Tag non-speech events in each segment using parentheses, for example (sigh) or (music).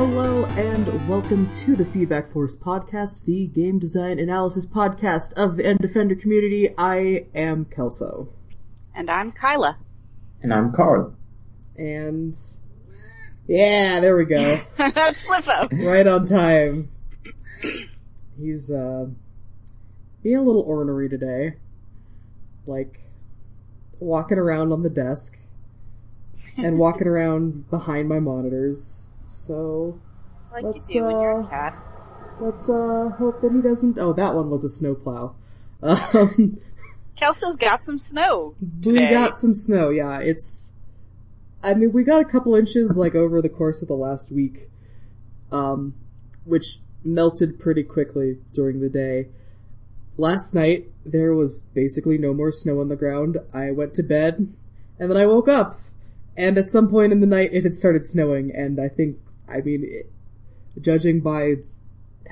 Hello and welcome to the Feedback Force podcast, the game design analysis podcast of the End Defender community. I am Kelso. And I'm Kyla. And I'm Carl. And yeah, there we go. (laughs) That's Flippo. right on time. He's uh being a little ornery today. Like walking around on the desk and walking around behind my monitors. So Like Let's, you do when you're uh, a cat. let's uh hope that he doesn't. Oh, that one was a snowplow. (laughs) Um, Kelso's got some snow. we got some snow. Yeah, it's. I mean, we got a couple inches like over the course of the last week, um, which melted pretty quickly during the day. Last night there was basically no more snow on the ground. I went to bed, and then I woke up, and at some point in the night it had started snowing, and I think, I mean, it, judging by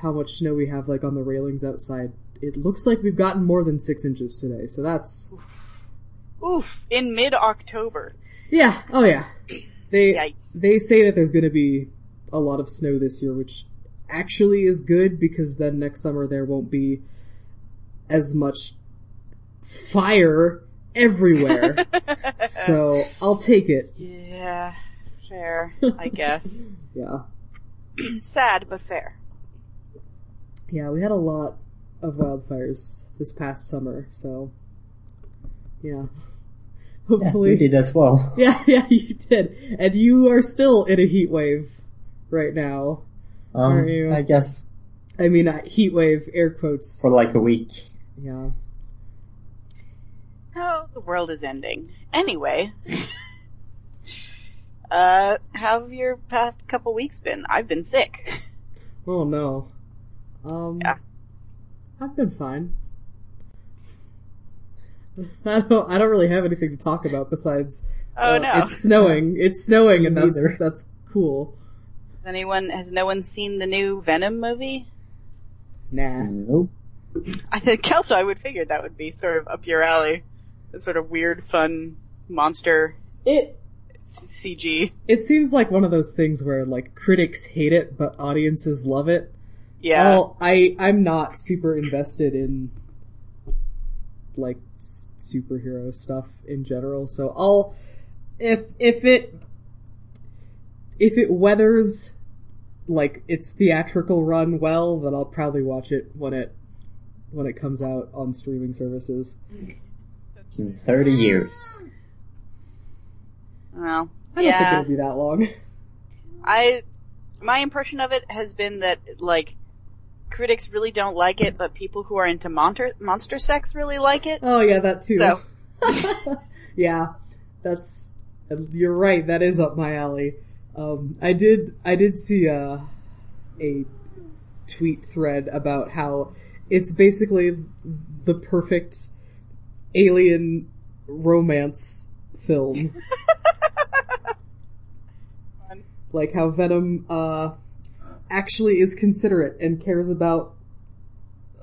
how much snow we have like on the railings outside, it looks like we've gotten more than six inches today. So that's Oof, in mid-October. yeah. Oh yeah. They Yikes. they say that there's going to be a lot of snow this year, which actually is good because then next summer there won't be as much fire everywhere. (laughs) so I'll take it. Yeah, fair, I guess. (laughs) Yeah. Sad, but fair. Yeah, we had a lot of wildfires this past summer, so yeah. (laughs) Yeah, Hopefully we did as well. (laughs) Yeah, yeah, you did. And you are still in a heat wave right now. Um, Are you- I guess I mean, uh, heat wave, air quotes. for like a week. Yeah. Oh, the world is ending. Anyway. (laughs) uh, how have your past couple weeks been? I've been sick. Oh no. Um, Yeah. I've been fine. I don't, I don't really have anything to talk about besides, Oh uh, no. it's snowing. It's snowing and that's, that's cool. Has anyone, has no one seen the new Venom movie? Nah. Nope. I think (laughs) Kelso, I would figure that would be sort of up your alley. A sort of weird, fun monster It, CG. it seems like one of those things where like critics hate it, but audiences love it. Yeah. Well, I I'm not super invested in like s- superhero stuff in general, so I'll if if it if it weathers like its theatrical run well, then I'll probably watch it when it when it comes out on streaming services. In 30 years. Well, I don't think it'll be that long. (laughs) I, my impression of it has been that, like, critics really don't like it, but people who are into monster, monster sex really like it. Oh yeah, that too. So- (laughs) yeah, that's you're right. That is up my alley. Um, I did I did see a a tweet thread about how it's basically the perfect alien romance film. (laughs) Like how Venom uh actually is considerate and cares about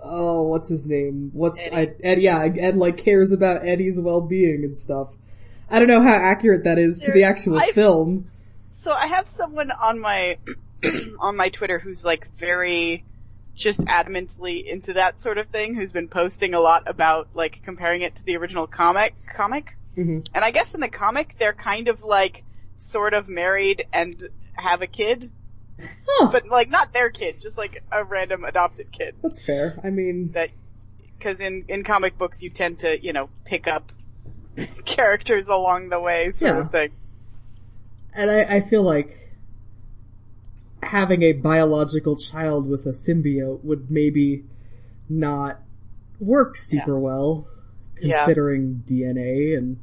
oh what's his name what's Eddie. I, Ed yeah and like cares about Eddie's well-being and stuff. I don't know how accurate that is to the actual I- film. So I have someone on my, (clears throat) on my Twitter who's like very, just adamantly into that sort of thing, who's been posting a lot about like comparing it to the original comic, comic. hmm And I guess in the comic, they're kind of like, sort of married and have a kid, Huh, but like not their kid, just like a random adopted kid. that's fair. I mean, that because in in comic books you tend to you know pick up (laughs) characters along the way sort Yeah. of thing. and I, I feel like having a biological child with a symbiote would maybe not work super well, Yeah. considering DNA and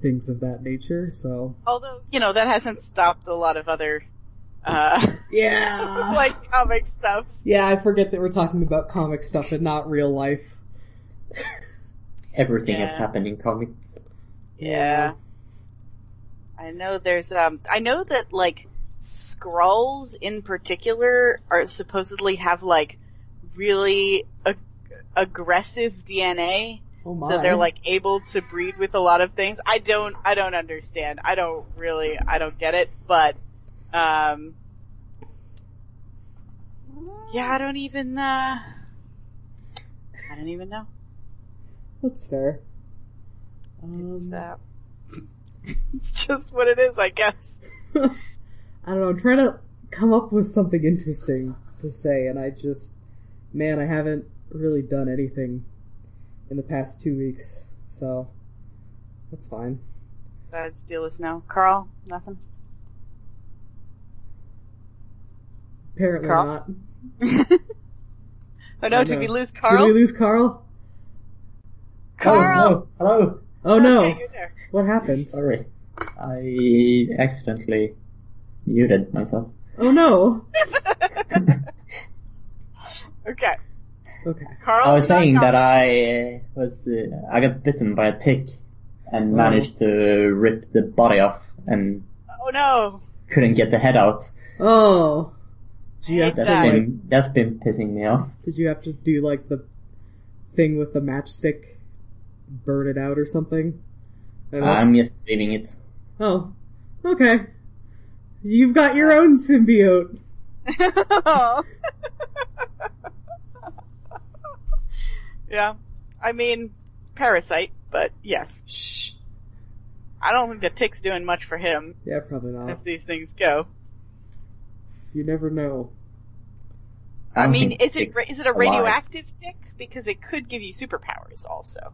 things of that nature. So Although you know that hasn't stopped a lot of other uh yeah, (laughs) like comic stuff. yeah, I forget that we're talking about comic stuff and not real life. Everything has Yeah. happened in comics. Yeah. I know there's um I know that like Skrulls in particular are supposedly have like really ag- aggressive DNA Oh so they're like able to breed with a lot of things. I don't, I don't understand. I don't really, I don't get it, but, um, Yeah, I don't even, uh, I don't even know. That's fair. It's, Um, uh, (laughs) it's just what it is, I guess. (laughs) I don't know, I'm trying to come up with something interesting to say and I just, man, I haven't really done anything in the past two weeks, so that's fine. That's deal with no. Carl, nothing? Apparently Carl? not. (laughs) oh no, I did we lose Carl? Did we lose Carl? Carl! Oh, hello, hello. Oh no. Okay, you're there. What happened? Sorry. I accidentally muted myself. Oh no. (laughs) (laughs) Okay. Okay. Carl. I was saying that I uh, was, uh, I got bitten by a tick and Oh. managed to rip the body off and Oh no. couldn't get the head out. Oh. Did you That's That- been, that's been pissing me off. Did you have to do like the thing with the matchstick, burn it out or something? And I'm just leaving it. Oh, okay. You've got your own symbiote. (laughs) (laughs) yeah. I mean, parasite, but yes. Shh. I don't think the tick's doing much for him Yeah, probably not. as these things go. You never know. I don't mean, is it ra- is it a alive. radioactive tick? Because it could give you superpowers also.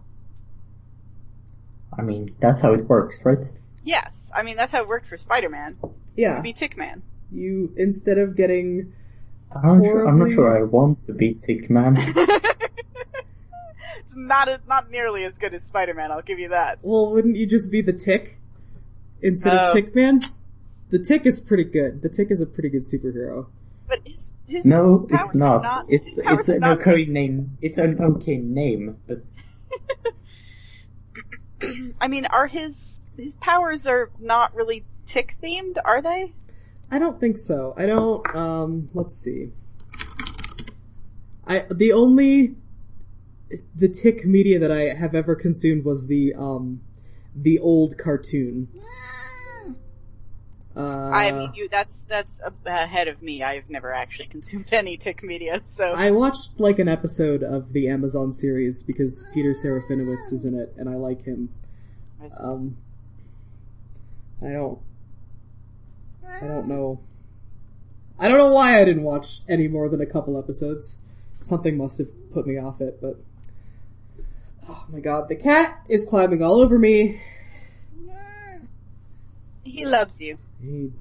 I mean, that's how it works, right? Yes. I mean, that's how it worked for Spider-Man. Yeah. Be Tick Man. You, instead of getting, I'm not, sure, I'm not sure I want to be Tick Man. (laughs) it's (laughs) not as, not nearly as good as Spider-Man, I'll give you that. well, wouldn't you just be the tick? Instead of Oh. Tick Man? The tick is pretty good. The tick is a pretty good superhero. But his, his No, it's not. not It's it's an not- okay name. It's an okay name, but (laughs) I mean, are his his powers are not really tick themed, are they? I don't think so. I don't, um, let's see. I, the only, the tick media that I have ever consumed was the, um, the old cartoon. Uh, I mean, you that's that's ahead of me. I've never actually consumed (laughs) any tick media, so I watched like an episode of the Amazon series because Peter Serafinowicz is in it and I like him. Um, I don't, I don't know. I don't know why I didn't watch any more than a couple episodes. Something must have put me off it, but oh my god, the cat is climbing all over me. he loves you. He,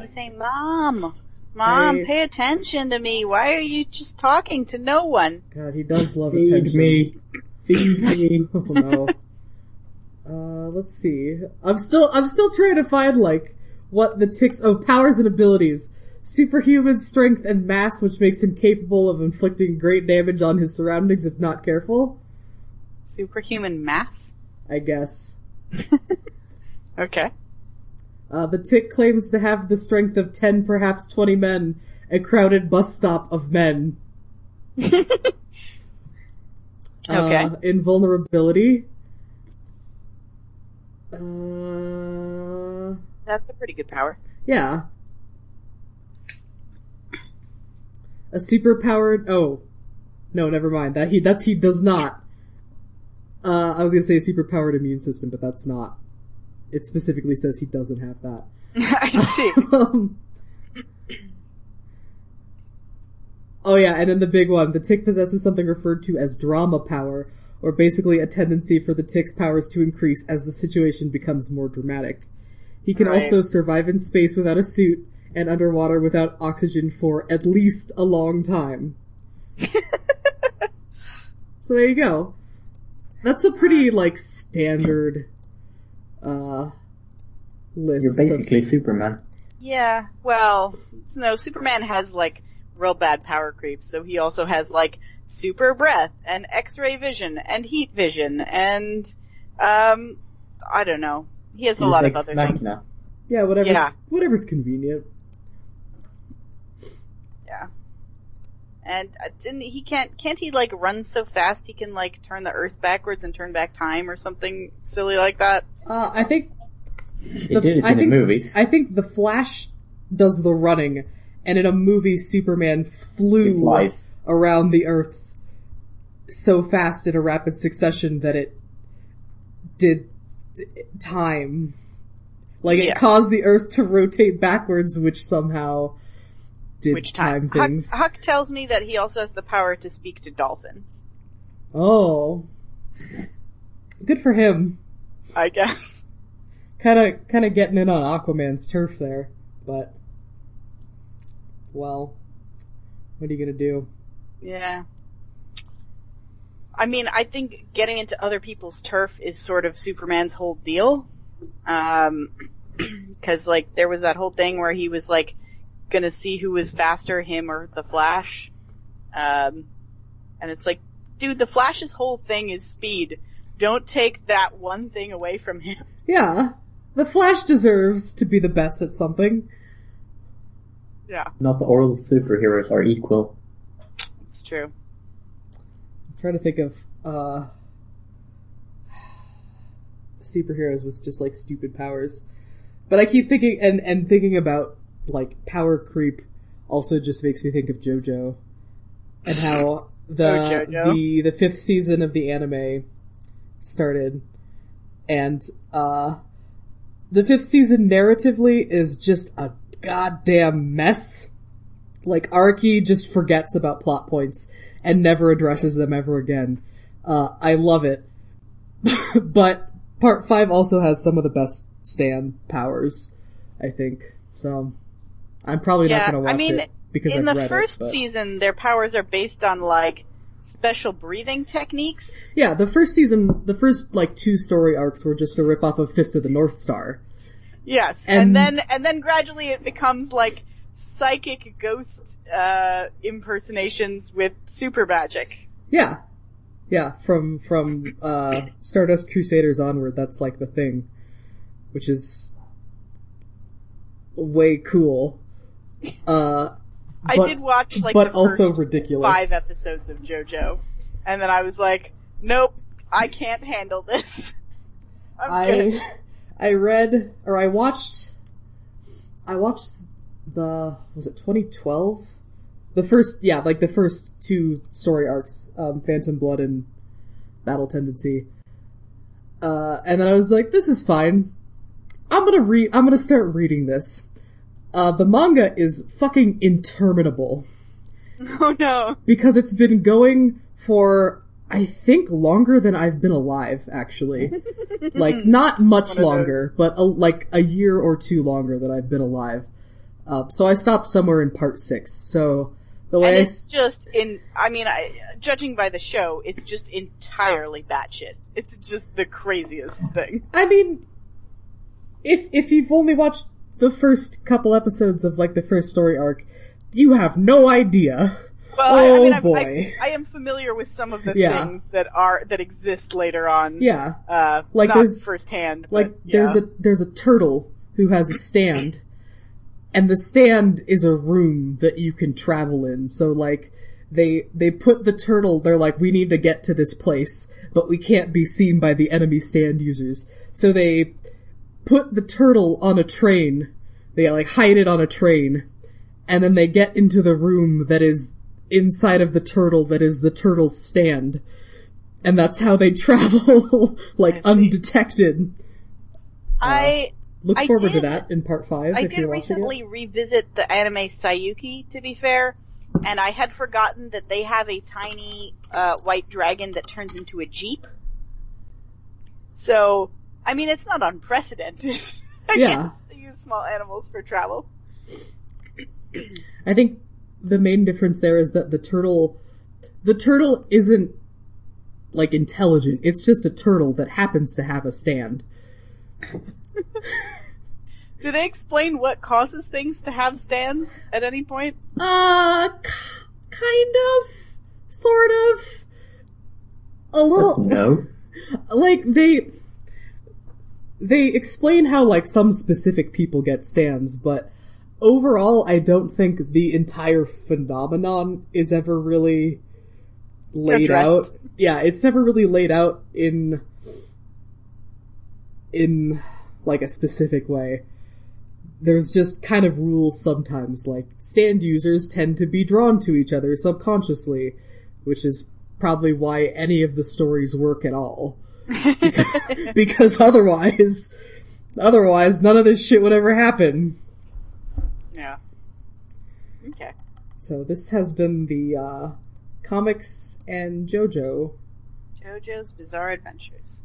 He's saying, "Mom, mom, Hey. pay attention to me. Why are you just talking to no one?" God, he does love feed attention. me, feed (laughs) me. Oh no. Uh, let's see. I'm still, I'm still trying to find like what the ticks, oh, powers and abilities. Superhuman strength and mass which makes him capable of inflicting great damage on his surroundings if not careful. Superhuman mass. I guess. (laughs) Okay. Uh, the tick claims to have the strength of 10, perhaps 20 men, a crowded bus stop of men. (laughs) Okay. Uh, invulnerability. Uh, That's a pretty good power. yeah. A superpowered, oh. No, never mind. That he, that's he does not. Uh, I was gonna say a superpowered immune system, but that's not. It specifically says he doesn't have that. (laughs) I see. (laughs) um, oh yeah, and then the big one. The tick possesses something referred to as drama power, or basically a tendency for the tick's powers to increase as the situation becomes more dramatic. He can Right. also survive in space without a suit and underwater without oxygen for at least a long time. (laughs) so there you go. That's a pretty, like, standard, uh, list. You're of- basically Superman. Yeah, well, no, Superman has like real bad power creep, so he also has like super breath and x-ray vision and heat vision and, um, I don't know. He has a He's lot of Ex other things. Machina. Yeah, whatever's, Yeah. whatever's convenient. Yeah. And uh, didn't he can't can't he like run so fast he can like turn the Earth backwards and turn back time or something silly like that? Uh, I think, He The- did it I in think- the movies. I think the Flash does the running, and in a movie Superman flew around the earth so fast in a rapid succession that it did time. Like it Yeah. caused the earth to rotate backwards, which somehow did Which time, time? Huck. Huck tells me that he also has the power to speak to dolphins. Oh. Good for him. I guess. (laughs) Kinda, kinda getting in on Aquaman's turf there, but, well, what are you gonna do? Yeah. I mean, I think getting into other people's turf is sort of Superman's whole deal. Um, (clears throat) cause like there was that whole thing where he was like gonna see who was faster, him or the Flash. Um, and it's like, dude, the Flash's whole thing is speed. Don't take that one thing away from him. (laughs) Yeah, the Flash deserves to be the best at something. Yeah, Not all superheroes are equal. it's true. I'm trying to think of, uh, superheroes with just like stupid powers. But I keep thinking, and, and thinking about like power creep also just makes me think of JoJo. And how (laughs) the, Oh, the, the fifth season of the anime started. And, uh, the fifth season narratively is just a goddamn mess. Like Araki just forgets about plot points and never addresses them ever again. Uh, I love it. (laughs) but part five also has some of the best stand powers, I think. So I'm probably Yeah, not gonna watch I mean, it because in I've the first it. Season, their powers are based on like special breathing techniques. Yeah, the first season, the first like two story arcs were just a rip off of Fist of the North Star. Yes, And- and, then and then gradually it becomes like psychic ghost uh impersonations with super magic. Yeah. Yeah, from, from, uh, Stardust Crusaders onward, that's like the thing. Which is way cool. Uh, I but- did watch like but also ridiculous. five episodes of JoJo, and then I was like, nope, I can't handle this. (laughs) I'm good. I, (laughs) I read, or I watched, I watched the, was it 2012? The first, yeah, like the first two story arcs, um, Phantom Blood and Battle Tendency. Uh, and then I was like, this is fine. I'm gonna read, I'm gonna start reading this. Uh, the manga is fucking interminable (laughs) Oh no. because it's been going for I think longer than I've been alive actually. (laughs) like not much longer, but a, like a year or two longer than I've been alive. Uh, so I stopped somewhere in part 6. So the way And it's s- just in, I mean, I, judging by the show, it's just entirely batshit. It's just the craziest thing. I mean if if you've only watched the first couple episodes of like the first story arc, you have no idea. Well, I, I Oh, mean, boy. I, I am familiar with some of the Yeah. things that are that exist later on. Yeah. Uh, Like not there's- firsthand. Like but there's a there's a turtle who has a stand, and the stand is a room that you can travel in. So like they they put the turtle. They're like, we need to get to this place, but we can't be seen by the enemy stand users. So they put the turtle on a train. They like hide it on a train, and then they get into the room that is inside of the turtle that is the turtle's stand. And that's how they (laughs) travel, like, I undetected. I Look I forward to that in part five I did recently revisit the anime Saiyuki, to be fair, and I had forgotten that they have a tiny uh, white dragon that turns into a jeep. So, I mean, it's not unprecedented. (laughs) I Yeah. guess to use small animals for travel. I think the main difference there is that the turtle, the turtle isn't, like, intelligent. It's just a turtle that happens to have a stand. (laughs) Do they explain what causes things to have stands at any point? Uh, k- kind of, sort of, a little. no. (laughs) like they they explain how like some specific people get stands, but overall I don't think the entire phenomenon is ever really laid Addressed. out. Yeah, it's never really laid out in in like a specific way. there's just kind of rules sometimes, like stand users tend to be drawn to each other subconsciously, which is probably why any of the stories work at all. (laughs) because, otherwise, otherwise none of this shit would ever happen. Yeah. Okay. So this has been the, uh, comics and JoJo JoJo's Bizarre Adventures.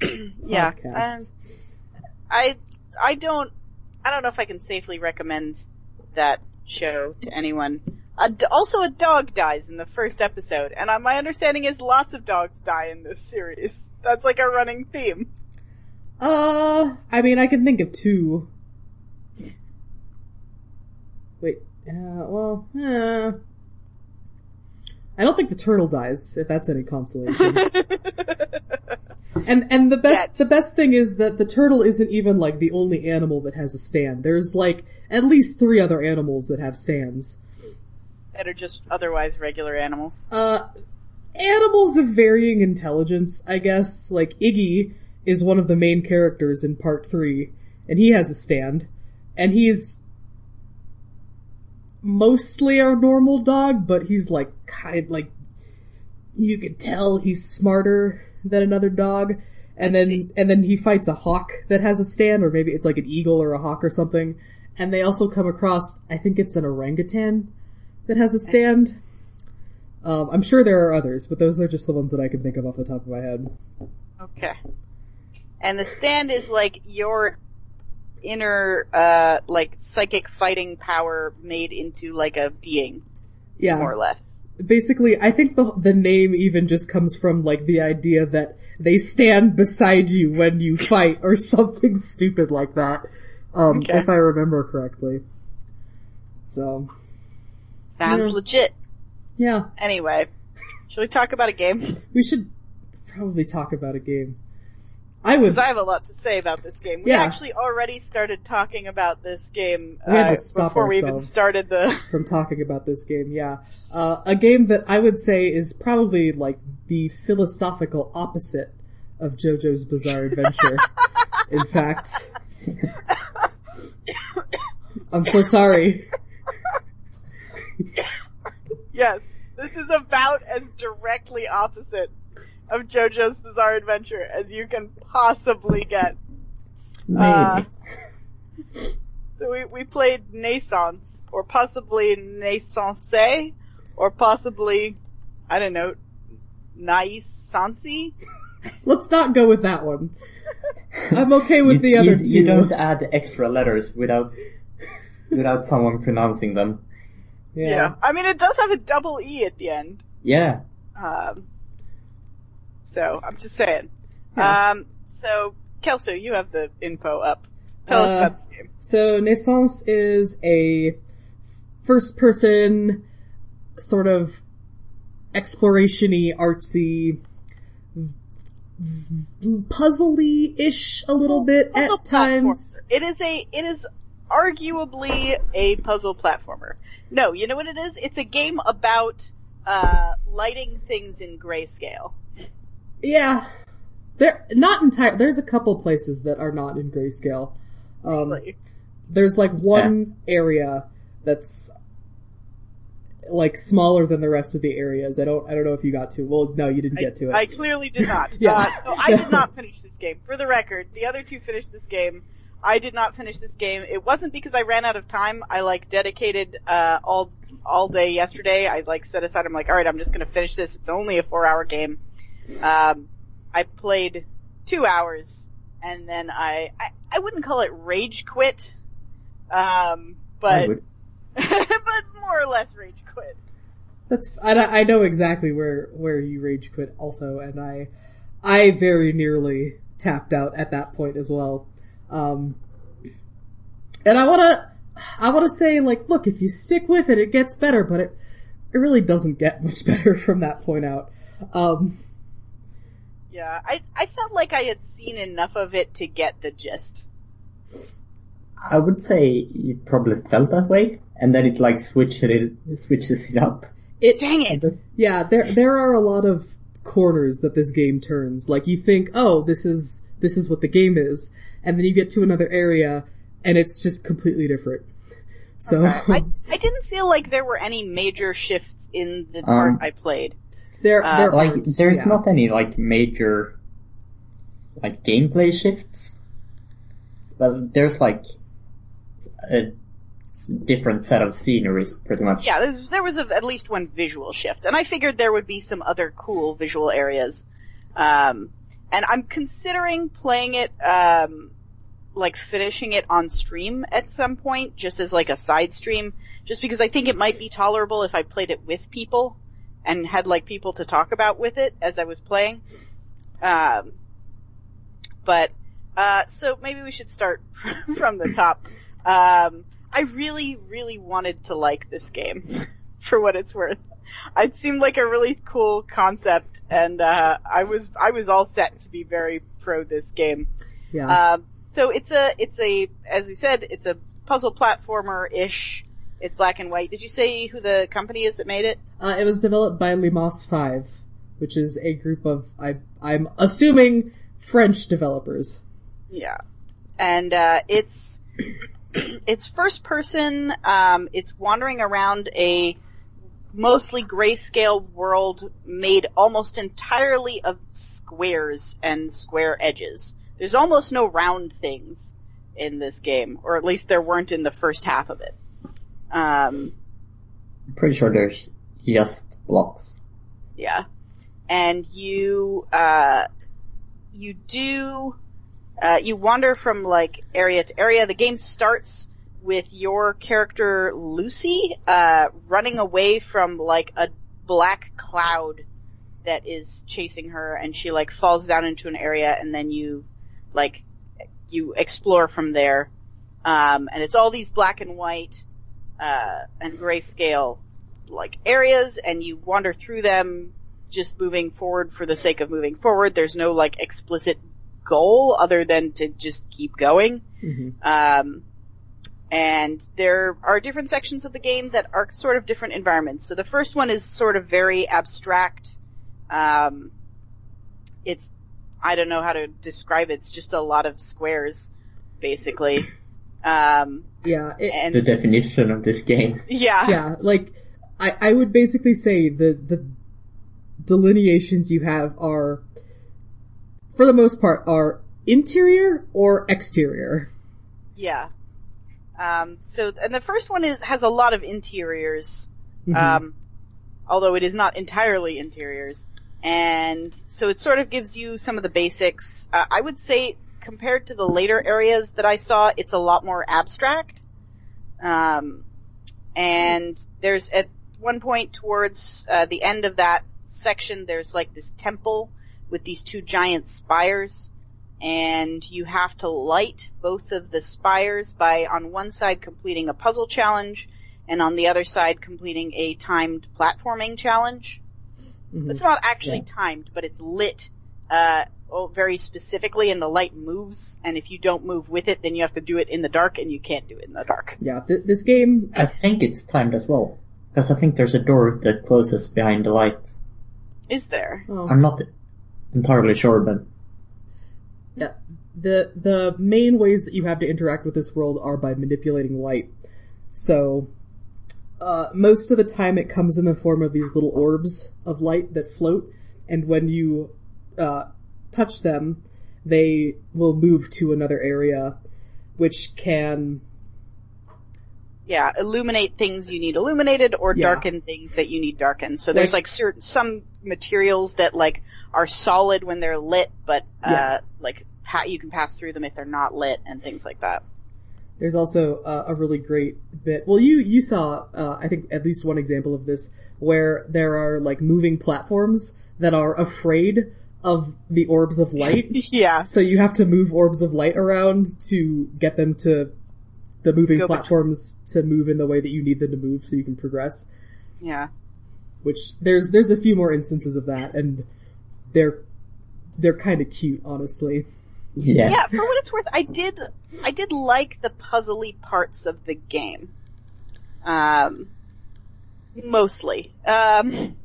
(clears throat) yeah. Um, I I don't I don't know if I can safely recommend that show to anyone. A also, a dog dies in the first episode, and my understanding is lots of dogs die in this series. That's like a running theme. Uh, I mean, I can think of two. Wait, uh, well, uh, I don't think the turtle dies, if that's any consolation. (laughs) and, and the best, the best thing is that the turtle isn't even like the only animal that has a stand. There's like at least three other animals that have stands. That are just otherwise regular animals. Uh, animals of varying intelligence, I guess. Like Iggy is one of the main characters in part three, and he has a stand, and he's mostly a normal dog, but he's like kind like you could tell he's smarter than another dog. And then, and then he fights a hawk that has a stand, or maybe it's like an eagle or a hawk or something. And they also come across, I think it's an orangutan that has a stand. Um, I'm sure there are others, but those are just the ones that I can think of off the top of my head. Okay. And the stand is like your inner, uh, like psychic fighting power made into like a being, Yeah. more or less. Basically, I think the the name even just comes from like the idea that they stand beside you when you fight or (laughs) something stupid like that. Um, Okay. if I remember correctly. So, Sounds Yeah. legit. yeah, Anyway, should we talk about a game? we should probably talk about a game. I was, Because I have a lot to say about this game. We Yeah. actually already started talking about this game We uh, before we even started the. (laughs) from talking about this game, yeah. Uh, a game that I would say is probably like the philosophical opposite of JoJo's Bizarre Adventure. (laughs) In fact. (laughs) I'm so sorry. (laughs) Yes, this is about as directly opposite of JoJo's Bizarre Adventure as you can possibly get. Maybe. Uh, So we, we played Naissance, or possibly Naissance, or possibly, I don't know, Naissance? Let's not go with that one. I'm okay with you, the other you, two. You don't add extra letters without without someone pronouncing them. Yeah. I mean, it does have a double E at the end. Yeah. Um, so I'm just saying. Yeah. Um, so Kelso, you have the info up. Tell us Uh, about this game. So Naissance is a first person sort of exploration-y, artsy, puzzly-ish a little bit Puzzle at times. It is a, it is arguably a puzzle platformer. No, you know what it is? It's a game about, uh, lighting things in grayscale. Yeah. There, not entire, there's a couple places that are not in grayscale. Um, Really. there's like one area that's like smaller than the rest of the areas. I don't, I don't know if you got to. Well, no, you didn't I, get to it. I clearly did not. (laughs) Yeah. Uh, so I did (laughs) not finish this game. For the record, the other two finished this game. I did not finish this game. It wasn't because I ran out of time. I like dedicated uh, all all day yesterday. I like set aside. I'm like, all right, I'm just gonna finish this. It's only a four hour game. Um, I played two hours, and then I I, I wouldn't call it rage quit, um, but (laughs) but more or less rage quit. That's I, I know exactly where where you rage quit also, and I I very nearly tapped out at that point as well. Um, and I wanna I wanna say like, look, if you stick with it, it gets better, but it it really doesn't get (laughs) much better from that point out. Um, Yeah, I I felt like I had seen enough of it to get the gist. I would say it probably felt that way, and then it like switches it switches it up. it Dang it! Yeah, there there are a lot of corners that this game turns. Like you think, oh, this is this is what the game is, and then you get to another area, and it's just completely different. So Okay. (laughs) I, I didn't feel like there were any major shifts in the part Um, I played. there, uh, there Like, aren't, there's yeah. not any like major like gameplay shifts, but there's like a different set of sceneries, pretty much. Yeah, there was, there was a, at least one visual shift, and I figured there would be some other cool visual areas. Um, and I'm considering playing it, um, like finishing it on stream at some point, just as like a side stream, just because I think it might be tolerable if I played it with people and had like people to talk about with it as I was playing. Um, but uh, so maybe we should start (laughs) from the top. Um, I really, really wanted to like this game, (laughs) for what it's worth. (laughs) It seemed like a really cool concept, and uh, I was I was all set to be very pro this game. yeah. Um, so it's a it's a as we said it's a puzzle platformer ish. It's black and white. Did you say who the company is that made it? Uh, it was developed by Limasse 5, which is a group of, I, I'm assuming, French developers. Yeah. And, uh, it's, (clears throat) it's first person, um, it's wandering around a mostly grayscale world made almost entirely of squares and square edges. There's almost no round things in this game, or at least there weren't in the first half of it. Um, I'm pretty sure there's just blocks. Yeah. And you, uh, you do, uh, you wander from like area to area. The game starts with your character Lucy, uh, running away from like a black cloud that is chasing her and she like falls down into an area and then you, like, you explore from there. Um, and it's all these black and white, uh, and grayscale like areas and you wander through them just moving forward for the sake of moving forward. There's no like explicit goal other than to just keep going. hmm Um, and there are different sections of the game that are sort of different environments. So the first one is sort of very abstract. Um, it's, I don't know how to describe it. It's just a lot of squares, basically. Um, Yeah, it, and The definition of this game. yeah, yeah, like, I, I would basically say the, the delineations you have are, for the most part, are interior or exterior. Yeah. Um, so, and the first one is, has a lot of interiors, Mhm. um, although it is not entirely interiors. And so it sort of gives you some of the basics. Uh, I would say compared to the later areas that I saw, it's a lot more abstract. Um, and there's at one point towards, uh, the end of that section, there's like this temple with these two giant spires and you have to light both of the spires by on one side completing a puzzle challenge and on the other side completing a timed platforming challenge. Mhm. It's not actually Yeah. timed, but it's lit uh oh, very specifically and the light moves and if you don't move with it then you have to do it in the dark and you can't do it in the dark. Yeah, th- this game, I think it's timed as well. Because I think there's a door that closes behind the light. Is there? oh, I'm not entirely sure, but Yeah. The the main ways that you have to interact with this world are by manipulating light. So uh, most of the time it comes in the form of these little orbs of light that float, and when you uh, touch them, they will move to another area, which can Yeah, illuminate things you need illuminated or Yeah. darken things that you need darkened. So there's Like- like certain, some materials that like are solid when they're lit, but, uh, Yeah. like pa- you can pass through them if they're not lit and things like that. There's also uh, a really great bit. Well, you you saw uh, I think at least one example of this where there are like moving platforms that are afraid of the orbs of light. (laughs) yeah. so you have to move orbs of light around to get them to the moving Go platforms to move in the way that you need them to move so you can progress. Yeah. Which there's there's a few more instances of that and they're they're kind of cute, honestly. Yeah. Yeah, for what it's worth, I did, I did like the puzzly parts of the game. Um, mostly. Um,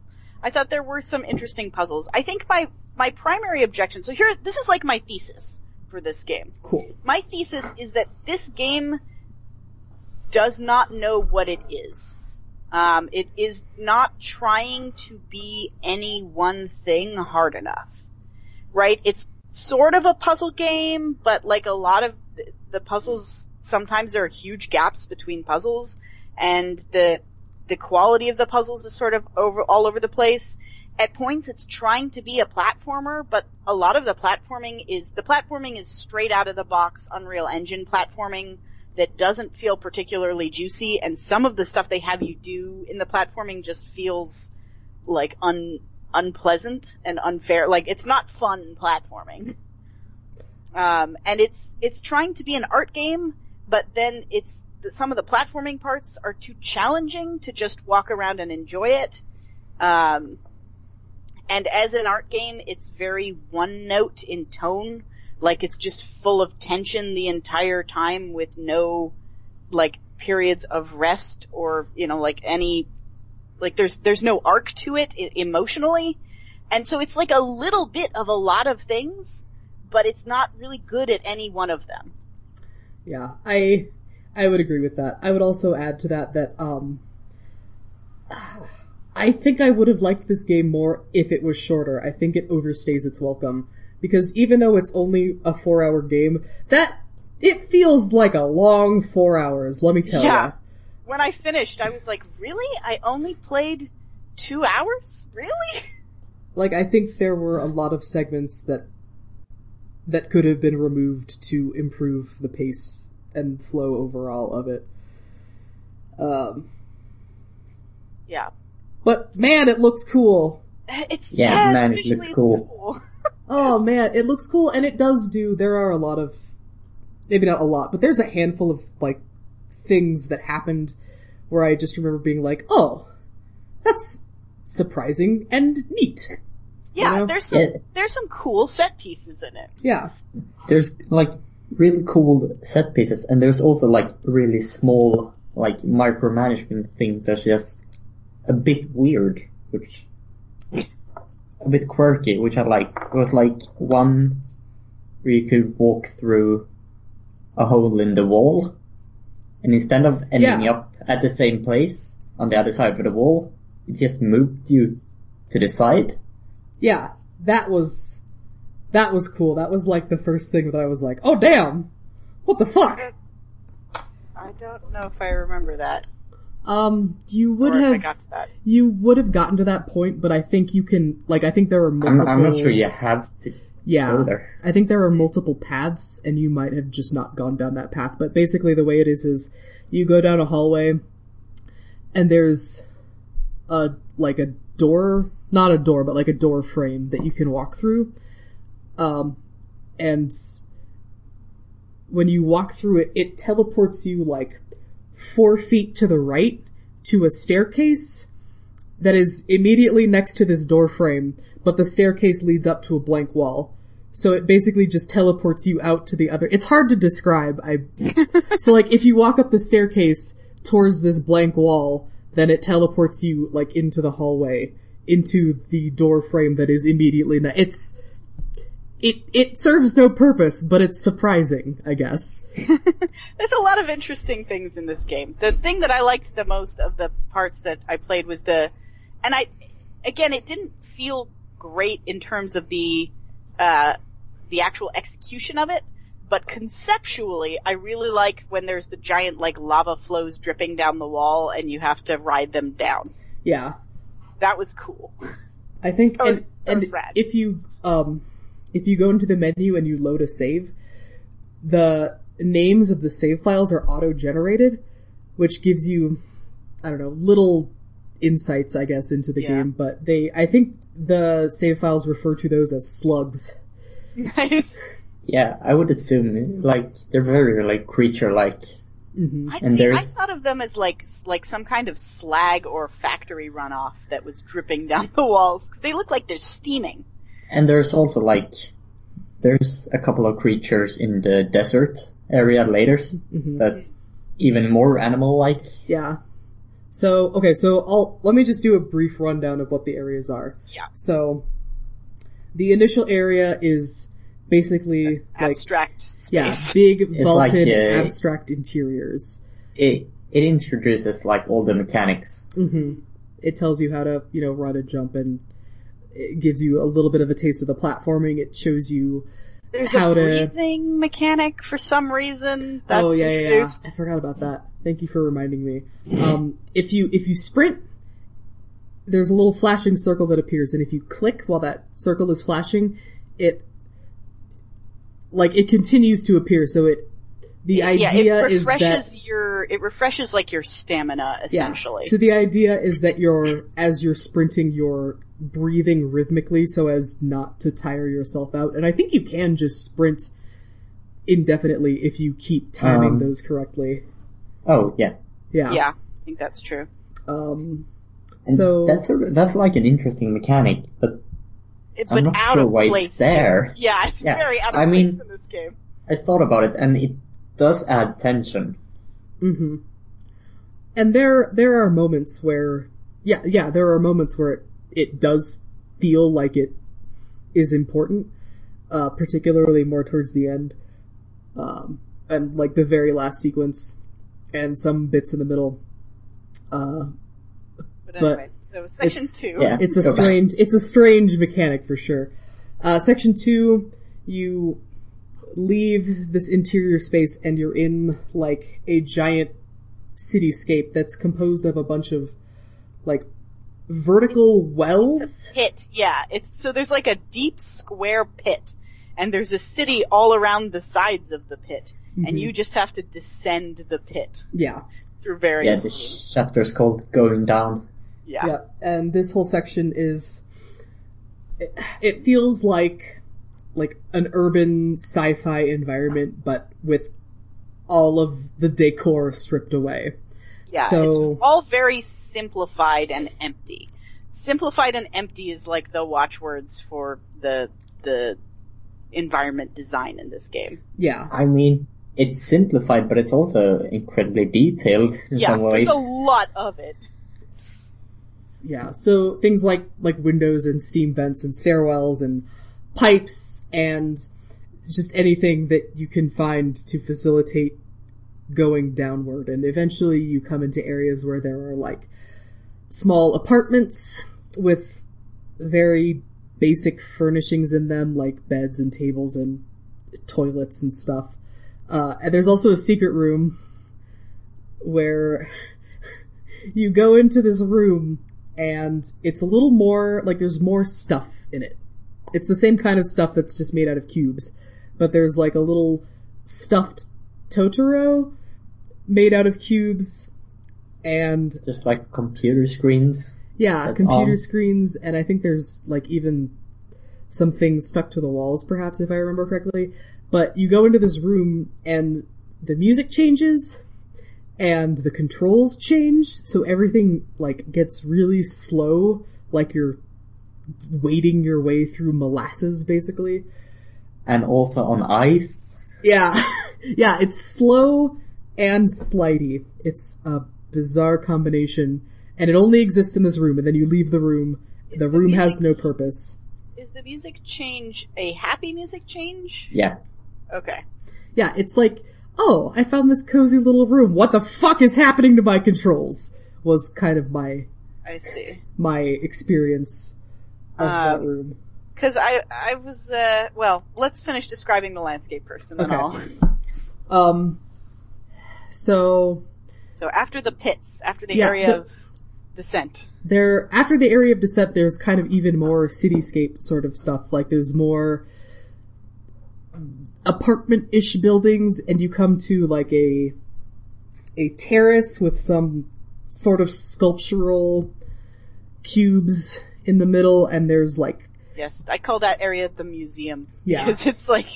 I thought there were some interesting puzzles. I think my, my primary objection, so here, this is like my thesis for this game. Cool. My thesis is that this game does not know what it is. Um, it is not trying to be any one thing hard enough. Right? It's sort of a puzzle game, but like a lot of the, puzzles, sometimes there are huge gaps between puzzles, and the the quality of the puzzles is sort of over all over the place. At points, it's trying to be a platformer, but a lot of the platforming is the platforming is straight out of the box Unreal Engine platforming that doesn't feel particularly juicy, and some of the stuff they have you do in the platforming just feels like un unpleasant and unfair. Like it's not fun platforming. Um, and it's it's trying to be an art game, but then it's some of the platforming parts are too challenging to just walk around and enjoy it. Um, and as an art game, it's very one note in tone. Like it's just full of tension the entire time with no, like, periods of rest or, you know, like any, like there's, there's no arc to it emotionally. And so it's like a little bit of a lot of things, but it's not really good at any one of them. Yeah, I, I would agree with that. I would also add to that that, um, I think I would have liked this game more if it was shorter. I think it overstays its welcome. Because even though it's only a four hour game, that, it feels like a long four hours, let me tell Yeah. ya. When I finished, I was like, really? I only played two hours? Really? (laughs) Like, I think there were a lot of segments that, that could have been removed to improve the pace and flow overall of it. Um, Yeah. but man, it looks cool. It's, Yeah, yeah, man, it looks it's cool. (laughs) Oh man, it looks cool and it does do, there are a lot of, maybe not a lot, but there's a handful of like things that happened where I just remember being like, oh, that's surprising and neat. Yeah, You know? there's some, Yeah. there's some cool set pieces in it. Yeah. There's like really cool set pieces, and there's also like really small like micromanagement things that's just a bit weird, which a bit quirky, which I like. It was like one where you could walk through a hole in the wall, and instead of ending Yeah. up at the same place on the other side of the wall, it just moved you to the side. Yeah. That was, that was cool. That was like the first thing that I was like, oh damn! What the fuck? I don't know if I remember that. Um, you would or if I have, got to that. you would have gotten to that point, but I think you can, like, I think there are I'm, multiple. I'm not sure you have to Yeah. I think there are multiple paths and you might have just not gone down that path. But basically the way it is is you go down a hallway and there's a, like a door, not a door, but like a door frame that you can walk through. Um, and when you walk through it, it teleports you like four feet to the right to a staircase that is immediately next to this door frame, but the staircase leads up to a blank wall. So it basically just teleports you out to the other. It's hard to describe. I (laughs) so like if you walk up the staircase towards this blank wall, then it teleports you like into the hallway, into the door frame that is immediately. Ne- it's it it serves no purpose, but it's surprising, I guess. (laughs) There's a lot of interesting things in this game. The thing that I liked the most of the parts that I played was the, and I, again, it didn't feel great in terms of the, uh, the actual execution of it, but conceptually, I really like when there's the giant like lava flows dripping down the wall and you have to ride them down. Yeah, That was cool. I think, was- and, and if you, um, if you go into the menu and you load a save, the names of the save files are auto-generated, which gives you, I don't know, little insights, I guess, into the Yeah. game, but they, I think the save files refer to those as slugs. nice. (laughs) Yeah, I would assume like they're very like creature-like. hmm I, And see, I there's- thought of them as like like some kind of slag or factory runoff that was dripping (laughs) down the walls 'cause they look like they're steaming. And there's also like there's a couple of creatures in the desert area later hmm that's even more animal-like. Yeah. So, okay, so I'll, let me just do a brief rundown of what the areas are. Yeah. So, the initial area is basically like, Abstract space. Yeah, (laughs) big like, vaulted uh, abstract interiors. It it introduces like all the mechanics. hmm It tells you how to, you know, run and jump and it gives you a little bit of a taste of the platforming. It shows you There's how a to- breathing mechanic for some reason. That's oh yeah, yeah, yeah. introduced. I forgot about that. Thank you for reminding me. Um, if you if you sprint, there's a little flashing circle that appears, and if you click while that circle is flashing, it like it continues to appear. So it the yeah, idea it is refreshes that your, it refreshes like your stamina essentially. Yeah. So the idea is that you're, as you're sprinting, you're breathing rhythmically so as not to tire yourself out. And I think you can just sprint indefinitely if you keep timing Um, those correctly. Oh yeah. Yeah. yeah, I think that's true. Um, And so, that's a, that's like an interesting mechanic, but It, I'm but not out sure of why place. it's there. Yeah, it's Yeah, very out of I place mean- in this game. I thought about it and it does add tension. Mm-hmm. And there, there are moments where, yeah, yeah, there are moments where it, it does feel like it is important, uh, particularly more towards the end. Um, and like the very last sequence and some bits in the middle. Uh, But but anyway, so section it's- two. Yeah. it's a Go strange, it's a strange mechanic for sure. Uh, section two, you leave this interior space and you're in like a giant cityscape that's composed of a bunch of like vertical wells. pit. Yeah, it's so there's like a deep square pit, and there's a city all around the sides of the pit, Mhm. and you just have to descend the pit Yeah. through various. Yeah, various. the chapter's called Going Down. yeah. Yeah. And this whole section is, it, it feels like, like an urban sci-fi environment, but with all of the decor stripped away. Yeah, So- it's all very simplified and empty. Simplified and empty is like the watchwords for the the environment design in this game. Yeah. I mean, it's simplified, but it's also incredibly detailed in Yeah, some ways. there's a lot of it. Yeah, so things like like windows and steam vents and stairwells and pipes and just anything that you can find to facilitate going downward and eventually you come into areas where there are like small apartments with very basic furnishings in them like beds and tables and toilets and stuff. Uh, and there's also a secret room where (laughs) you go into this room and it's a little more like there's more stuff in it. It's the same kind of stuff that's just made out of cubes, but there's like a little stuffed Totoro made out of cubes and Just like computer screens. yeah, That's computer all. screens and I think there's like even some things stuck to the walls perhaps if I remember correctly. But you go into this room and the music changes and the controls change, so everything like gets really slow, like you're wading your way through molasses basically. And also on ice. Yeah. (laughs) yeah, it's slow and slidey. It's a bizarre combination and it only exists in this room and then you leave the room. The room has no purpose. Is the music change a happy music change? Yeah. Okay. Yeah, it's like, oh, I found this cozy little room. What the fuck is happening to my controls? Was kind of my, I see. my experience of that Um, room. Cause I, I was, uh, well, let's finish describing the landscape first and then Okay. I'll, (laughs) Um, so, so after the pits, after the Yeah, area the- of descent. there, after the area of descent, there's kind of even more cityscape sort of stuff. Like there's more apartment-ish buildings and you come to like a, a terrace with some sort of sculptural cubes in the middle and there's like Yes, I call that area the museum. Yeah. (laughs) Because it's like,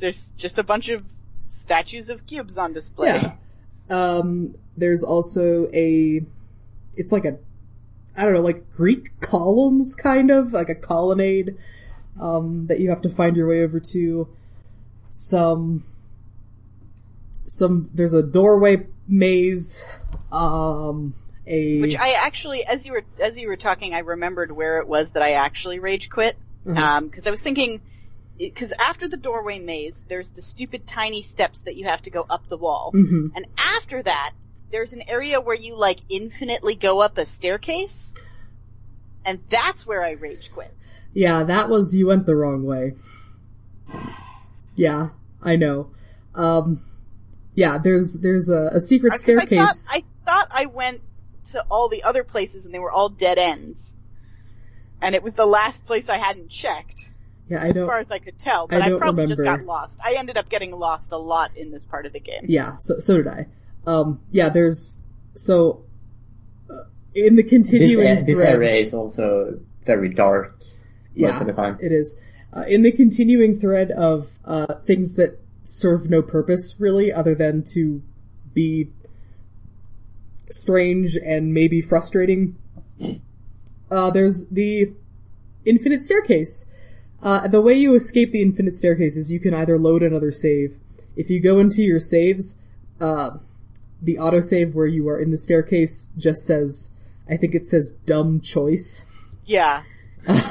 there's just a bunch of statues of cubes on display. Yeah. Um, there's also a, it's like a, I don't know, like Greek columns kind of, like a colonnade, um, that you have to find your way over to. Some, some, there's a doorway maze, um, a, Which I actually, as you were, as you were talking, I remembered where it was that I actually rage quit. Mhm. Um, cause I was thinking, because after the doorway maze, there's the stupid tiny steps that you have to go up the wall, hmm and after that, there's an area where you like infinitely go up a staircase, and that's where I rage quit. Yeah, that was, you went the wrong way. Yeah, I know. Um, yeah, there's, there's a, a secret 'Cause I thought, staircase. I thought I went to all the other places and they were all dead ends. And it was the last place I hadn't checked, Yeah, I as don't, as far as I could tell, but I, don't probably just got lost. I ended up getting lost a lot in this part of the game. yeah, so, so did I. Um, yeah, there's, so, uh, in the This, continuing a- this thread- area is also very dark most yeah, of the time. It is. Uh, in the continuing thread of uh, things that serve no purpose, really, other than to be strange and maybe frustrating, uh, there's the infinite staircase. Uh, the way you escape the infinite staircase is you can either load another save. If you go into your saves, uh, the autosave where you are in the staircase just says, I think it says dumb choice. Yeah. (laughs)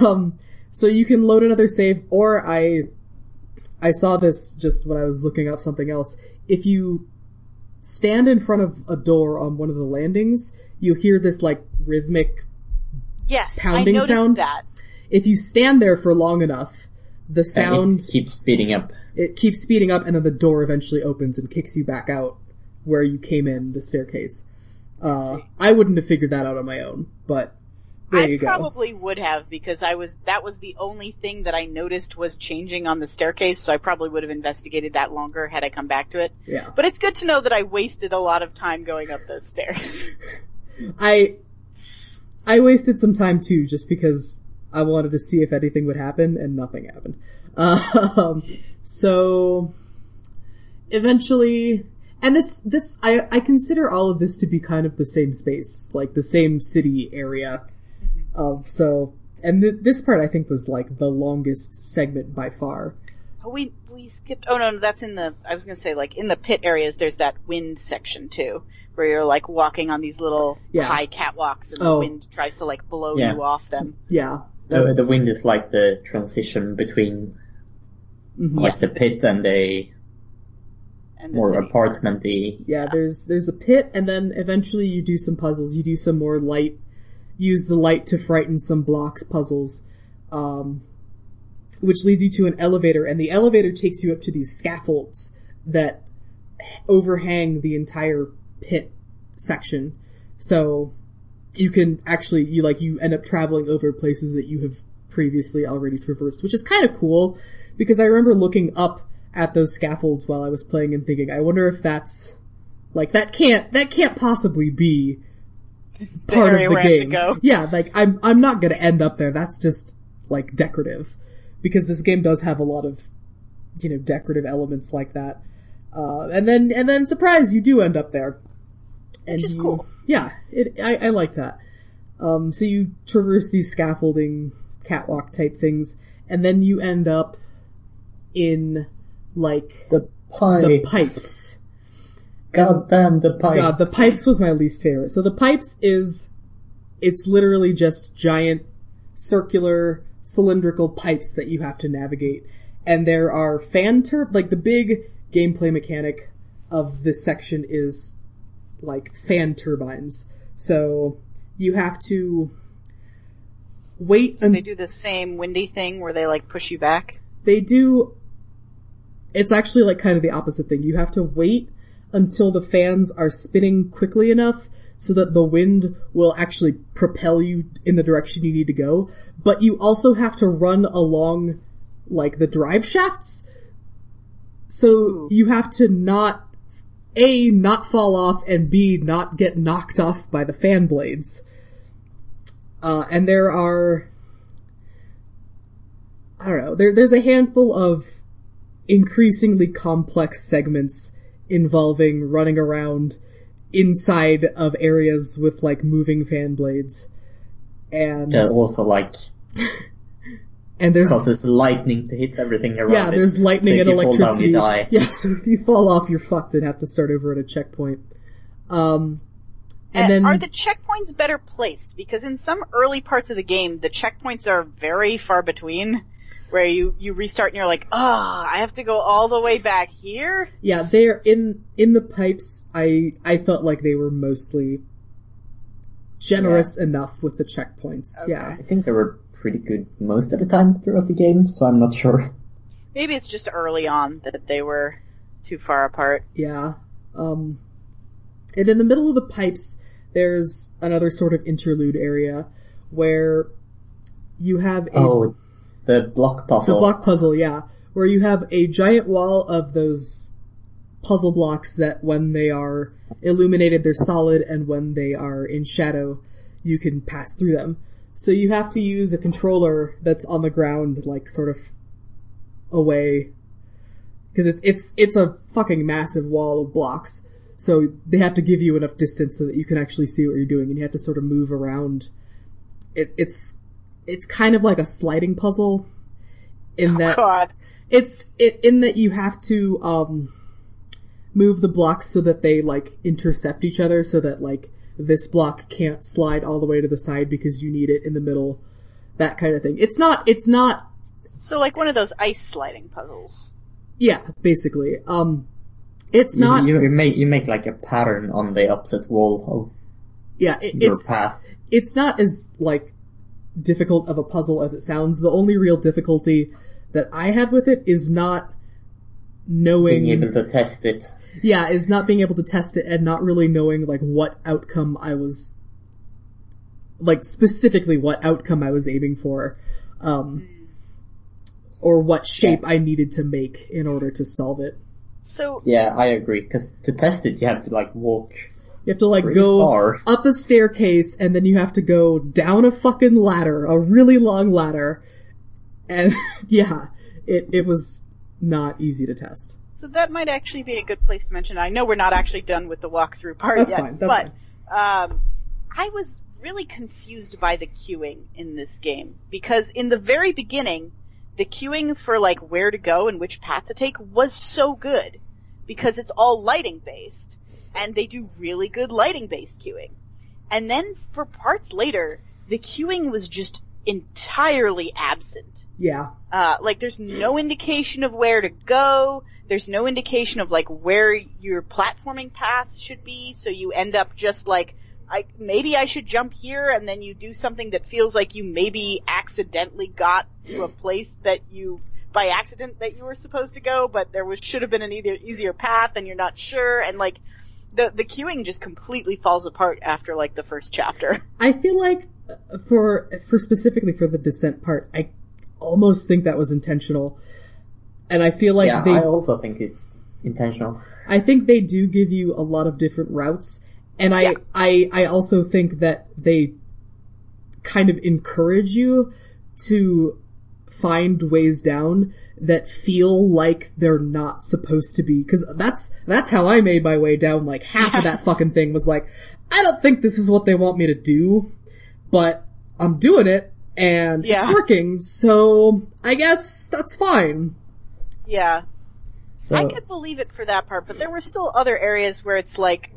Um, so you can load another save, or I, I saw this just when I was looking up something else. If you stand in front of a door on one of the landings, you hear this like rhythmic. Yes, Pounding I sound? that. If you stand there for long enough, the sound it keeps speeding up. it keeps speeding up, and then the door eventually opens and kicks you back out where you came in the staircase. Uh, I wouldn't have figured that out on my own, but there I probably would have because I was that was the only thing that I noticed was changing on the staircase, so I probably would have investigated that longer had I come back to it. Yeah. But it's good to know that I wasted a lot of time going up those stairs. (laughs) I I wasted some time too, just because I wanted to see if anything would happen, and nothing happened. (laughs) Um, so eventually, and this this I I consider all of this to be kind of the same space, like the same city area. Of so, and th- this part I think was like the longest segment by far. oh, we we skipped. Oh no, no, that's in the. I was gonna say like in the pit areas. There's that wind section too, where you're like walking on these little Yeah. high catwalks, and Oh. the wind tries to like blow Yeah. you off them. Yeah, The, the wind is like the transition between mhm. like the pit and a And the more city. apartmenty. Yeah, there's there's a pit, and then eventually you do some puzzles. You do some more light, use the light to frighten some blocks puzzles, um, which leads you to an elevator, and the elevator takes you up to these scaffolds that overhang the entire pit section. So you can actually you like you end up traveling over places that you have previously already traversed, which is kind of cool because I remember looking up at those scaffolds while I was playing and thinking, I wonder if that's like that can't that can't possibly be (laughs) part area of the where I have to game. go. Yeah, like I'm I'm not gonna end up there. That's just like decorative because this game does have a lot of you know decorative elements like that. Uh, and then and then surprise, you do end up there. And Which is you- cool. Yeah, it I, I like that. Um, so you traverse these scaffolding catwalk type things, and then you end up in like The pipes. the pipes. God damn the pipes. God, the pipes was my least favorite. So the pipes is, it's literally just giant circular cylindrical pipes that you have to navigate. And there are fan tur- like the big gameplay mechanic of this section is like fan turbines. So you have to wait And They do the same windy thing where they like push you back. they do it's actually like kind of the opposite thing. You have to wait until the fans are spinning quickly enough so that the wind will actually propel you in the direction you need to go, but you also have to run along like the drive shafts. So you have to not A, not fall off, and B, not get knocked off by the fan blades. Uh, and there are I don't know. There, there's a handful of increasingly complex segments involving running around inside of areas with like moving fan blades. And, That also like (laughs) and there's, causes lightning to hit everything around yeah, there's lightning so if and you fall down, electricity. you die. (laughs) Yeah, so if you fall off, you're fucked and have to start over at a checkpoint. Um, and And then, are the checkpoints better placed? Because in some early parts of the game, the checkpoints are very far between. Where you, you restart and you're like, ah, I have to go all the way back here? Yeah, they're in in the pipes. I I felt like they were mostly generous enough with the checkpoints. Yeah, I think they were pretty good most of the time throughout the game, so I'm not sure. Maybe it's just early on that they were too far apart. yeah. Um, and in the middle of the pipes, there's another sort of interlude area where you have a Oh, the block puzzle. the block puzzle. Yeah, where you have a giant wall of those puzzle blocks that when they are illuminated, they're solid, and when they are in shadow, you can pass through them. So you have to use a controller that's on the ground, like sort of away, because it's it's it's a fucking massive wall of blocks. So they have to give you enough distance so that you can actually see what you're doing, and you have to sort of move around. It, it's it's kind of like a sliding puzzle, in that God. it's it, in that you have to um move the blocks so that they like intercept each other so that like this block can't slide all the way to the side because you need it in the middle that kind of thing it's not it's not So like one of those ice sliding puzzles. yeah basically um it's You- not you, you make you make like a pattern on the opposite wall of yeah it, your it's path. it's not as like difficult of a puzzle as it sounds the only real difficulty that i had with it is not knowing Being able to test it. Yeah, is not being able to test it and not really knowing like what outcome I was like specifically what outcome I was aiming for. Um or what shape I needed to make in order to solve it. So Yeah, I agree. Because to test it, you have to like walk. You have to like Pretty go far. up a staircase and then you have to go down a fucking ladder, a really long ladder. And (laughs) yeah, it it was not easy to test. So that might actually be a good place to mention. I know we're not actually done with the walkthrough part That's yet, fine, that's but um, I was really confused by the cueing in this game because in the very beginning, the cueing for like where to go and which path to take was so good because it's all lighting based and they do really good lighting based cueing. And then for parts later, the cueing was just entirely absent. Yeah. Uh, like there's no indication of where to go. There's no indication of like where your platforming path should be. So you end up just like, I, maybe I should jump here and then you do something that feels like you maybe accidentally got to a place that you, by accident that you were supposed to go, but there was, should have been an either, easier path and you're not sure and like, the, the cueing just completely falls apart after like the first chapter. (laughs) I feel like uh, for for specifically for the descent part, I almost think that was intentional, and I feel like yeah, they, I also think it's intentional. I think they do give you a lot of different routes, and I, Yeah. I, I also think that they kind of encourage you to find ways down that feel like they're not supposed to be, cause that's, that's how I made my way down, like half of that (laughs) fucking thing was like, I don't think this is what they want me to do, but I'm doing it, and Yeah. it's working, so I guess that's fine. Yeah. So I could believe it for that part, but there were still other areas where it's like,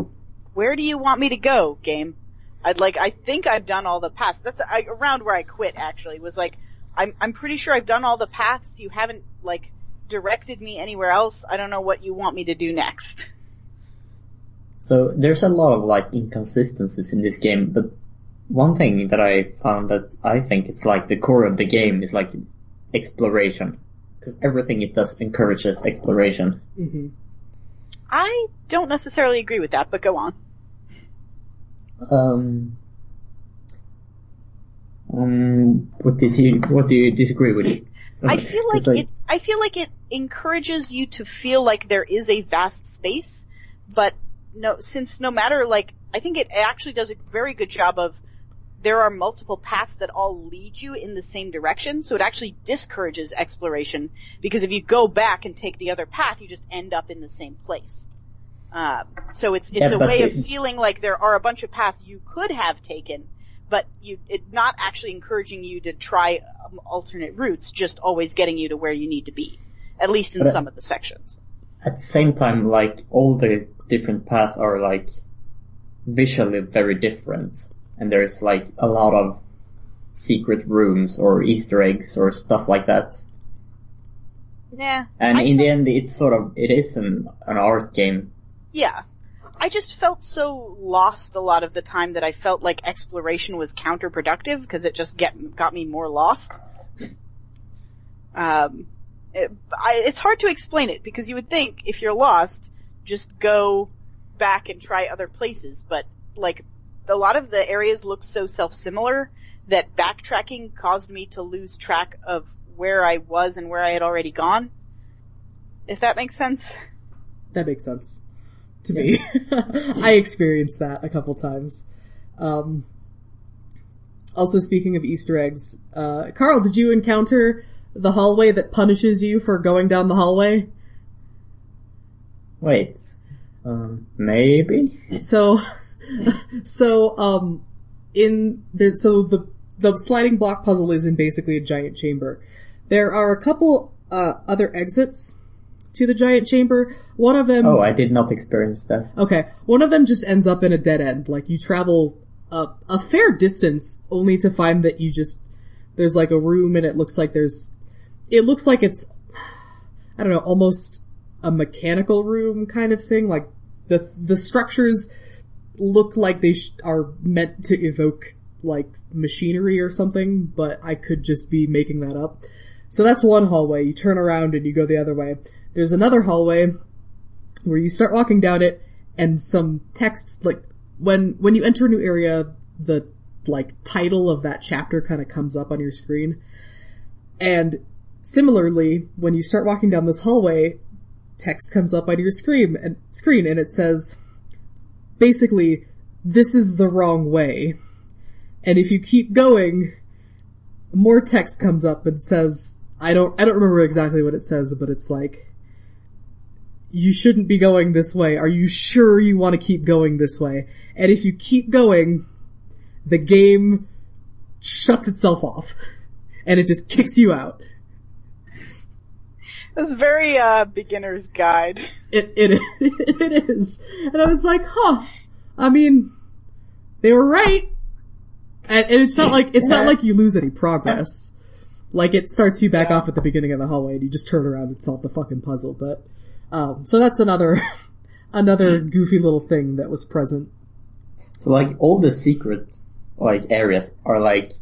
where do you want me to go, game? I'd like, I think I've done all the paths. That's I, around where I quit actually, was like, I'm, I'm pretty sure I've done all the paths. You haven't, like, directed me anywhere else. I don't know what you want me to do next. So there's a lot of like inconsistencies in this game, but one thing that I found that I think is like the core of the game is like exploration. Because everything it does encourages exploration. hmm I don't necessarily agree with that, but go on. Um, um, what do you, what do you disagree with? I feel like it. I feel like it encourages you to feel like there is a vast space, but no, since no matter like, I think it actually does a very good job of. There are multiple paths that all lead you in the same direction, so it actually discourages exploration because if you go back and take the other path, you just end up in the same place. Um, so it's it's Yeah, a way the- of feeling like there are a bunch of paths you could have taken, but you it not actually encouraging you to try um, alternate routes, just always getting you to where you need to be, at least in But some of the sections. At the same time, like all the different paths are like visually very different, and there's like a lot of secret rooms or Easter eggs or stuff like that. Yeah. And I in the end, it's sort of, it is an, an art game. Yeah. I just felt so lost a lot of the time that I felt like exploration was counterproductive because it just get, got me more lost. Um, it, I, it's hard to explain it because you would think if you're lost, just go back and try other places, but like a lot of the areas look so self-similar that backtracking caused me to lose track of where I was and where I had already gone. If that makes sense. That makes sense to me. (laughs) I experienced that a couple times. Um, also, speaking of Easter eggs, uh, Carl, did you encounter the hallway that punishes you for going down the hallway? Wait. Um, maybe? So, (laughs) so, um, in there, so the, the sliding block puzzle is in basically a giant chamber. There are a couple, uh, other exits to the giant chamber. One of them, Oh, I did not experience that. okay, one of them just ends up in a dead end. Like you travel a, a fair distance only to find that you just, there's like a room and it looks like there's, it looks like it's, I don't know, almost a mechanical room kind of thing. Like the, the structures look like they sh- are meant to evoke like machinery or something, but I could just be making that up. So that's one hallway. You turn around and you go the other way. There's another hallway where you start walking down it and some text like when when you enter a new area the like title of that chapter kind of comes up on your screen. And similarly, when you start walking down this hallway, text comes up on your screen and screen and it says basically this is the wrong way. And if you keep going, more text comes up and says I don't I don't remember exactly what it says, but it's like you shouldn't be going this way. Are you sure you want to keep going this way? And if you keep going, the game shuts itself off. (laughs) And it just kicks you out. That's very, uh, beginner's guide. It, it, (laughs) it is. And I was like, huh, I mean, they were right. And, and it's not like, it's not like you lose any progress. Like it starts you back off at the beginning of the hallway and you just turn around and solve the fucking puzzle, but, um, so that's another, (laughs) another goofy little thing that was present. So like all the secret like areas are like,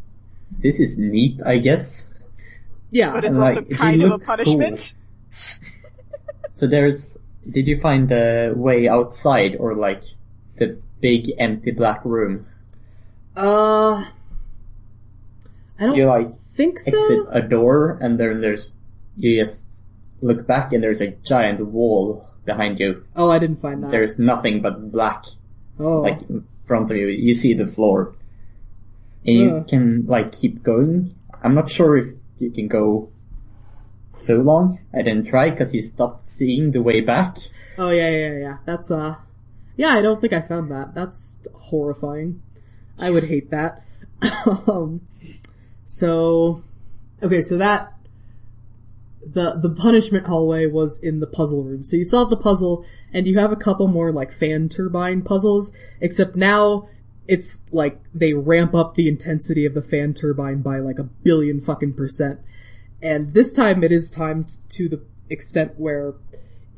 this is neat, I guess. Yeah. But it's Like, also if kind of a look punishment. (laughs) So there's, did you find the way outside or like the big empty black room? Uh, I don't You like think so. exit a door and then there's, you just look back and there's a giant wall behind you. Oh, I didn't find that. There's nothing but black oh, like in front of you. You see the floor. And you can like keep going. I'm not sure if you can go so long. I didn't try because you stopped seeing the way back. oh yeah, yeah, yeah, yeah. That's uh, yeah. I don't think I found that. That's horrifying. I would hate that. (laughs) um, so, okay, so that the the punishment hallway was in the puzzle room. So you solve the puzzle, and you have a couple more like fan turbine puzzles. Except now it's like they ramp up the intensity of the fan turbine by like a billion fucking percent. And this time it is timed to the extent where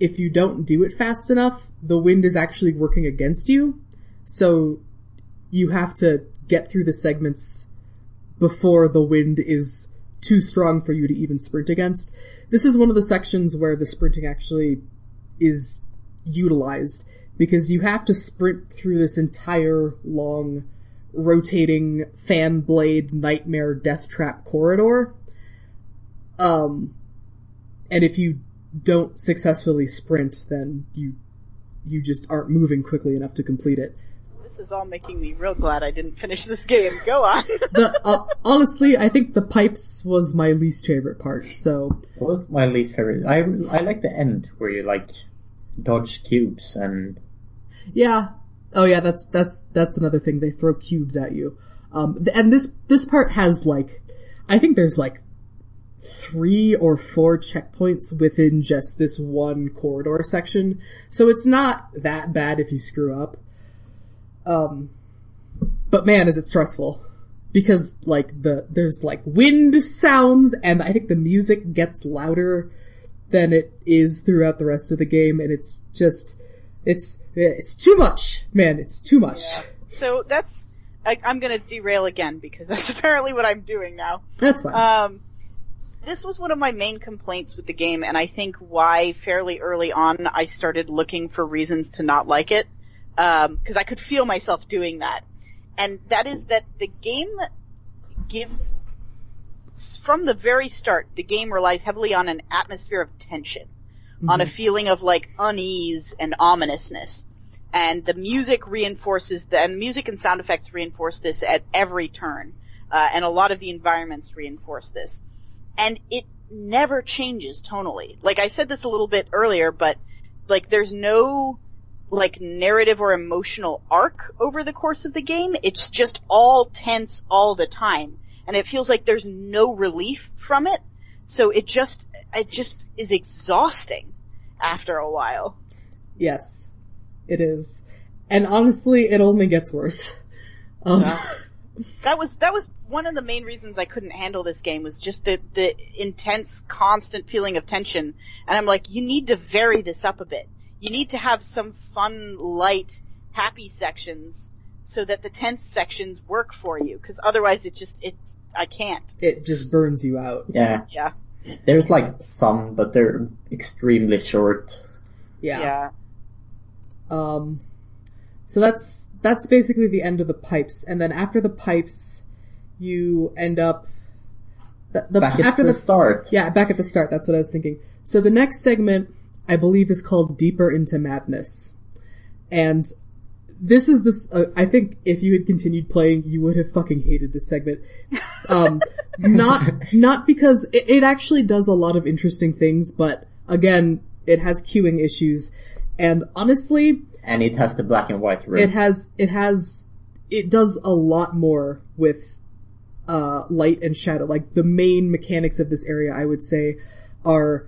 if you don't do it fast enough, the wind is actually working against you. So you have to get through the segments before the wind is too strong for you to even sprint against. This is one of the sections where the sprinting actually is utilized because you have to sprint through this entire long rotating fan blade nightmare death trap corridor. Um, and if you don't successfully sprint, then you, you just aren't moving quickly enough to complete it. This is all making me real glad I didn't finish this game. Go on. (laughs) The, uh, honestly, I think the pipes was my least favorite part, so, What was my least favorite? I, I like the end where you like dodge cubes and yeah. Oh yeah, that's, that's, that's another thing, they throw cubes at you. Um, th- and this, this part has like, I think there's like three or four checkpoints within just this one corridor section, so it's not that bad if you screw up. Um, but man, is it stressful. Because like the, there's like wind sounds and I think the music gets louder than it is throughout the rest of the game, and it's just, it's, it's too much, man, it's too much. So that's, I, I'm gonna derail again because (laughs) that's apparently what I'm doing now. That's fine. Um, this was one of my main complaints with the game, and I think why fairly early on I started looking for reasons to not like it, because I could feel myself doing that. And that is that the game gives, from the very start, the game relies heavily on an atmosphere of tension, on a feeling of like unease and ominousness. And the music reinforces the, and music and sound effects reinforce this at every turn. Uh, and a lot of the environments reinforce this and it never changes tonally. Like I said this a little bit earlier, but like there's no like narrative or emotional arc over the course of the game. It's just all tense all the time. And it feels like there's no relief from it. So it just, it just is exhausting after a while. yes, it is. And honestly, it only gets worse. (laughs) Um, That was, that was one of the main reasons I couldn't handle this game was just the, the intense, constant feeling of tension. And I'm like, you need to vary this up a bit. You need to have some fun, light, happy sections so that the tense sections work for you. Cause otherwise it just, it's, I can't. it just burns you out. Yeah. Yeah. There's like some, but they're extremely short. Yeah. Yeah. Um, so that's that's basically the end of the pipes, and then after the pipes, you end up the, the Back at after the, the start. yeah back at the start. That's what I was thinking. So the next segment, I believe, is called "Deeper into Madness," and this is this. Uh, I think if you had continued playing, you would have fucking hated this segment. Um, (laughs) not not because it, it actually does a lot of interesting things, but again, it has cueing issues, and honestly, And it has the black and white room. it has it has it does a lot more with uh light and shadow like the main mechanics of this area i would say are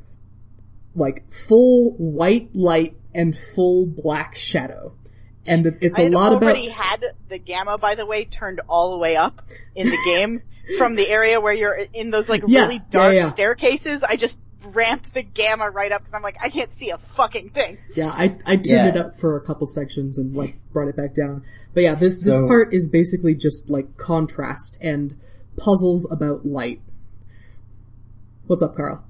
like full white light and full black shadow and it's I a had lot about already had the gamma, by the way, turned all the way up in the game (laughs) from the area where you're in those like Yeah, really dark yeah. staircases. I just ramped the gamma right up because I'm like, I can't see a fucking thing. yeah i i turned it up for a couple sections and like brought it back down but yeah this this So- part is basically just like contrast and puzzles about light what's up carl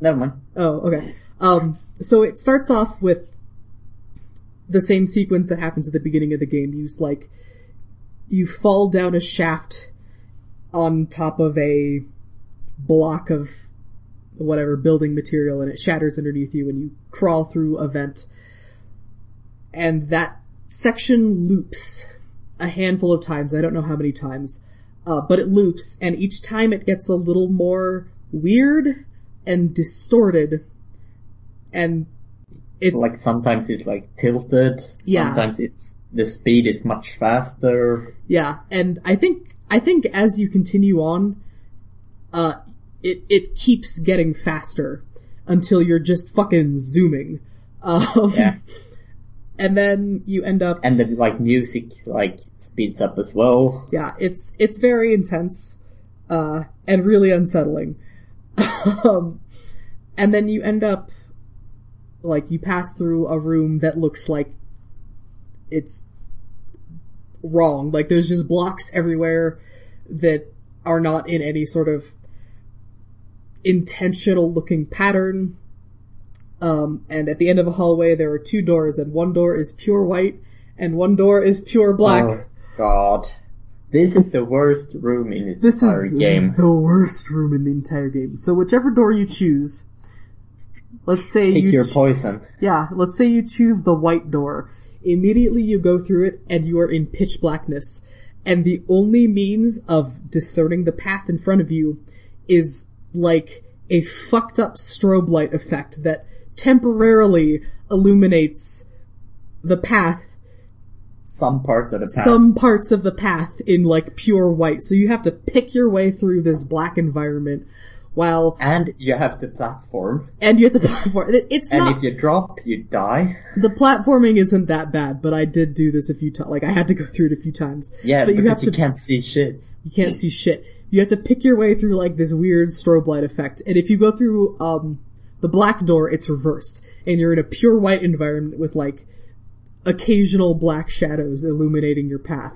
Never mind. Oh, okay. Um, so it starts off with the same sequence that happens at the beginning of the game. You like, you fall down a shaft on top of a block of whatever building material and it shatters underneath you and you crawl through a vent. And that section loops a handful of times. I don't know how many times. Uh, but it loops and each time it gets a little more weird and distorted and it's Like sometimes it's like tilted. Yeah. Sometimes it's, the speed is much faster. yeah and i think i think as you continue on uh it it keeps getting faster until you're just fucking zooming (laughs) um Yeah. and then you end up And then like music like speeds up as well. yeah it's it's very intense uh and really unsettling (laughs) um and then you end up like you pass through a room that looks like it's wrong. Like there's just blocks everywhere that are not in any sort of intentional looking pattern. Um and at the end of a hallway there are two doors and one door is pure white and one door is pure black. Oh god. This is the worst room in the This entire is game. the worst room in the entire game. So whichever door you choose, let's say Pick you your ch- poison. yeah, let's say you choose the white door. Immediately you go through it and you are in pitch blackness. And the only means of discerning the path in front of you is like a fucked up strobe light effect that temporarily illuminates the path Some part of the path. some parts of the path in like pure white. So you have to pick your way through this black environment while, And you have to platform. and you have to platform. it- It's And not, if you drop, you die. the platforming isn't that bad, but I did do this a few times. Like I had to go through it a few times. Yeah, but you because have you to, can't see shit. you can't see shit. You have to pick your way through like this weird strobe light effect. And if you go through, um, the black door, it's reversed. And you're in a pure white environment with like occasional black shadows illuminating your path.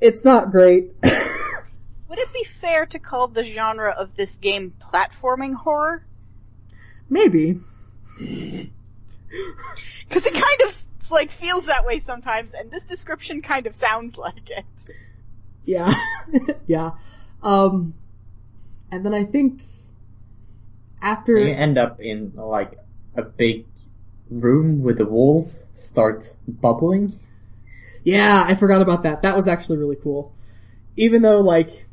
It's not great. (coughs) Would it be fair to call the genre of this game platforming horror? Maybe. (laughs) Because it kind of like feels that way sometimes, and this description kind of sounds like it. Yeah. (laughs) yeah. Um, and then I think after You end up in like a big room with the walls start bubbling. Yeah, I forgot about that. That was actually really cool. Even though, like,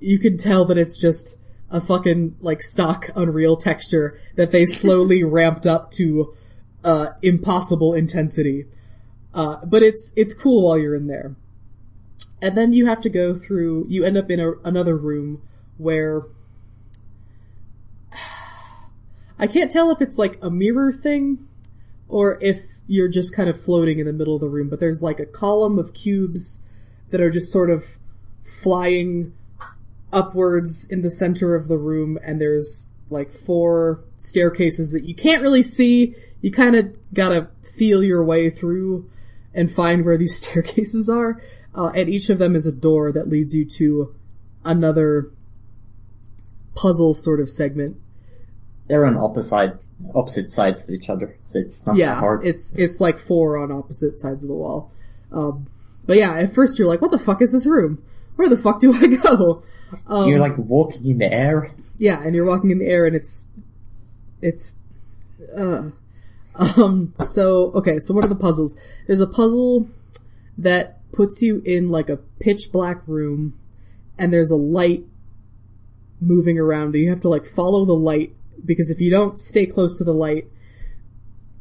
you can tell that it's just a fucking, like, stock Unreal texture that they (laughs) slowly ramped up to, uh, impossible intensity. Uh, but it's, it's cool while you're in there. And then you have to go through, you end up in a, another room where, I can't tell if it's like a mirror thing, or if you're just kind of floating in the middle of the room, but there's like a column of cubes that are just sort of flying upwards in the center of the room and there's like four staircases that you can't really see. You kind of gotta feel your way through and find where these (laughs) staircases are. Uh, and each of them is a door that leads you to another puzzle sort of segment. They're on opposite opposite sides of each other, so it's not that Yeah, hard. it's it's like four on opposite sides of the wall. Um, but yeah, at first you're like, what the fuck is this room? Where the fuck do I go? (laughs) Um, You're like walking in the air. yeah, and you're walking in the air and it's, it's, uh, (laughs) um, so, okay, so what are the puzzles? There's a puzzle that puts you in like a pitch black room and there's a light moving around. And you have to like follow the light because if you don't stay close to the light,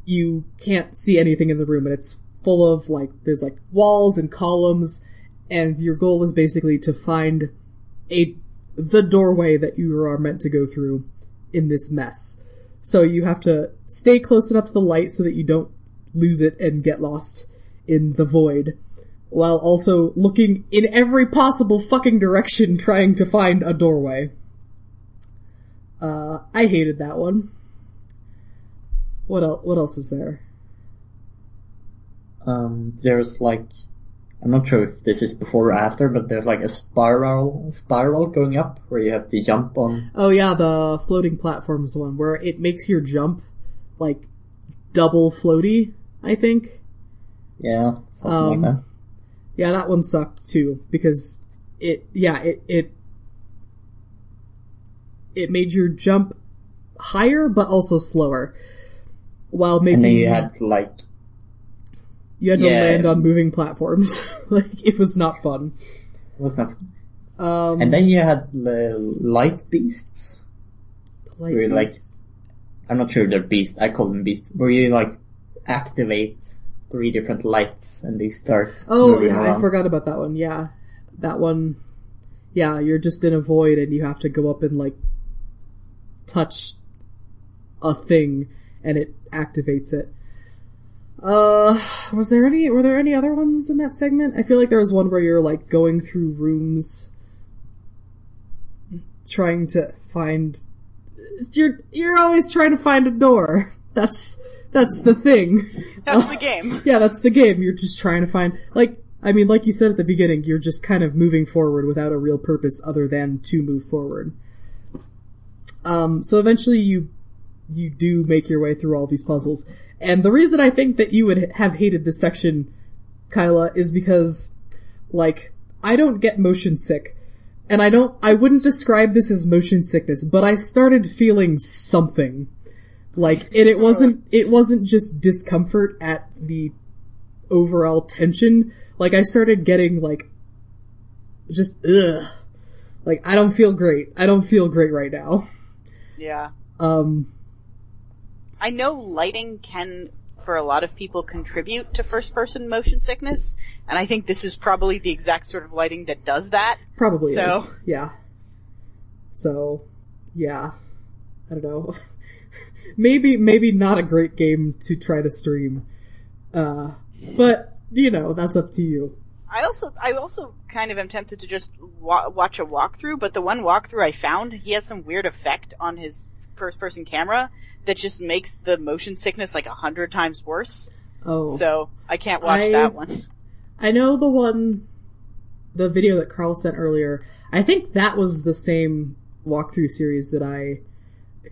you can't see anything in the room and it's full of like, there's like walls and columns and your goal is basically to find a, the doorway that you are meant to go through in this mess. So you have to stay close enough to the light so that you don't lose it and get lost in the void. While also looking in every possible fucking direction (laughs) trying to find a doorway. Uh, I hated that one. What else, what else is there? Um, there's like, I'm not sure if this is before or after, but there's like a spiral, spiral going up where you have to jump on. Oh yeah, the floating platforms one where it makes your jump like double floaty, I think. Yeah, something Um, like that. Yeah, that one sucked too because it yeah, it it it made your jump higher but also slower. While making And then you had like, you had to yeah. land on moving platforms. (laughs) like it was not fun. was not, fun. Um and then you had the light beasts. like, where, like, I'm not sure if they're beasts, I call them beasts, where you like activate three different lights and they start Oh yeah, I forgot about that one. Yeah. That one yeah, you're just in a void and you have to go up and like touch a thing and it activates it. Uh, was there any, were there any other ones in that segment? I feel like there was one where you're like going through rooms trying to find, you're, you're always trying to find a door. That's, that's the thing. That's the (laughs) game. Yeah, that's the game. You're just trying to find, like, I mean, like you said at the beginning, you're just kind of moving forward without a real purpose other than to move forward. Um, so eventually you, you do make your way through all these puzzles. And the reason I think that you would have hated this section, Kyla, is because, like, I don't get motion sick. And I don't, I wouldn't describe this as motion sickness, but I started feeling something. Like, and it wasn't, it wasn't just discomfort at the overall tension. Like I started getting like, just ugh. Like I don't feel great. I don't feel great right now. Yeah. Um, I know lighting can, for a lot of people, contribute to first person motion sickness, and I think this is probably the exact sort of lighting that does that. probably So- is. Yeah. So, yeah. I don't know. (laughs) maybe, maybe not a great game to try to stream. Uh, but, you know, that's up to you. I also, I also kind of am tempted to just wa- watch a walkthrough, but the one walkthrough I found, he has some weird effect on his first person camera that just makes the motion sickness like a hundred times worse. Oh, So I can't watch I- that one. I know the one, the video that Carl sent earlier. I think that was the same walkthrough series that I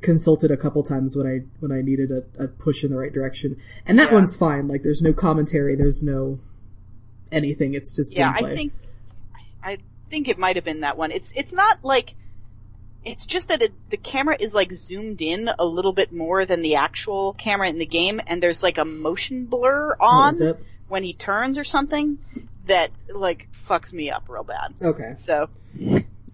consulted a couple times when I when I needed a, a push in the right direction, and that Yeah. one's fine. Like, there's no commentary, there's no anything. It's just Yeah, gameplay. I think, I think it might have been that one. It's, it's not like, it's just that it, the camera is like zoomed in a little bit more than the actual camera in the game, and there's like a motion blur Oh, on when he turns or something that like fucks me up real bad. Okay. So,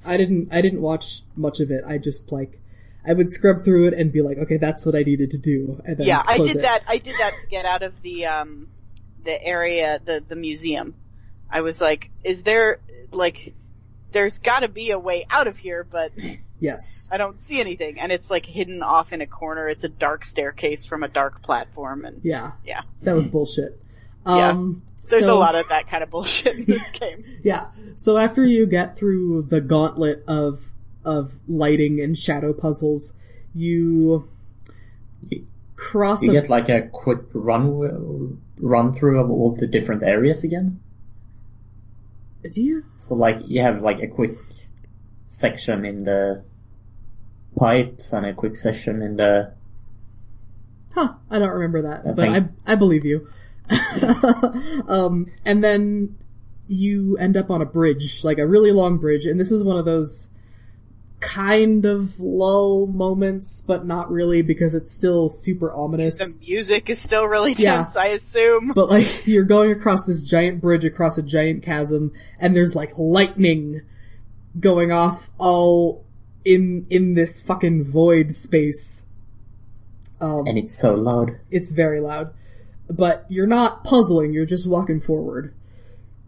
I didn't I didn't watch much of it. I just like I would scrub through it and be like, okay, that's what I needed to do. And then yeah, I did it. that. I did that to get out of the um the area, the the museum. I was like, is there like there's got to be a way out of here, but (laughs) Yes. I don't see anything, and it's like hidden off in a corner. It's a dark staircase from a dark platform, and Yeah. yeah, That was bullshit. Yeah. Um there's so- a lot of that kind of bullshit in this (laughs) game. Yeah. So after you get through the gauntlet of of lighting and shadow puzzles, you You- cross You a get like a quick run run through of all the different areas again. do you? So like you have like a quick section in the pipes and a quick section in the Huh, I don't remember that, I but I I believe you. (laughs) um, and then you end up on a bridge, like a really long bridge, and this is one of those kind of lull moments, but not really because it's still super ominous. The music is still really Yeah. tense, I assume. But like, (laughs) you're going across this giant bridge across a giant chasm, and there's like lightning going off all in, in this fucking void space. Um, and it's so loud. it's very loud. But you're not puzzling, you're just walking forward.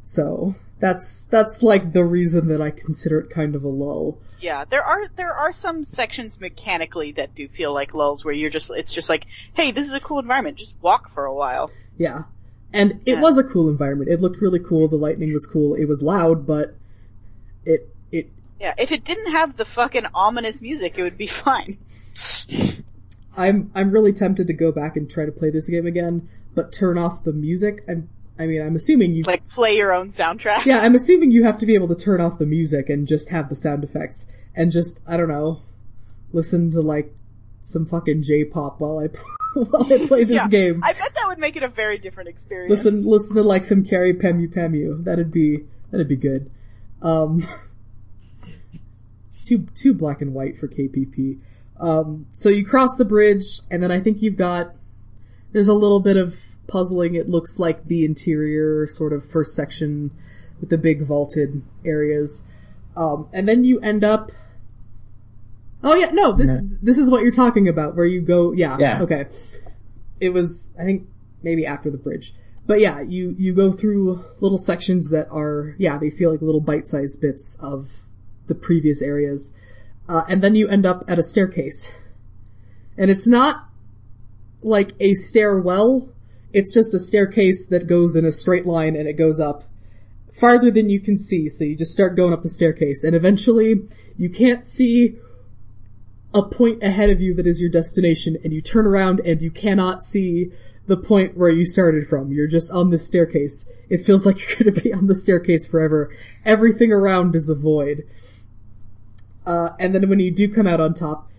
So, that's, that's like the reason that I consider it kind of a lull. Yeah, there are there are some sections mechanically that do feel like lulls where you're just it's just like, hey, this is a cool environment, just walk for a while. Yeah. And it Yeah. was a cool environment. It looked really cool, the lightning was cool, it was loud, but it, it, Yeah, if it didn't have the fucking ominous music, it would be (laughs) fine. I'm I'm really tempted to go back and try to play this game again, but turn off the music. I'm I mean I'm assuming you Like play your own soundtrack. Yeah, I'm assuming you have to be able to turn off the music and just have the sound effects and just I don't know, listen to like some fucking J-pop while I (laughs) while I play this Yeah, game. I bet that would make it a very different experience. Listen listen to like some Kyary Pamyu Pamyu. That'd be that'd be good. Um (laughs) It's too too black and white for KPP. Um so you cross the bridge and then I think you've got there's a little bit of puzzling. It looks like the interior sort of first section with the big vaulted areas. Um, and then you end up. Oh yeah, no, this No. this is what you're talking about, where you go. Yeah, Yeah. okay. It was, I think, maybe after the bridge, but yeah, you you go through little sections that are, yeah, they feel like little bite-sized bits of the previous areas, uh, and then you end up at a staircase, and it's not like a stairwell. It's just a staircase that goes in a straight line and it goes up farther than you can see. So you just start going up the staircase and eventually you can't see a point ahead of you that is your destination and you turn around and you cannot see the point where you started from. You're just on the staircase. It feels like (laughs) you're to be on the staircase forever. Everything around is a void. Uh, and then when you do come out on top,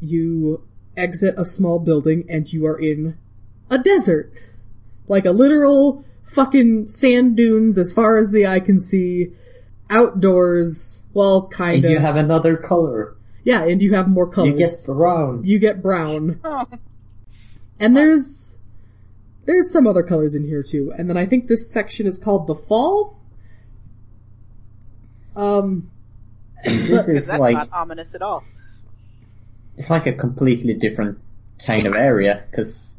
you exit a small building and you are in a desert. Like a literal fucking sand dunes as far as the eye can see. Outdoors. Well, kind And of. you have another color. yeah, and you have more colors. You get brown. You get brown. (laughs) And there's, there's some other colors in here too. And then I think this section is called the fall. Um, this is that's like not ominous at all. it's like a completely different kind of area because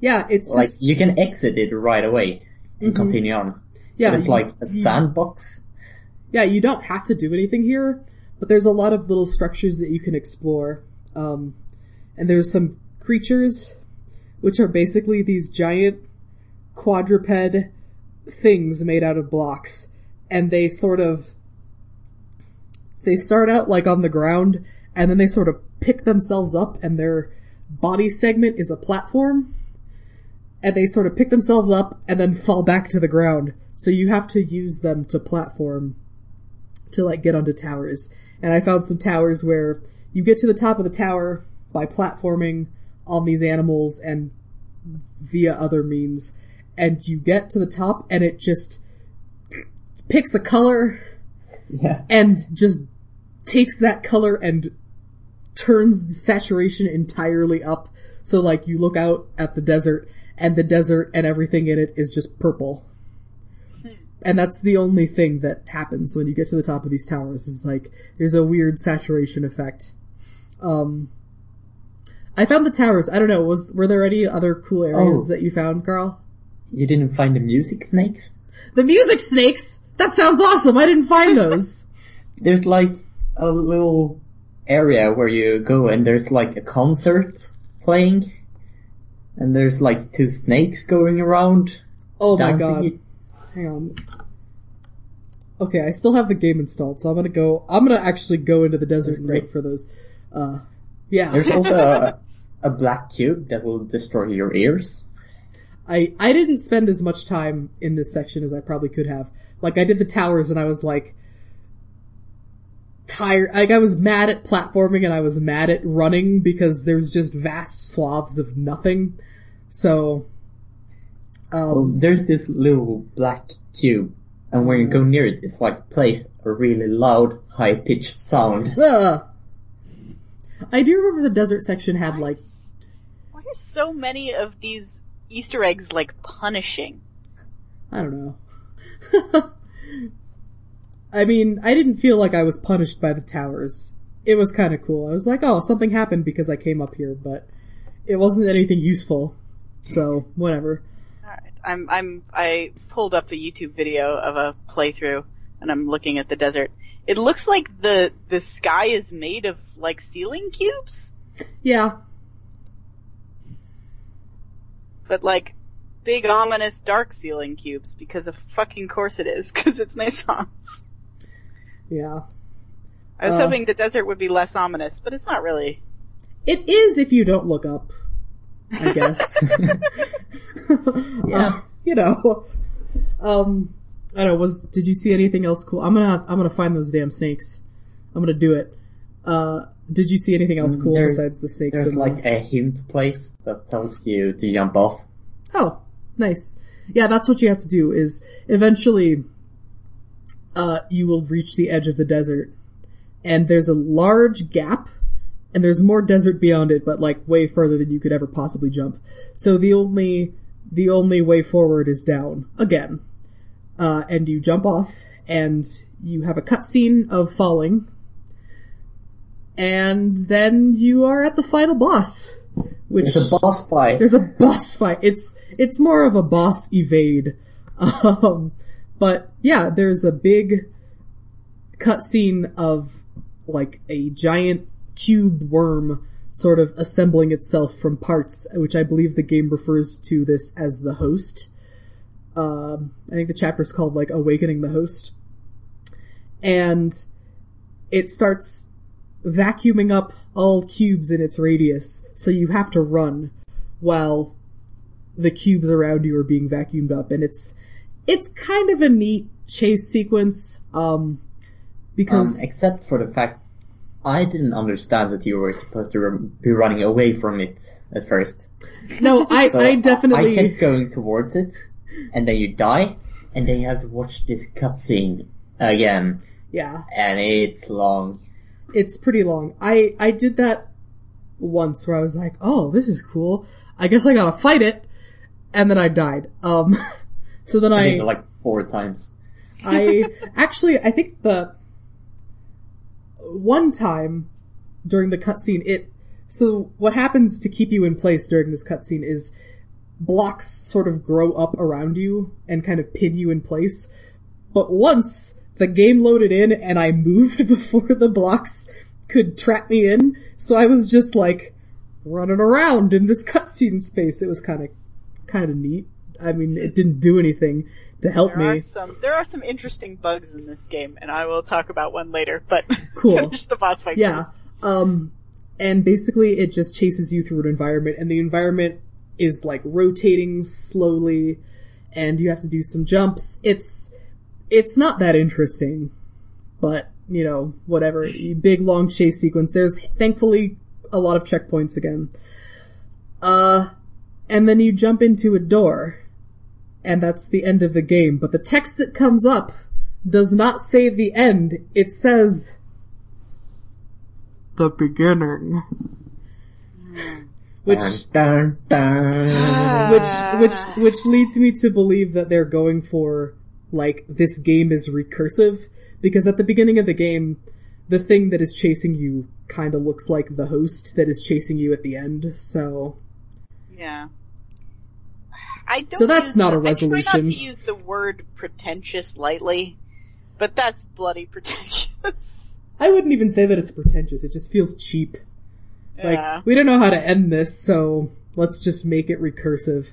yeah, it's like just, you can exit it right away and Mhm. continue on. yeah, it's you- like a sandbox. Yeah, you don't have to do anything here, but there's a lot of little structures that you can explore. Um, and there's some creatures, which are basically these giant quadruped things made out of blocks, and they sort of they start out like on the ground, and then they sort of pick themselves up, and their body segment is a platform, and they sort of pick themselves up and then fall back to the ground. So you have to use them to platform to like get onto towers. And I found some towers where you get to the top of the tower by platforming on these animals and via other means. And you get to the top and it just picks a color Yeah. and just takes that color and turns the saturation entirely up. So like you look out at the desert and the desert and everything in it is just purple. And that's the only thing that happens when you get to the top of these towers is like, there's a weird saturation effect. Um, I found the towers, I don't know, was, were there any other cool areas Oh. that you found, Carl? You didn't find the music snakes? The music snakes! That sounds awesome! I didn't find (laughs) those! There's like a little area where you go and there's like a concert playing. And there's like two snakes going around. oh my god. Hang on. Okay, I still have the game installed, so I'm gonna go, I'm gonna actually go into the desert and look for those. Uh, yeah. There's (laughs) also a, a black cube that will destroy your ears. I, I didn't spend as much time in this section as I probably could have. Like I did the towers and I was like, tired, like I was mad at platforming and I was mad at running because there was just vast swaths of nothing. So, Well, um, there's this little black cube, and when you go near it, it's like plays a really loud, high-pitched sound. (laughs) uh, I do remember the desert section had like, Why are so many of these Easter eggs like punishing? I don't know. (laughs) I mean, I didn't feel like I was punished by the towers. It was kind of cool. I was like, oh, something happened because I came up here, but it wasn't anything useful. So, whatever. Alright, I'm, I'm, I pulled up a YouTube video of a playthrough and I'm looking at the desert. It looks like the, the sky is made of like ceiling cubes, Yeah, but like big ominous dark ceiling cubes because of fucking course it is, (laughs) cause it's Naissance. Yeah. I was Uh. hoping the desert would be less ominous, but it's not really. It is if you don't look up, I (laughs) guess. (laughs) (laughs) Yeah. Uh, you know. Um, I don't know, was, did you see anything else cool? I'm gonna, I'm gonna find those damn snakes. I'm gonna do it. Uh, did you see anything else Mm, cool there's- besides the snakes? There's and the- like a hint place that tells you to jump off. Oh, nice. Yeah, that's what you have to do is eventually, uh, you will reach the edge of the desert and there's a large gap and there's more desert beyond it, but like way further than you could ever possibly jump. So the only, the only way forward is down again. Uh, and you jump off and you have a cutscene of falling and then you are at the final boss. Which There's a boss fight. there's a boss fight. It's it's more of a boss evade. (laughs) Um, but yeah, there's a big cutscene of like a giant cube worm sort of assembling itself from parts, which I believe the game refers to this as the host. Um, I think the chapter's called like Awakening the Host. And it starts vacuuming up all cubes in its radius, so you have to run while the cubes around you are being vacuumed up, and it's it's kind of a neat chase sequence, um, because Um, except for the fact I didn't understand that you were supposed to run- be running away from it at first. no, I (laughs) So I definitely I kept going towards it, and then you die, and then you have to watch this cutscene again, yeah, and it's long. it's pretty long. I I did that once where I was like, oh, this is cool. I guess I gotta fight it, and then I died. Um, (laughs) so then I I like four times. I (laughs) actually I think the one time during the cutscene it so what happens to keep you in place during this cutscene is blocks sort of grow up around you and kind of pin you in place. But once the game loaded in and I moved (laughs) before the blocks could trap me in, so I was just like running around in this cutscene space. It was kind of kind of neat, I mean, it didn't do anything to help There are me. some there are some interesting bugs in this game, and I will talk about one later. But (laughs) Cool. (laughs) finish the boss fight. Yeah. Um, and basically it just chases you through an environment and the environment is like rotating slowly and you have to do some jumps. It's, it's not that interesting, but you know, whatever. Big long chase sequence. There's thankfully a lot of checkpoints again. Uh, and then you jump into a door and that's the end of the game. But the text that comes up does not say the end. It says the beginning. Which, Dun, dun, dun. (sighs) which, which, which leads me to believe that they're going for, like, this game is recursive, because at the beginning of the game, the thing that is chasing you kinda looks like the host that is chasing you at the end, so, Yeah. I don't. So that's not the- a I try not resolution. to use the word pretentious lightly, but that's bloody pretentious. (laughs) I wouldn't even say that it's pretentious, it just feels cheap. Like, yeah. we don't know how to end this, so let's just make it recursive.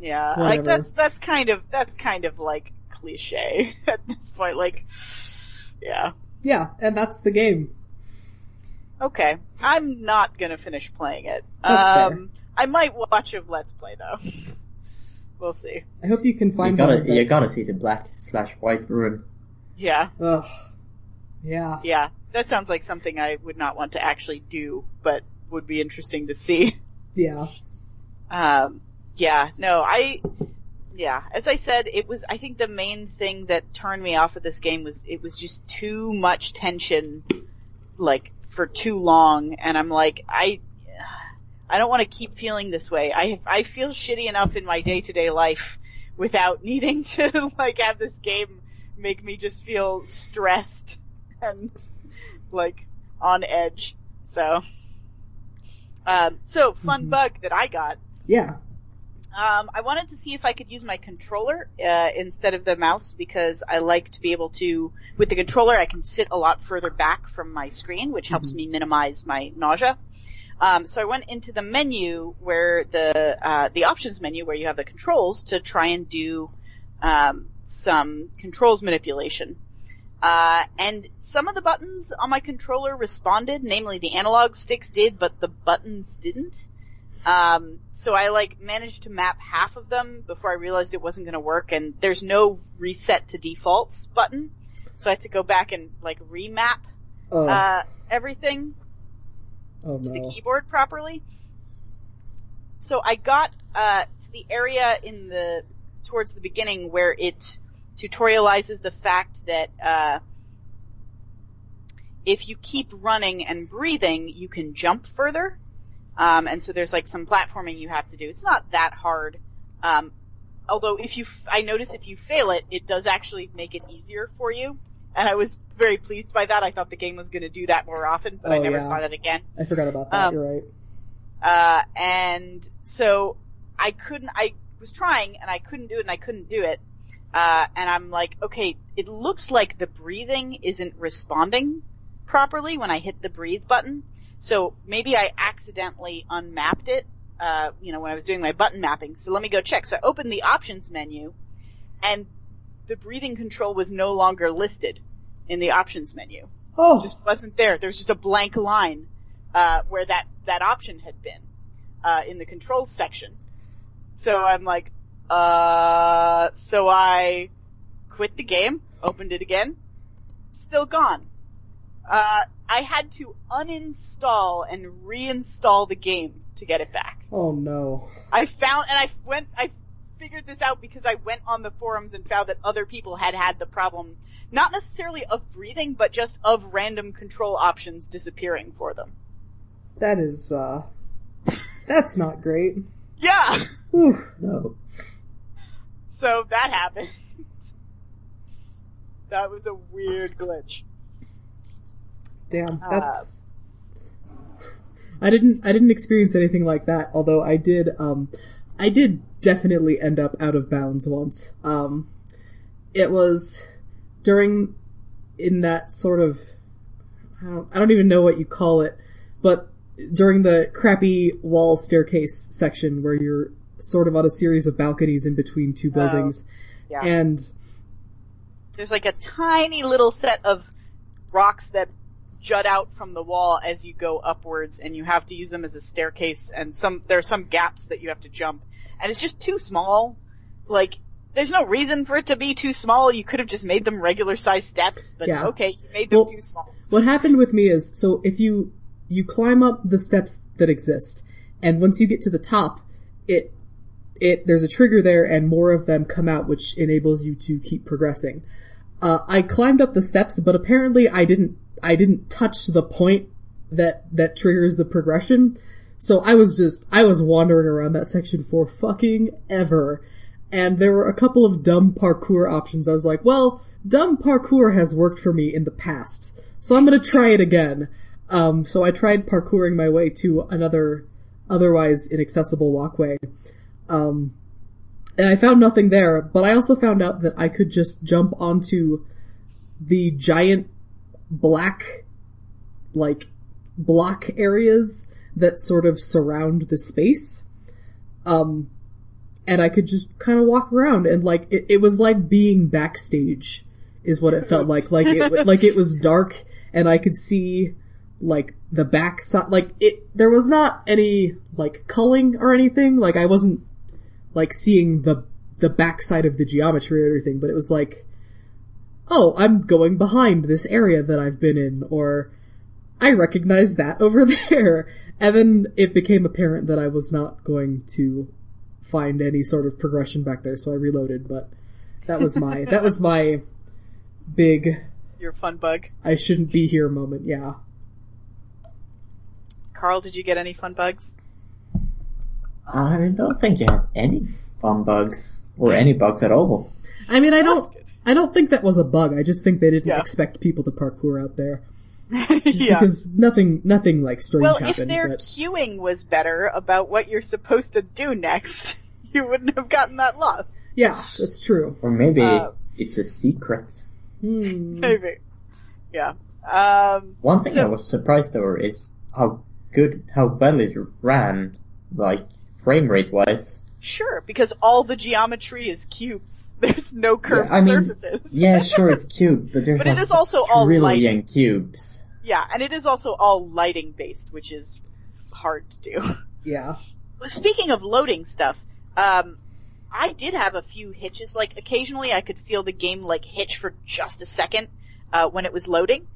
Yeah, like Whatever. that's that's kind of that's kind of like cliche (laughs) at this point. Like, yeah, Yeah, and that's the game. okay. I'm not gonna finish playing it. That's fair. um, I might watch a let's play though. (laughs) we'll see. I hope you can You find gotta, one that- you gotta see the black slash white room. Yeah, Ugh. Yeah. yeah. That sounds like something I would not want to actually do, but would be interesting to see. Yeah. Um, yeah, no, I, yeah, as I said, it was, I think the main thing that turned me off of this game was it was just too much tension, like, for too long, and I'm like, I, I don't want to keep feeling this way. I, I feel shitty enough in my day to day life without (laughs) needing to, like, have this game make me just feel stressed and, like, on edge. So, um, so fun Mhm. bug that I got Yeah. um, I wanted to see if I could use my controller uh, instead of the mouse because I like to be able to, with the controller, I can sit a lot further back from my screen, which helps Mhm. me minimize my nausea. Um, so I went into the menu where the uh, the options menu where you have the controls to try and do um, some controls manipulation. Uh, and some of the buttons on my controller responded, namely the analog sticks did, but the buttons didn't. Um, so I like managed to map half of them before I realized it wasn't going to work, and there's no reset to defaults button, so I had to go back and like remap Oh, uh, everything oh to the keyboard properly. So I got uh, to the area in the towards the beginning where it tutorializes the fact that uh, if you keep running and breathing, you can jump further. Um, and so there's like some platforming you have to do. It's not that hard. Um, although if you, f- I notice if you fail it, it does actually make it easier for you. And I was very pleased by that. I thought the game was going to do that more often, but I Oh, never yeah. saw that again. I forgot about that, um, you're right. Uh, and so I couldn't, I was trying and I couldn't do it and I couldn't do it. Uh, and I'm like, okay, it looks like the breathing isn't responding properly when I hit the breathe button. So maybe I accidentally unmapped it, uh, you know, when I was doing my button mapping. So let me go check. So I opened the options menu and the breathing control was no longer listed in the options menu Oh, It just wasn't there. There was just a blank line uh, where that that option had been uh, in the controls section. So I'm like, uh, so I quit the game, opened it again, still gone. Uh, I had to uninstall and reinstall the game to get it back. oh no. I found, and I went, I figured this out because I went on the forums and found that other people had had the problem, not necessarily of breathing, but just of random control options disappearing for them. That is, uh, that's not great. Yeah! Whew. No. So that happened. that was a weird glitch. Damn, Uh, that's. I didn't. I didn't experience anything like that. Although I did. Um, I did definitely end up out of bounds once. Um, it was during in that sort of. I don't. I don't even know what you call it, but during the crappy wall staircase section where you're sort of on a series of balconies in between two buildings. Yeah. And There's like a tiny little set of rocks that jut out from the wall as you go upwards and you have to use them as a staircase and some, there are some gaps that you have to jump and it's just too small. Like, there's no reason for it to be too small. You could have just made them regular sized steps, but Yeah. okay, you made them Well- too small. what happened with me is, so if you, you climb up the steps that exist, and once you get to the top, it, it, there's a trigger there and more of them come out which enables you to keep progressing. Uh, I climbed up the steps, but apparently I didn't, I didn't touch the point that, that triggers the progression. So I was just, I was wandering around that section for fucking ever. And there were a couple of dumb parkour options. I was like, well, dumb parkour has worked for me in the past. So I'm gonna try it again. Um, so I tried parkouring my way to another, otherwise inaccessible walkway. Um, and I found nothing there, but I also found out that I could just jump onto the giant black, like, block areas that sort of surround the space. Um, and I could just kind of walk around and like, it, it was like being backstage is what it (laughs) felt like. Like it, like it was dark and I could see like the backside, like it, there was not any like culling or anything. Like I wasn't like seeing the, the backside of the geometry or anything, but it was like, oh, I'm going behind this area that I've been in, or I recognize that over (laughs) there. And then it became apparent that I was not going to find any sort of progression back there, so I reloaded, but that was my, that was my big, Your fun bug. I shouldn't be here moment, yeah. Carl, did you get any fun bugs? I don't think you have any fun bugs or any bugs at all. I mean, I don't, I don't think that was a bug, I just think they didn't Yeah. expect people to parkour out there. (laughs) good. yeah. Because nothing, nothing like strange Well, if their but cueing was better about what you're supposed to do next, (laughs) you wouldn't have gotten that lost. yeah, that's true. Or maybe Uh, it's a secret. Hmm. Maybe. Yeah. Um, One thing So- I was surprised over is how good, how well it ran, like, frame rate wise. sure, because all the geometry is cubes. There's no curved I mean, surfaces. Yeah, sure it's cube, but there's But it is also all trillion cubes. Yeah, and it is also all lighting based, which is hard to do. Yeah. Speaking of loading stuff, um, I did have a few hitches. Like occasionally, I could feel the game like hitch for just a second uh, when it was loading,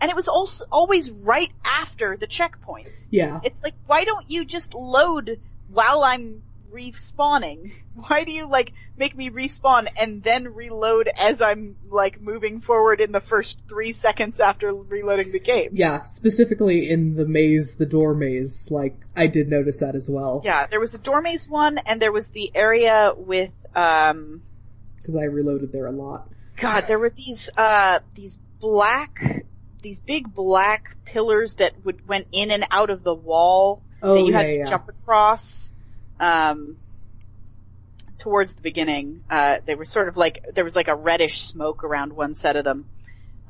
and it was also always right after the checkpoints. Yeah. It's like, why don't you just load while I'm respawning? (laughs) Why do you like make me respawn and then reload as I'm like moving forward in the first three seconds after reloading the game? Yeah, specifically in the maze, the door maze, like, I did notice that as well. Yeah, there was a door maze one, and there was the area with, um, Because I reloaded there a lot. God, there were these, uh, these black, these big black pillars that would, went in and out of the wall Oh, that you yeah, had to yeah. jump across, um, towards the beginning. Uh, they were sort of like, there was like a reddish smoke around one set of them.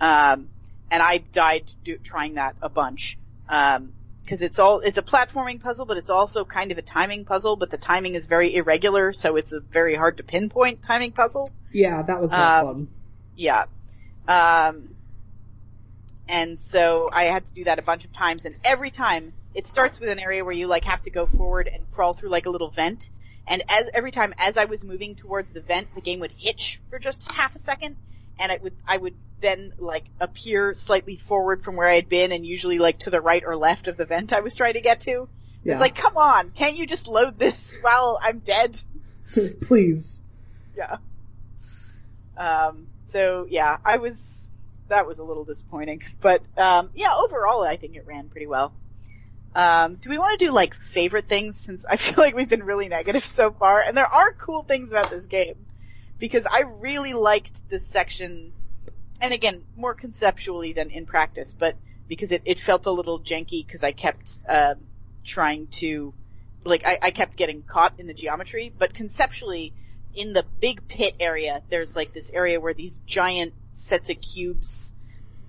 Um, and I died do, trying that a bunch. Um, cause it's all, it's a platforming puzzle, but it's also kind of a timing puzzle, but the timing is very irregular, so it's a very hard to pinpoint timing puzzle. Yeah, that was not Um, fun. Yeah. Um, and so I had to do that a bunch of times and every time it starts with an area where you like have to go forward and crawl through like a little vent. And as every time as I was moving towards the vent, the game would hitch for just half a second and it would, I would then like appear slightly forward from where I had been and usually like to the right or left of the vent I was trying to get to. Yeah. It's like, come on, can't you just load this (laughs) while I'm dead? (laughs) Please. Yeah. Um, so yeah, I was, that was a little disappointing, but, um, yeah, overall I think it ran pretty well. Um, do we want to do like favorite things since I (laughs) feel like we've been really negative so far? And there are cool things about this game because I really liked this section and again, more conceptually than in practice, but because it, it felt a little janky because I kept, um, trying to, like, I, I kept getting caught in the geometry, but conceptually, in the big pit area, there's like this area where these giant sets of cubes,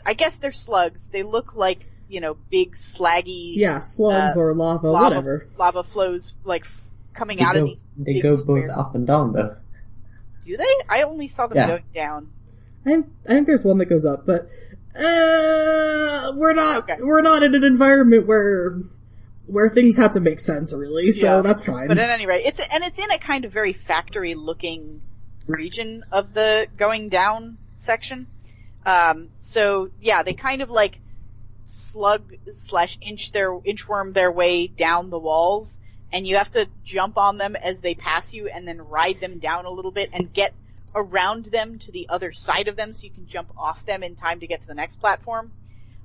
I guess they're slugs, they look like, you know, big slaggy Yeah, slugs Uh, or lava, lava, whatever. lava flows like coming They out go, of these they big go both squares. up and down though. Do they? I only saw them Yeah. going down. I think, I think there's one that goes up, but uh, we're not Okay. we're not in an environment where where things have to make sense really. So Yeah. that's fine. But at any rate, it's and it's in a kind of very factory looking region of the going down section. Um, so yeah, they kind of like slug slash inch their inchworm their way down the walls, and you have to jump on them as they pass you, and then ride them down a little bit and get around them to the other side of them, so you can jump off them in time to get to the next platform.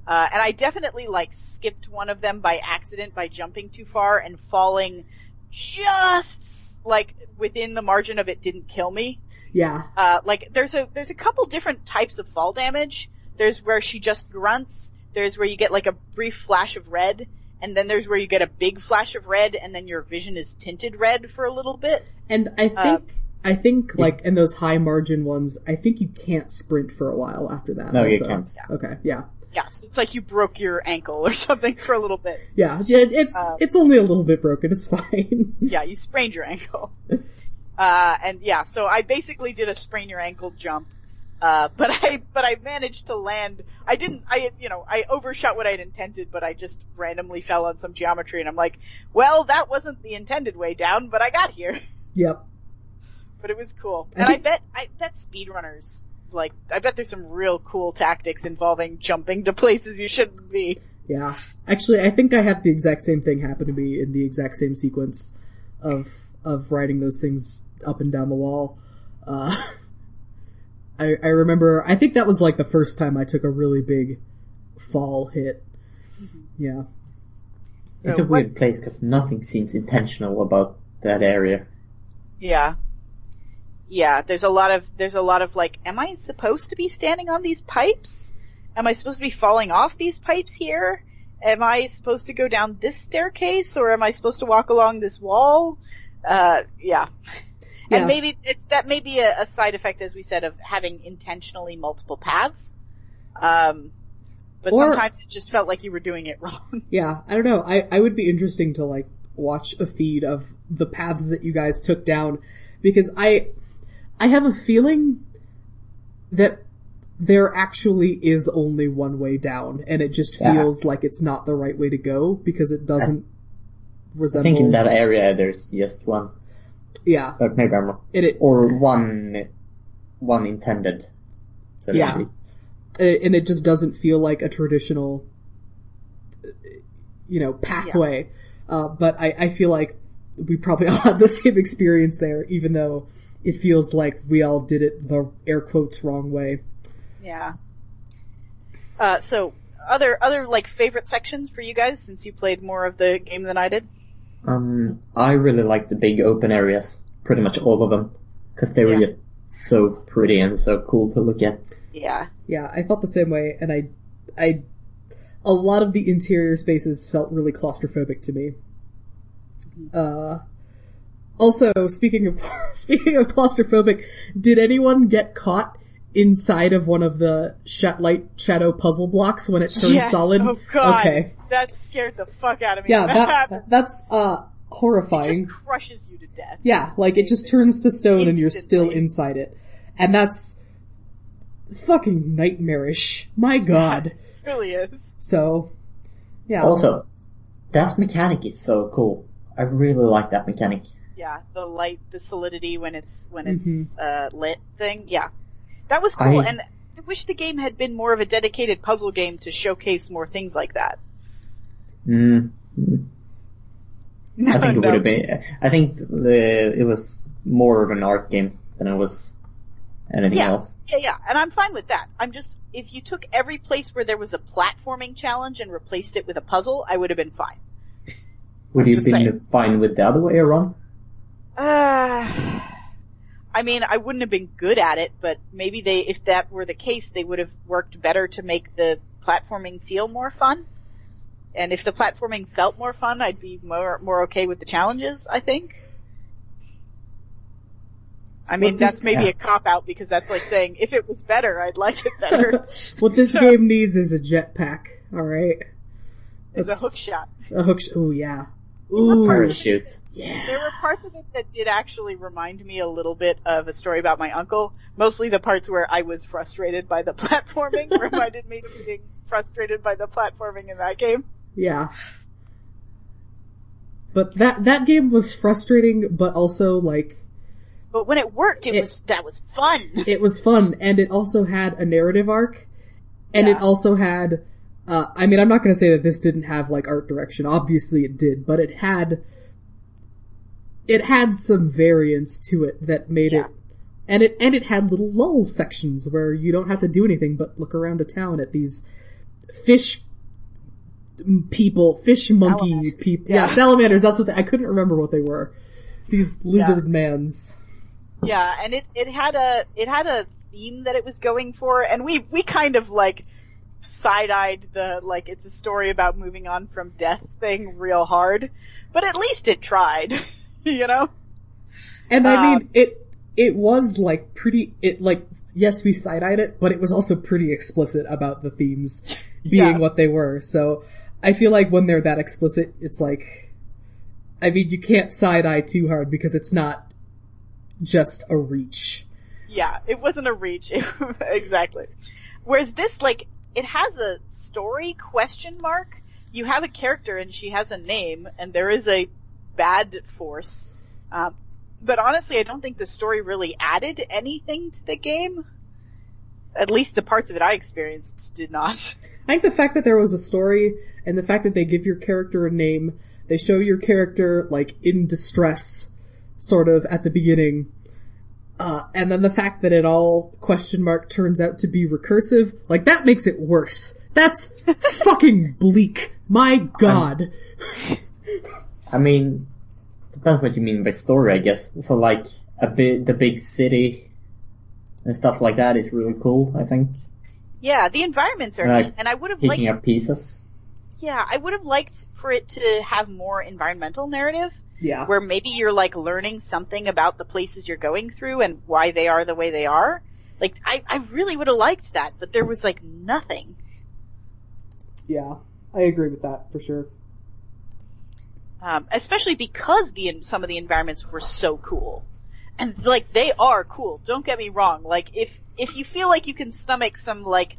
Uh, and I definitely like skipped one of them by accident by jumping too far and falling just like within the margin of it didn't kill me. yeah, Uh, like there's a, there's a couple different types of fall damage. There's where she just grunts. There's where you get like a brief flash of red. And then there's where you get a big flash of red and then your vision is tinted red for a little bit. and I think Uh, I think like in those high margin ones, I think you can't sprint for a while after that. No, you can't. Okay, yeah, Yeah, so it's like you broke your ankle or (laughs) something for a little bit. yeah. It's Um, it's only a little bit broken. It's (laughs) fine. Yeah, you sprained your ankle. (laughs) Uh, and yeah, so I basically did a sprain your ankle jump. Uh, (laughs) but I, but I managed to land, I didn't, I, you know, I overshot what I'd intended, but I just randomly fell on some geometry and I'm like, well, that wasn't the intended way down, but I got here. (laughs) yep. But it was cool. And I bet, I bet speedrunners, like, I bet there's some real cool tactics involving jumping to places you shouldn't be. Yeah. Actually, I think I had the exact same thing happen to me in the exact same sequence of of riding those things up and down the wall. Uh, (laughs) I I remember. I think that was like the first time I took a really big fall hit. Yeah. It's So a what- weird place because nothing seems intentional about that area. Yeah. Yeah, there's a lot of, there's a lot of like, am I supposed to be standing on these pipes? Am I supposed to be falling off these pipes here? Am I supposed to go down this staircase or am I supposed to walk along this wall? Uh, yeah. (laughs) Yeah. And maybe it, that may be a, a side effect, as we said, of having intentionally multiple paths. Um, but Or- sometimes it just felt like you were doing it (laughs) wrong. Yeah. I don't know. I I would be interesting to like watch a feed of the paths that you guys took down because I I have a feeling that there actually is only one way down and it just Yeah. feels like it's not the right way to go because it doesn't I resemble think in that area there's just one, yeah but maybe I'm wrong. and it Or one, one intended. So Yeah. speak. and it just doesn't feel like a traditional you know pathway uh, but I, I feel like we probably (laughs) all had the same experience there even though it feels like we all did it the air quotes wrong way Yeah. Uh, so other other like favorite sections for you guys since you played more of the game than I did. Um, I really like the big open areas, pretty much all of them, because they were Yeah. just so pretty and so cool to look at. Yeah. Yeah, I felt the same way, and I, I, a lot of the interior spaces felt really claustrophobic to me. Uh, also, speaking of, (laughs) speaking of claustrophobic, did anyone get caught inside of one of the sh- light shadow puzzle blocks when it turns Yes. solid? Oh god. Okay. That scared the fuck out of me. Yeah, that, that, happened. that's, uh, It horrifying. just crushes you to death. Yeah, like it just turns to stone and you're still inside it. And that's fucking nightmarish. My (laughs) god. It really is. So, yeah. Also, that mechanic is so cool. I really like that mechanic. Yeah, the light, the solidity when it's when it's Mhm. uh, lit thing. Yeah, that was cool. I- and I wish the game had been more of a dedicated puzzle game to showcase more things like that. Mm. (laughs) mm. I think it No. would have been. I think the, it was more of an art game than it was anything Yeah. else. Yeah, yeah, and I'm fine with that. I'm just, if you took every place where there was a platforming challenge and replaced it with a puzzle, I would have been fine. Would I'm you just been saying. fine with the other way around? Uh, I mean, I wouldn't have been good at it, but maybe they, if that were the case, they would have worked better to make the platforming feel more fun. And if the platforming felt more fun, I'd be more, more okay with the challenges, I think. I mean, Well, this- that's maybe yeah. a cop out because that's like saying, if it was better, I'd like it better. (laughs) what this So- game needs is a jetpack. All right, It's a hook shot. a hook. Sh- oh yeah, Ooh, Parachute. yeah. There were parts of it that did actually remind me a little bit of a story about my uncle. Mostly the parts where I was frustrated by the (laughs) platforming reminded me of being frustrated by the platforming in that game. Yeah. But that that game was frustrating, but also like But when it worked, it, It- was that was fun. it was fun, and it also had a narrative arc, and it also had. Uh, I mean, I'm not going to say that this didn't have like art direction. Obviously, it did, but it had. It had some variance to it that made Yeah. it, and it and it had little lull sections where you don't have to do anything but look around a town at these fish people, fish monkey people. Yeah. Yeah. salamanders. That's what they, I couldn't remember what they were. These lizard mans. Yeah, and it it had a it had a theme that it was going for, and we we kind of like side eyed the like it's a story about moving on from death thing real hard, but at least it tried, (laughs) you know. And I mean, uh, it it was like pretty. It like yes, we side eyed it, but it was also pretty explicit about the themes (laughs) being Yeah. what they were. So I feel like when they're that explicit, it's like, I mean, you can't side eye too hard because it's not just a reach. Yeah, it wasn't a reach (laughs) exactly. Whereas this, like, it has a story question mark. You have a character and she has a name, and there is a bad force. Um, but honestly, I don't think the story really added anything to the game. At least the parts of it I experienced did not. I think the fact that there was a story and the fact that they give your character a name, they show your character like in distress, sort of at the beginning, uh, and then the fact that it all question mark turns out to be recursive, like that makes it worse. That's (laughs) fucking bleak. My god. I mean, depends what you mean by story, I guess. So like, a bit, the big city and stuff like that is really cool, I think. Yeah, the environments are Like, and I would have liked up pieces. Yeah, I would have liked for it to have more environmental narrative, Yeah. where maybe you're like learning something about the places you're going through and why they are the way they are. Like, I, I really would have liked that, but there was like nothing. Yeah. I agree with that for sure. Um, especially because the, some of the environments were so cool. And like, they are cool, don't get me wrong. Like, if, if you feel like you can stomach some like,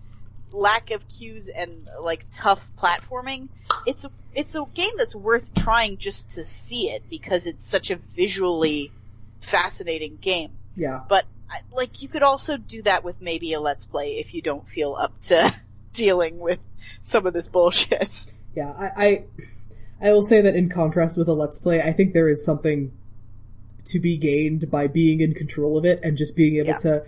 lack of cues and like tough platforming, it's a, it's a game that's worth trying just to see it because it's such a visually fascinating game. Yeah. But like you could also do that with maybe a let's play if you don't feel up to (laughs) dealing with some of this bullshit. Yeah, I, I, I will say that in contrast with a Let's Play, I think there is something to be gained by being in control of it and just being able Yeah. to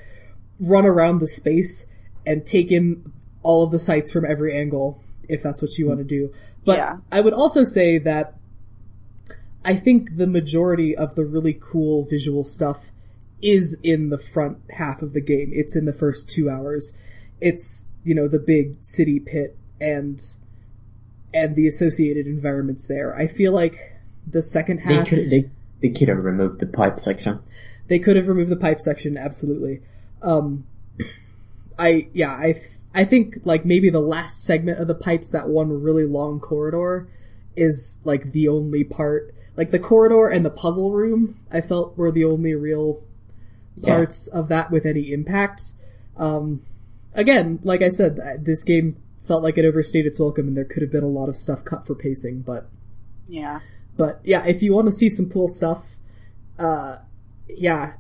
run around the space and take in all of the sights from every angle, if that's what you want to do. But Yeah. I would also say that I think the majority of the really cool visual stuff is in the front half of the game. It's in the first two hours. It's, you know, the big city pit and and the associated environments there. I feel like the second They half could, they, they could have removed the pipe section. they could have removed the pipe section, absolutely. Um, I yeah, I I think like maybe the last segment of the pipes, that one really long corridor, is like the only part. Like the corridor and the puzzle room, I felt were the only real Yeah. parts of that with any impact. Um, again, like I said, this game felt like it overstayed its welcome, and there could have been a lot of stuff cut for pacing, but Yeah. but yeah, if you want to see some cool stuff, uh, yeah,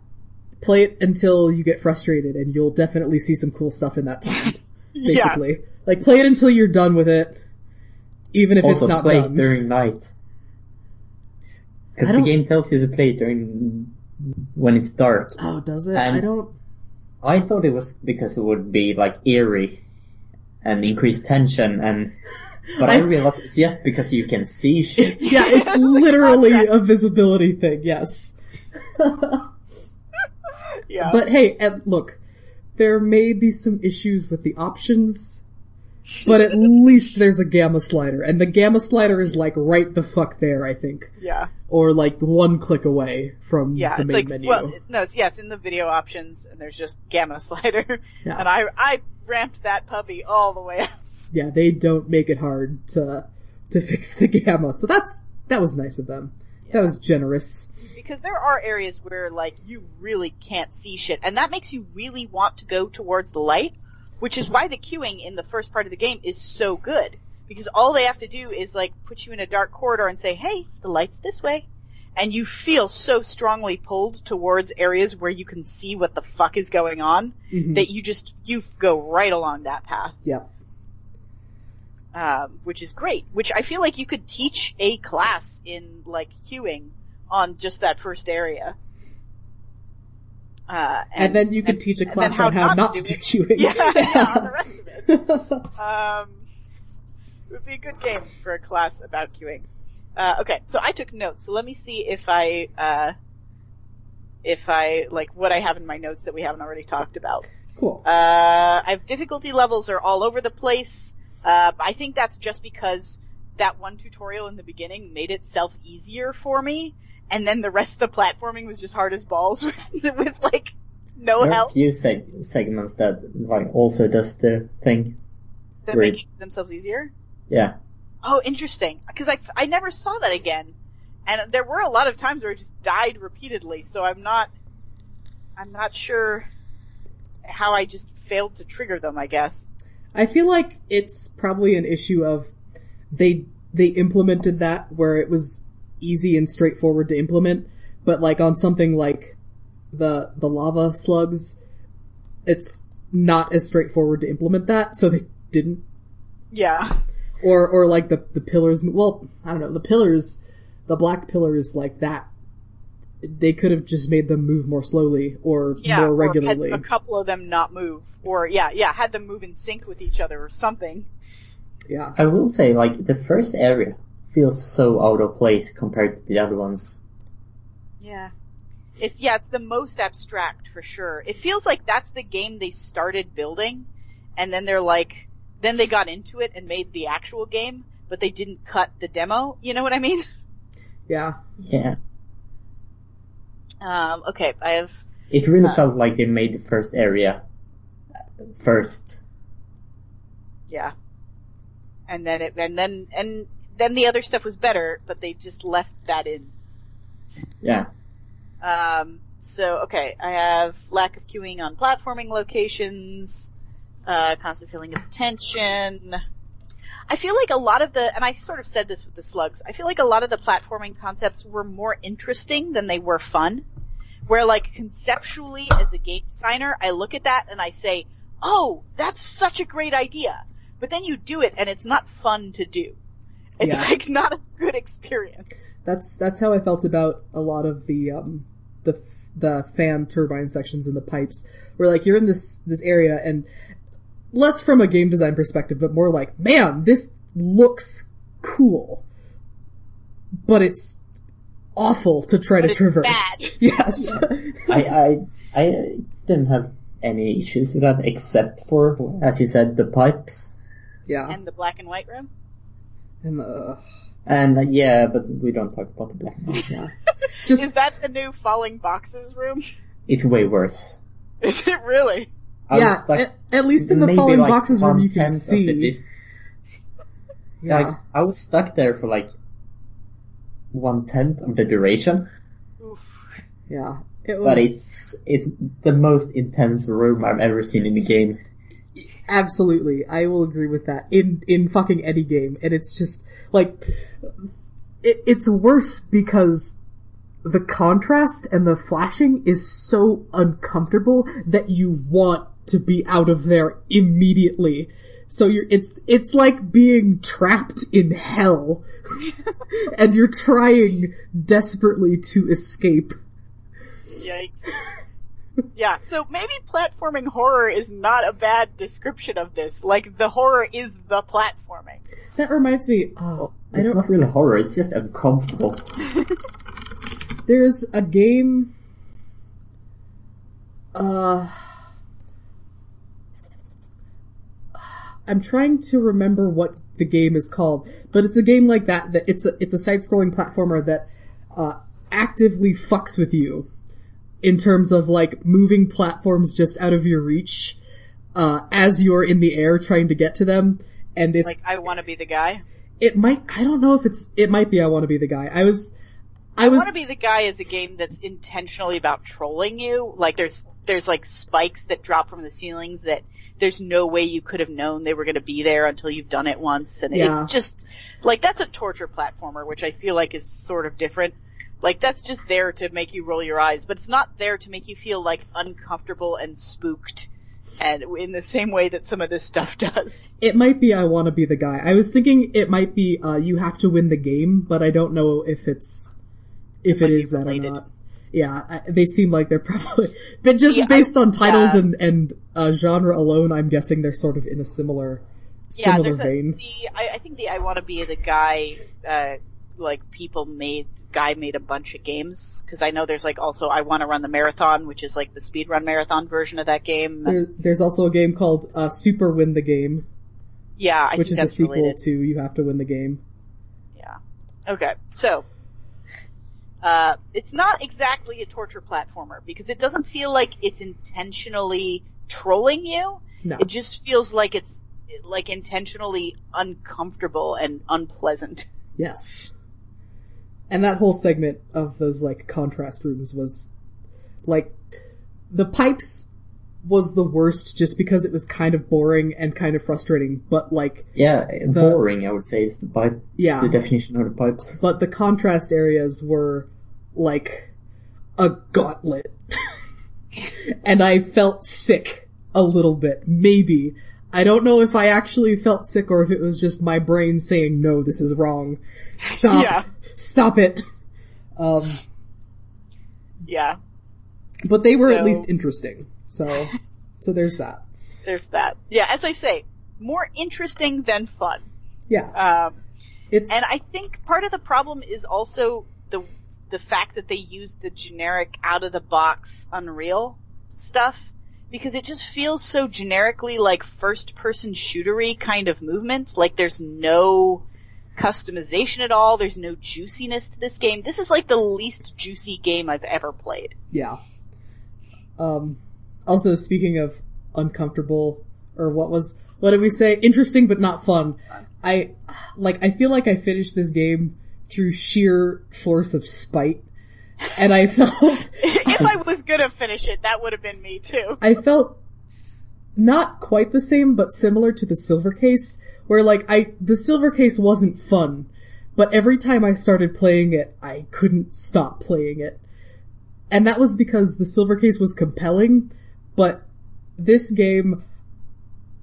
play it until you get frustrated and you'll definitely see some cool stuff in that time. (laughs) Yeah. Basically. Like play it until you're done with it, even if Also it's not play done. during night. Because the game tells you to play it during, when it's dark. Oh, does it? And- I don't, I thought it was because it would be like eerie and increase tension and, but I (laughs) I- realized it's just because you can see shit. (laughs) yeah, it's (laughs) literally a visibility thing, yes. Yeah. But hey, eh, look, there may be some issues with the options, but at least there's a gamma slider, and the gamma slider is like right the fuck there, I think. yeah. Or like one click away from Yeah. the It's main like, menu. well, no, it's, yeah, it's in the video options and there's just gamma (laughs) slider. Yeah. And I, I ramped that puppy all the way up. yeah, they don't make it hard to, to (laughs) fix the gamma, so that's, that was nice of them. That was generous. because there are areas where like you really can't see shit, and that makes you really want to go towards the light, which is why the cueing in the first part of the game is so good. Because all they have to do is like put you in a dark corridor and say, "Hey, the light's this way," and you feel so strongly pulled towards areas where you can see what the fuck is going on Mhm. that you just you go right along that path, Yeah. Um, which is great. Which I feel like you could teach a class in like cueing on just that first area. Uh, And, then you could and- teach a class then on how not to do cueing. Yeah, yeah, on the rest of it. (laughs) Um, it would be a good game for a class about cueing. Uh, okay, so I took notes. So let me see if I, uh, if I like what I have in my notes that we haven't already talked about. cool. Uh, I have difficulty levels are all over the place. Uh, I think that's just because that one tutorial in the beginning made itself easier for me, and then the rest of the platforming was just hard as balls (laughs) with, with like no There are a few seg- segments that like also does the thing. That make themselves easier. Yeah. Oh, interesting. Because I, I never saw that again. And there were a lot of times where I just died repeatedly, so I'm not, I'm not sure how I just failed to trigger them, I guess. I feel like it's probably an issue of they they implemented that where it was easy and straightforward to implement, but like on something like the the lava slugs, it's not as straightforward to implement that, so they didn't. Yeah. Or or like the the pillars. Well, I don't know. The pillars, the black pillars like that. They could have just made them move more slowly or Yeah. more or regularly. had a couple of them not move. Or yeah, yeah, had them move in sync with each other or something. yeah. I will say like the first area feels so out of place compared to the other ones. Yeah. It's, yeah, it's the most abstract for sure. It feels like that's the game they started building, and then they're like, then they got into it and made the actual game, but they didn't cut the demo. You know what I mean? Yeah. Yeah. Um, okay, I have, It really Uh. felt like they made the first area first. yeah. And then it, and then, and then the other stuff was better, but they just left that in. Yeah. Um, so okay, I have lack of cueing on platforming locations, uh, constant feeling of tension. I feel like a lot of the, and I sort of said this with the slugs, I feel like a lot of the platforming concepts were more interesting than they were fun. Where like conceptually as a game designer, I look at that and I say, oh, that's such a great idea. But then you do it and it's not fun to do. It's Yeah. like not a good experience. That's that's how I felt about a lot of the um the the fan turbine sections and the pipes. Where like you're in this this area and less from a game design perspective, but more like, man, this looks cool. But it's awful to try But to it's traverse. bad. (laughs) Yes. I, I, I didn't have any issues with that except for, as you said, the pipes. yeah. And the black and white room? And the And uh, yeah, but we don't talk about the black and white now. (laughs) just Is that the new falling boxes room? It's way worse. (laughs) Is it really? I was yeah, at, at least in the maybe falling like boxes room you can one-tenth of the see. Yeah. Like, I was stuck there for like one tenth of the duration, Oof. yeah. It was but it's it's the most intense room I've ever seen in the game. Absolutely, I will agree with that. In in fucking any game, and it's just like it, it's worse because the contrast and the flashing is so uncomfortable that you want to be out of there immediately. So you're it's it's like being trapped in hell, (laughs) and you're trying desperately to escape. Yikes. Yeah, so maybe platforming horror is not a bad description of this. Like, the horror is the platforming. That reminds me. Oh, I It's don't. not really horror; it's just uncomfortable. (laughs) There's a game. Uh. I'm trying to remember what the game is called, but it's a game like that. That it's a it's a side-scrolling platformer that uh, actively fucks with you in terms of like moving platforms just out of your reach uh, as you're in the air trying to get to them, and it's Like, I want to be the guy. it might, I don't know if it's, it might be I want to be the guy. I was, I I was, I want to be the guy is a game that's intentionally about trolling you. Like there's there's like spikes that drop from the ceilings that there's no way you could have known they were going to be there until you've done it once, and Yeah. it's just like that's a torture platformer, which I feel like is sort of different. Like that's just there to make you roll your eyes, but it's not there to make you feel like uncomfortable and spooked, and in the same way that some of this stuff (laughs) does. it might be I want to be the guy. I was thinking it might be, uh, you have to win the game, but I don't know if it's, if it be is that or not. Yeah, they seem like they're (laughs) probably, but just Yeah, based on titles yeah. and, and, uh, genre alone, I'm guessing they're sort of in a similar, Yeah, similar a, vein. the I, I think the I want to be the guy. Uh, like people made guy made a bunch of games because I know there's like also I want to run the marathon, which is like the speed run marathon version of that game. There, there's also a game called, uh, Super Win the Game, yeah, I which think is a sequel related. to You Have to Win the Game. Yeah. Okay, so. Uh, it's not exactly a torture platformer because it doesn't feel like it's intentionally trolling you. No. It just feels like it's like intentionally uncomfortable and unpleasant. Yes. And that whole segment of those like contrast rooms was like the pipes was the worst just because it was kind of boring and kind of frustrating, but like Yeah, boring, I would say, is the pipe, yeah, the definition of the pipes. but the contrast areas were like a gauntlet. (laughs) and I felt sick a little bit, maybe. I don't know if I actually felt sick or if it was just my brain saying, no, this is wrong. Stop. Yeah. Stop it. Um, Yeah. but they were at least interesting. So, so there's that. there's that. Yeah, as I say, more interesting than fun. Yeah. Um, It's, and I think part of the problem is also the the fact that they used the generic out of the box Unreal stuff because it just feels so generically like first person shootery kind of movement. Like there's no customization at all. There's no juiciness to this game. This is like the least juicy game I've ever played. Yeah. Um, also speaking of uncomfortable, or what was, what did we say? Interesting but not fun. I, like, I feel like I finished this game through sheer force of spite. And I felt, (laughs) if I was gonna finish it, that would have been me too. I felt not quite the same, but similar to the silver case, where like I, the silver case wasn't fun, but every time I started playing it, I couldn't stop playing it. And that was because the silver case was compelling, but this game,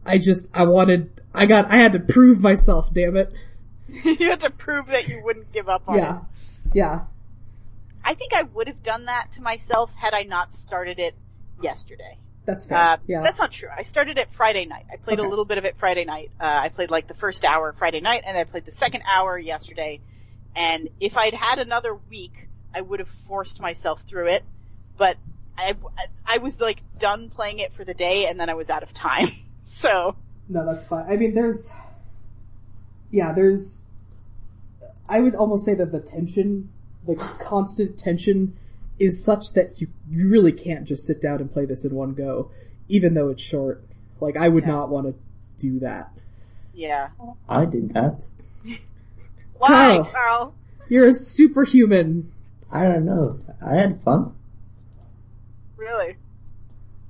I just, I wanted, I got, I had to prove myself, damn it. (laughs) you had to prove that you wouldn't give up on it. Yeah. Yeah. I think I would have done that to myself had I not started it yesterday. That's fair. Uh, yeah. That's not true. I started it Friday night. I played Okay. a little bit of it Friday night. Uh, I played like the first hour Friday night, and I played the second hour yesterday. And if I'd had another week, I would have forced myself through it. But I, I was like done playing it for the day, and then I was out of time. (laughs) So No, that's fine. I mean, there's, yeah, there's, I would almost say that the tension, the constant tension is such that you, you really can't just sit down and play this in one go, even though it's short. Like, I would Yeah. not want to do that. yeah. I did that. Why, Oh. Carl? You're a superhuman. I don't know. I had fun. Really?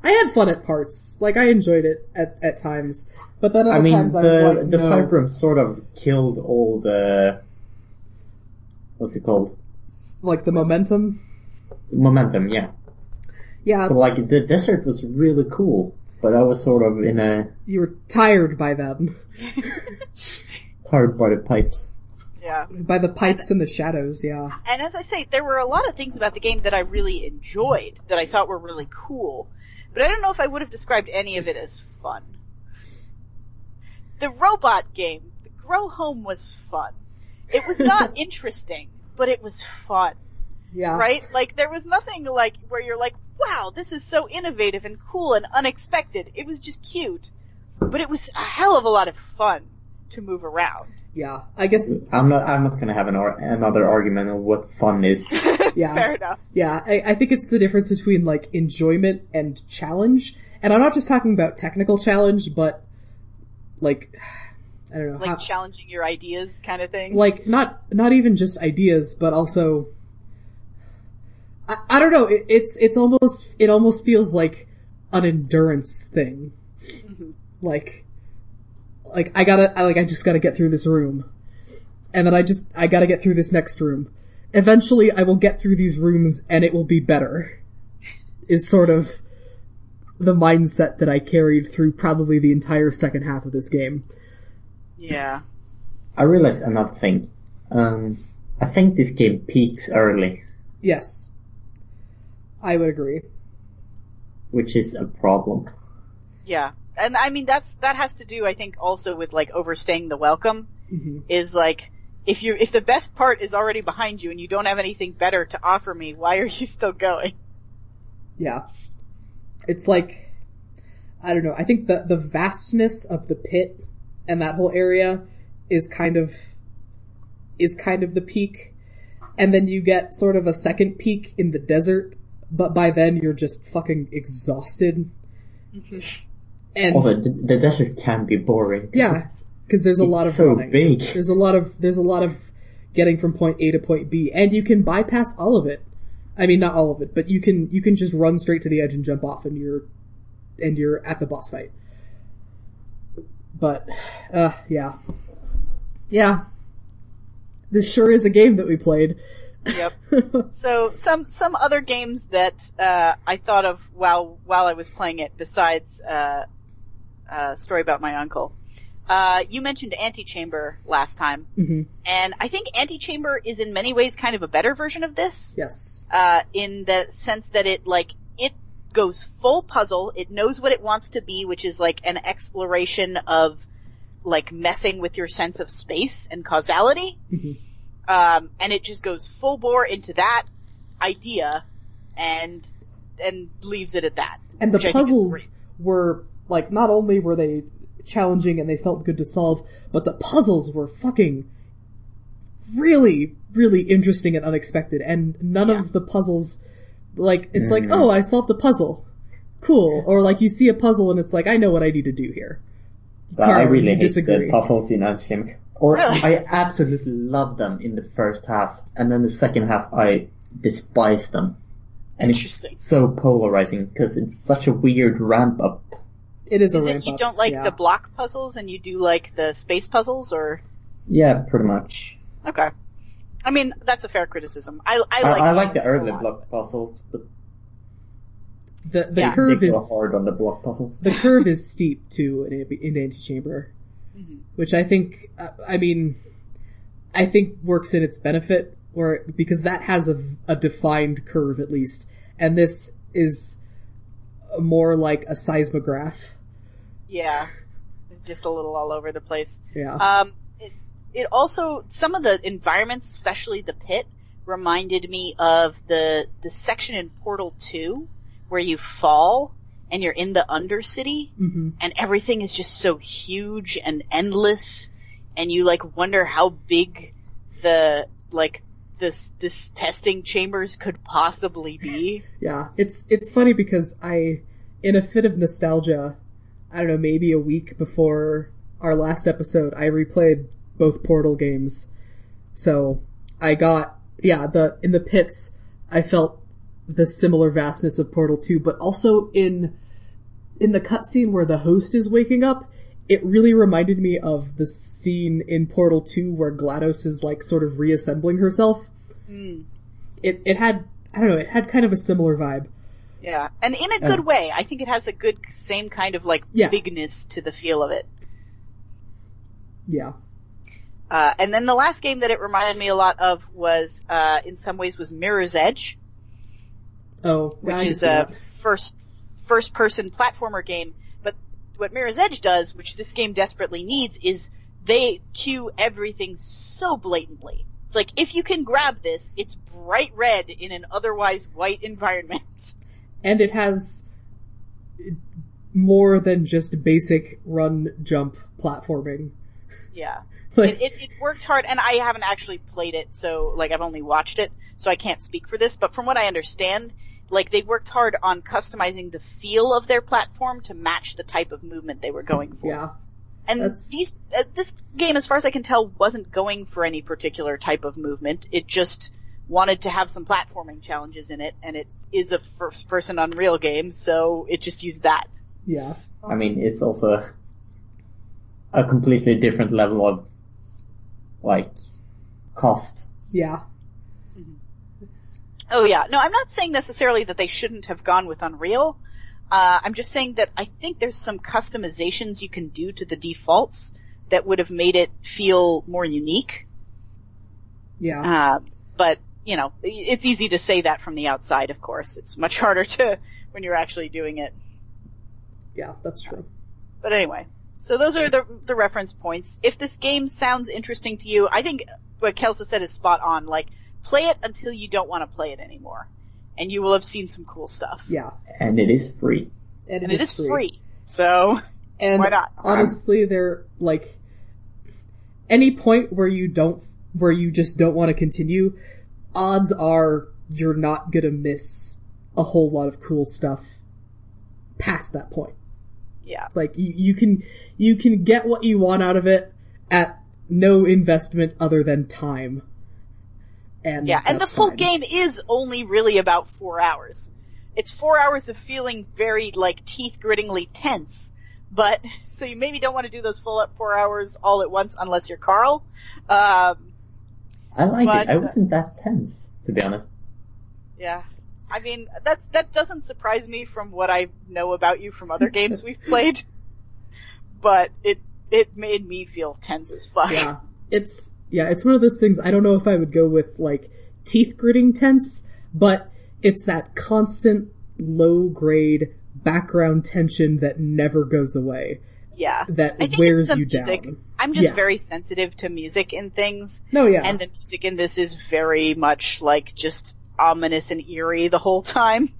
I had fun at parts. Like, I enjoyed it at, at times. But then other I mean, times I the, was like, the no. pipe room sort of killed all the, what's it called? Like the momentum. Momentum, yeah. Yeah, So like, the desert was really cool, but I was sort of in a, you were tired by then. (laughs) tired by the pipes. Yeah. By the pipes and the shadows, yeah. And as I say, there were a lot of things about the game that I really enjoyed, that I thought were really cool. But I don't know if I would have described any of it as fun. The robot game, the Grow Home was fun. It was not (laughs) interesting, but it was fun, Yeah. right? Like there was nothing like where you're like, wow, this is so innovative and cool and unexpected. It was just cute. But it was a hell of a lot of fun to move around. Yeah. I guess I'm not, I'm not gonna have an ar- another argument on what fun is. (laughs) Yeah. Fair enough. Yeah, I, I think it's the difference between like enjoyment and challenge. And I'm not just talking about technical challenge, but like, I don't know Like how, challenging your ideas kind of thing. like not not even just ideas, but also I, I don't know. It, it's it's almost it almost feels like an endurance thing. Mhm. Like like I gotta I, like I just gotta get through this room, and then I just I gotta get through this next room. Eventually, I will get through these rooms, and it will be better. Is sort of the mindset that I carried through probably the entire second half of this game. Yeah. I realized another thing. Um, I think this game peaks early, Yes, I would agree. which is a problem. Yeah. And I mean, that's, that has to do, I think, also with like overstaying the welcome. hmm Is like, if you, if the best part is already behind you and you don't have anything better to offer me, why are you still going? Yeah. It's like, I don't know, I think the, the vastness of the pit and that whole area is kind of, is kind of the peak. And then you get sort of a second peak in the desert, but by then you're just fucking exhausted. Mm-hmm. And, Also, the, the desert can be boring. 'cause yeah, cause there's a it's lot of so running. big. There's a lot of, there's a lot of getting from point A to point B, and you can bypass all of it. I mean, not all of it, but you can, you can just run straight to the edge and jump off and you're, and you're at the boss fight. But, uh, yeah. Yeah. This sure is a game that we played. Yep. (laughs) So some some other games that uh, I thought of while while I was playing it, besides uh, uh, story about my uncle. Uh, you mentioned Antichamber last time, hmm and I think Antichamber is in many ways kind of a better version of this. Yes. Uh, in the sense that it like it goes full puzzle. It knows what it wants to be, which is like an exploration of like messing with your sense of space and causality hmm um, and it just goes full bore into that idea and and leaves it at that. And the which I think is puzzles were, like, not only were they challenging and they felt good to solve, but the puzzles were fucking really, really interesting and unexpected. And none Yeah. of the puzzles, like, it's like, Mhm. oh, I solved a puzzle. Cool. Or like you see a puzzle and it's like, I know what I need to do here. But I really you hate disagree. the puzzles in Antichamber. Or Really? I absolutely love them in the first half, and then the second half I despise them. And Interesting. it's so polarizing because it's such a weird ramp up. It is, a Is ramp it you up, don't like yeah. the block puzzles and you do like the space puzzles or Yeah, pretty much. okay. I mean that's a fair criticism. I I I, like I like the early block puzzles, but The, the Yeah. curve is, hard on the block puzzles. the curve is steep too in, in Antichamber. Mhm. which I think, uh, I mean, I think works in its benefit, or because that has a, a defined curve at least, and this is more like a seismograph. Yeah. Just a little all over the place. Yeah, Um, it, it also some of the environments, especially the pit, reminded me of the the section in Portal Two where you fall and you're in the Undercity hmm and everything is just so huge and endless, and you like wonder how big the like this this testing chambers could possibly be. yeah. It's it's funny because I, in a fit of nostalgia, I don't know, maybe a week before our last episode, I replayed both Portal games. So I got yeah the in the pits. I felt the similar vastness of Portal 2, but also in in the cutscene where the host is waking up, it really reminded me of the scene in Portal 2 where GLaDOS is like sort of reassembling herself. Mm. It it had I don't know, it had kind of a similar vibe. Yeah, and in a good way. I think it has a good same kind of like Yeah. bigness to the feel of it. Yeah. Uh, and then the last game that it reminded me a lot of was, uh, in some ways was Mirror's Edge, Oh, which is a first, first person platformer game. But what Mirror's Edge does, which this game desperately needs, is they cue everything so blatantly. It's like, if you can grab this, it's bright red in an otherwise white (laughs) environment. And it has more than just basic run jump platforming. Yeah. (laughs) Like, it, it, it worked hard, and I haven't actually played it, so like I've only watched it, so I can't speak for this. But from what I understand, like they worked hard on customizing the feel of their platform to match the type of movement they were going for. yeah. And That's- these, uh, this game, as far as I can tell, wasn't going for any particular type of movement. It just wanted to have some platforming challenges in it, and it is a first-person Unreal game, so it just used that. Yeah. I mean, it's also a completely different level of, like, cost. Yeah. Oh yeah, no, I'm not saying necessarily that they shouldn't have gone with Unreal. Uh, I'm just saying that I think there's some customizations you can do to the defaults that would have made it feel more unique. Yeah. Uh, but you know, it's easy to say that from the outside. Of course, it's much harder to when you're actually doing it. yeah, that's true. But anyway, so those are the the reference points. If this game sounds interesting to you, I think what Kelso said is spot on. Like, play it until you don't want to play it anymore, and you will have seen some cool stuff. Yeah. And it is free. And, And it is free. So, And Why not? honestly, they're like any point where you don't, where you just don't want to continue, odds are you're not gonna miss a whole lot of cool stuff past that point. yeah. Like you, you can, you can get what you want out of it at no investment other than time. And Yeah, and the full fine. game is only really about four hours. It's four hours of feeling very, like, teeth grittingly tense. But, (laughs) so you maybe don't want to do those full up four hours all at once unless you're Carl. Um, I like But- it. I wasn't that tense, to be honest. yeah. I mean, that, that doesn't surprise me from what I know about you from other games (laughs) we've played. But it, it made me feel tense as fuck. Yeah. It's, yeah, it's one of those things, I don't know if I would go with like teeth gritting tense, but it's that constant low grade background tension that never goes away. Yeah. That I think wears it's you music. down. I'm just Yeah. very sensitive to music and things. No, yeah. And the music in this is very much like just ominous and eerie the whole time.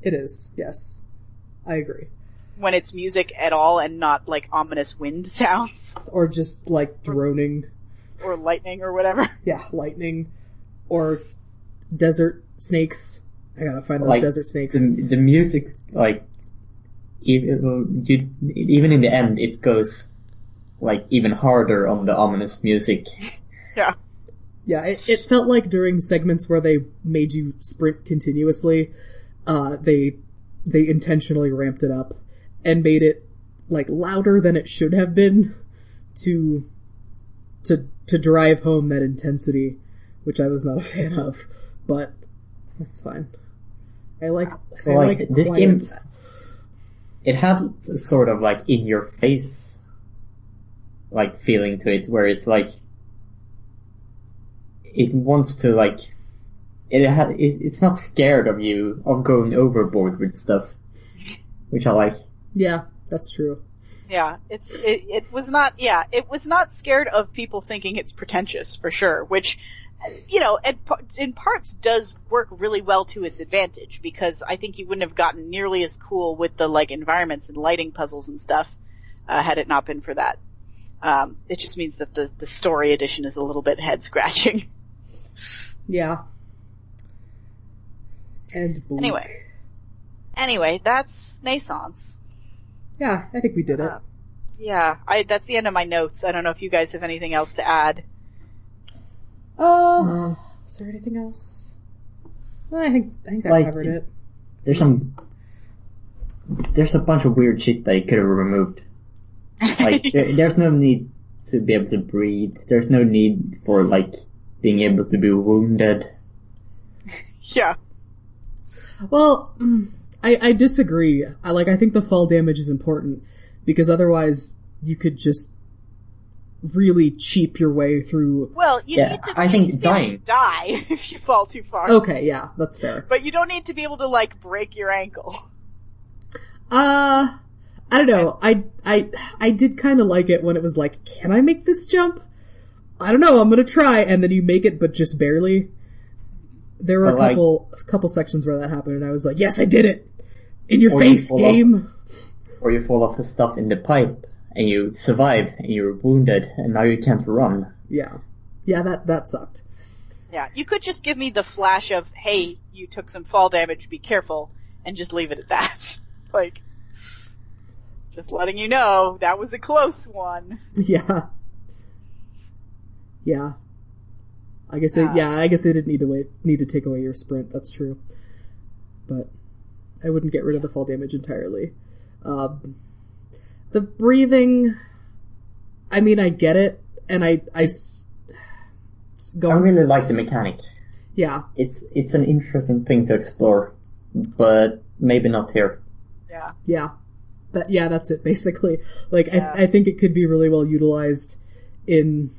it is, yes. I agree. When it's music at all and not like ominous wind (laughs) sounds Or just like droning, or lightning or whatever. (laughs) yeah, lightning, or desert snakes. I gotta find those desert snakes. The, the music, like, even, you, even in the end, it goes, like, even harder on the ominous music. (laughs) Yeah. Yeah, it, it felt like during segments where they made you sprint continuously, uh, they, they intentionally ramped it up and made it, like, louder than it should have been to, to, to drive home that intensity, which I was not a fan of, but that's fine. I like, So I like, like this quiet. game, it had a sort of like in your face, like feeling to it where it's like, it wants to like, it ha- it, it's not scared of you, of going overboard with stuff, which I like. Yeah, that's true. Yeah. It's, it, it was not, yeah, it was not scared of people thinking it's pretentious for sure, which, you know, in, in parts does work really well to its advantage because I think you wouldn't have gotten nearly as cool with the like environments and lighting puzzles and stuff, uh, had it not been for that. Um, it just means that the, the story edition is a little bit head scratching. (laughs) Yeah. And bleak. Anyway. Anyway, that's Naissance. Yeah, I think we did it. Uh, Yeah, I, that's the end of my notes. I don't know if you guys have anything else to add. Uh, is there anything else? I think I think I Like- covered it. There's some, there's a bunch of weird shit that they could have removed. Like, (laughs) there, there's no need to be able to breathe. There's no need for like being able to be wounded. yeah. Well, mm, I I disagree. I like I think the fall damage is important because otherwise you could just really cheap your way through. Well, you Yeah, need to, I think need to be able to dying- die (laughs) if you fall too far. Okay, yeah, that's fair. But you don't need to be able to like break your ankle. Uh, I don't know. I I I did kind of like it when it was like, can I make this jump? I don't know. I'm gonna try, and then you make it, but just barely. There were a But, like- couple a couple sections where that happened, and I was like, yes, I did it. In your Or you face, off. game. Or you fall off the stuff in the pipe and you survive and you're wounded and now you can't run. Yeah, yeah. That that sucked. Yeah, you could just give me the flash of, hey, you took some fall damage, be careful, and just leave it at that. (laughs) like, Just letting you know, that was a close one. (laughs) Yeah. Yeah. I guess they, Uh. yeah, I guess they didn't need to wait, need to take away your sprint, that's true. But I wouldn't get rid of the fall damage entirely. Um, the breathing, I mean, I get it, and I, I, s- go I really like the mechanic. Yeah, It's it's an interesting thing to explore, but maybe not here. Yeah. yeah. That, yeah, that's it basically. Like, Yeah. I, I think it could be really well utilized in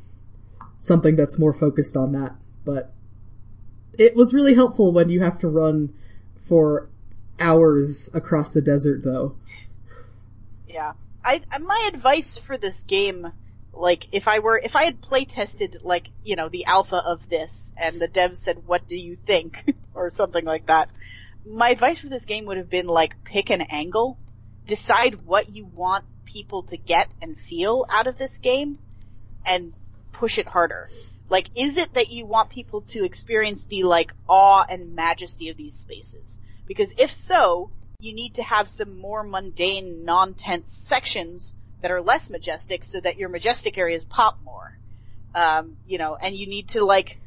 something that's more focused on that, but it was really helpful when you have to run for hours across the desert though. Yeah. I, my advice for this game, like, if I were, if I had play tested, like, you know, the alpha of this, and the devs said, what do you think? (laughs) or something like that. My advice for this game would have been, like, pick an angle, decide what you want people to get and feel out of this game, and push it harder. Like, is it that you want people to experience the, like, awe and majesty of these spaces? Because if so, you need to have some more mundane, non-tense sections that are less majestic so that your majestic areas pop more. Um, you know, and you need to like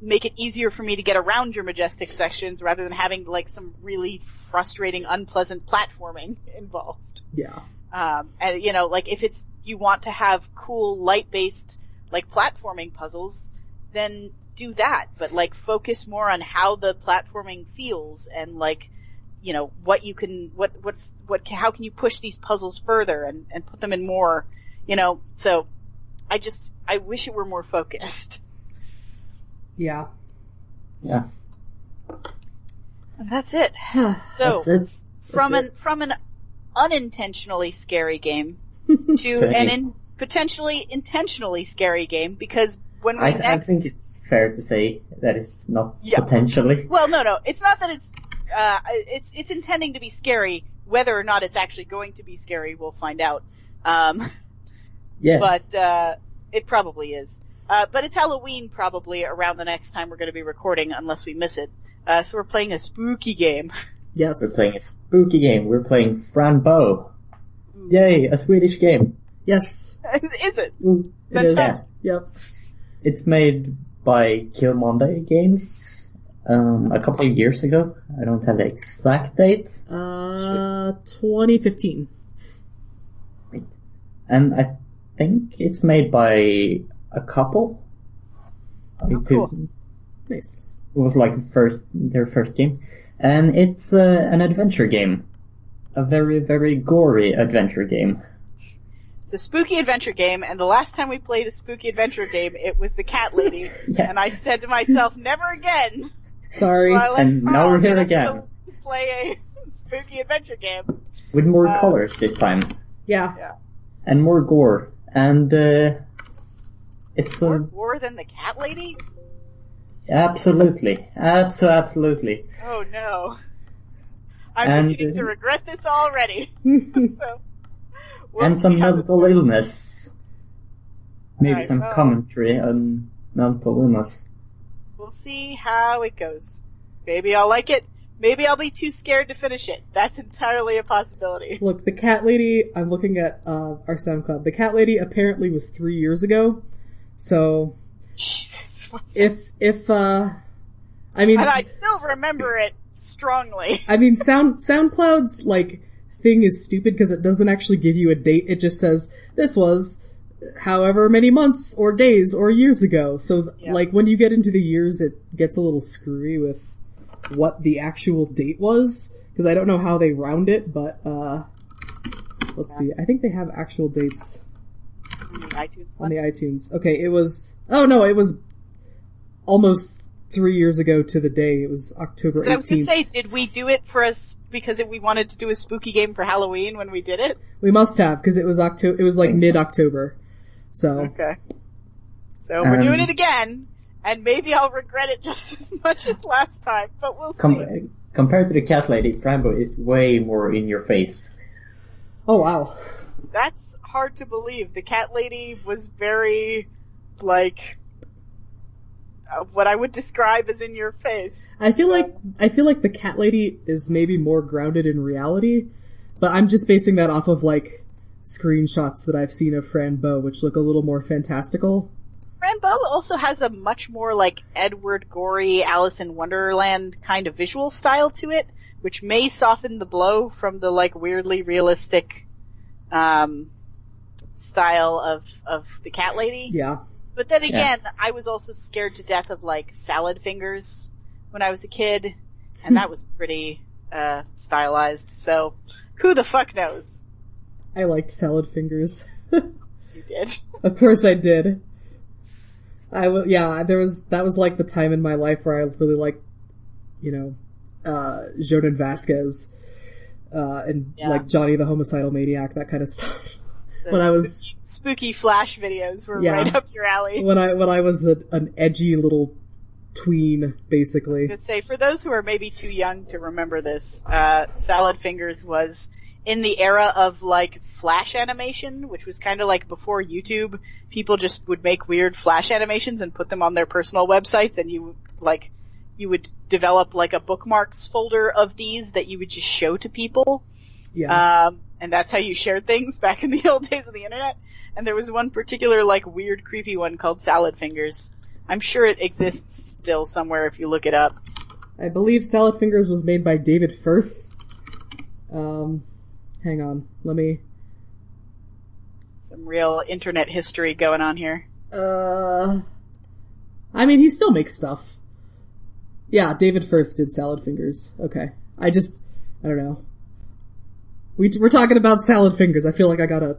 make it easier for me to get around your majestic sections rather than having like some really frustrating, unpleasant platforming (laughs) involved. Yeah. Um, and you know, like if it's you want to have cool light-based like platforming puzzles, then do that. But like focus more on how the platforming feels and like you know what you can what what's what how can you push these puzzles further and and put them in more you know. So I just I wish it were more focused. Yeah. Yeah, And that's it. (sighs) So that's it. from That's an from an unintentionally scary game (laughs) to Okay. an in, potentially intentionally scary game because when we I, next I think it's fair to say that it's not Yeah. potentially. well no no it's not that it's uh it's it's intending to be scary whether or not it's actually going to be scary we'll find out um Yeah, but uh it probably is uh but it's Halloween probably around the next time we're going to be recording unless we miss it uh so we're playing a spooky game Yes. we're playing a spooky game. We're playing Fran Bow. Yay, a Swedish game. Yes. (laughs) is it Ooh, It is. Fantastic. Yep. It's made by Kill Monday Games um, a couple of years ago. I don't have the exact date. Uh, 2015. And I think it's made by a couple. Oh, cool. Nice. It was like first their first game, and it's uh, an adventure game, a very very gory adventure game. It's a spooky adventure game, and the last time we played a spooky adventure game, it was the cat lady, (laughs) Yeah. and I said to myself, never again. Sorry. will I And now we're here again. (laughs) Play a spooky adventure game. with more Uh, colors this time Yeah. Yeah. and more gore, and uh, it's More gore than the cat lady? absolutely, abso absolutely. Oh no. I'm And, beginning to uh, regret this already. (laughs) (laughs) so, we'll and some see mental illness. Maybe Alright, some well. commentary on mental illness. We'll see how it goes. Maybe I'll like it. Maybe I'll be too scared to finish it. That's entirely a possibility. Look, the cat lady, I'm looking at, uh, our SoundCloud. The cat lady apparently was three years ago. So, Jesus. if, if, uh, I mean, And I still remember it strongly. I mean, Sound SoundCloud's like thing is stupid because it doesn't actually give you a date. It just says this was however many months or days or years ago. So Yeah. like when you get into the years, it gets a little screwy with what the actual date was because I don't know how they round it, but uh, let's see. I think they have actual dates On the iTunes on the iTunes. Okay, it was. Oh no, it was almost three years ago to the day. It was October So I was gonna say, did we do it for us because we wanted to do a spooky game for Halloween when we did it? We must have because it was October. It was like mid October. So Okay. So we're Um, doing it again, and maybe I'll regret it just (laughs) as much as last time, but we'll see. Compared to the cat lady, Fran Bow is way more in your face. oh wow, That's hard to believe. The cat lady was very, like, uh, what I would describe as in your face. I feel like I feel like the cat lady is maybe more grounded in reality, but I'm just basing that off of like screenshots that I've seen of Fran Bow, which look a little more fantastical. Fran Bow also has a much more like Edward Gorey, Alice in Wonderland kind of visual style to it, which may soften the blow from the like weirdly realistic, um, style of, of the cat lady. Yeah. But then again, I was also scared to death of like salad fingers when I was a kid, and that (laughs) was pretty, uh, stylized, so who the fuck knows? I liked salad fingers. You did. of course I did. I was, yeah, there was, that was like the time in my life where I really liked, you know, uh, Jhonen Vasquez, uh, and Yeah. like Johnny the Homicidal Maniac, that kind of stuff. When I was, spooky flash videos were Yeah. right up your alley. when I, when I was a, an edgy little tween, basically. I'd say for those who are maybe too young to remember this, uh, Salad Fingers was in the era of like flash animation, which was kind of like before YouTube. People just would make weird flash animations and put them on their personal websites, and you like you would develop like a bookmarks folder of these that you would just show to people. Yeah. Um, and that's how you shared things (laughs) back in the old days of the internet. And there was one particular like weird creepy one called Salad Fingers. I'm sure it exists still somewhere if you look it up. I believe Salad Fingers was made by David Firth. Um, hang on, let me, Some real internet history going on here. uh, I mean, he still makes stuff. Yeah, David Firth did Salad Fingers. Okay. I just, I don't know. We, we're talking about Salad Fingers. I feel like I gotta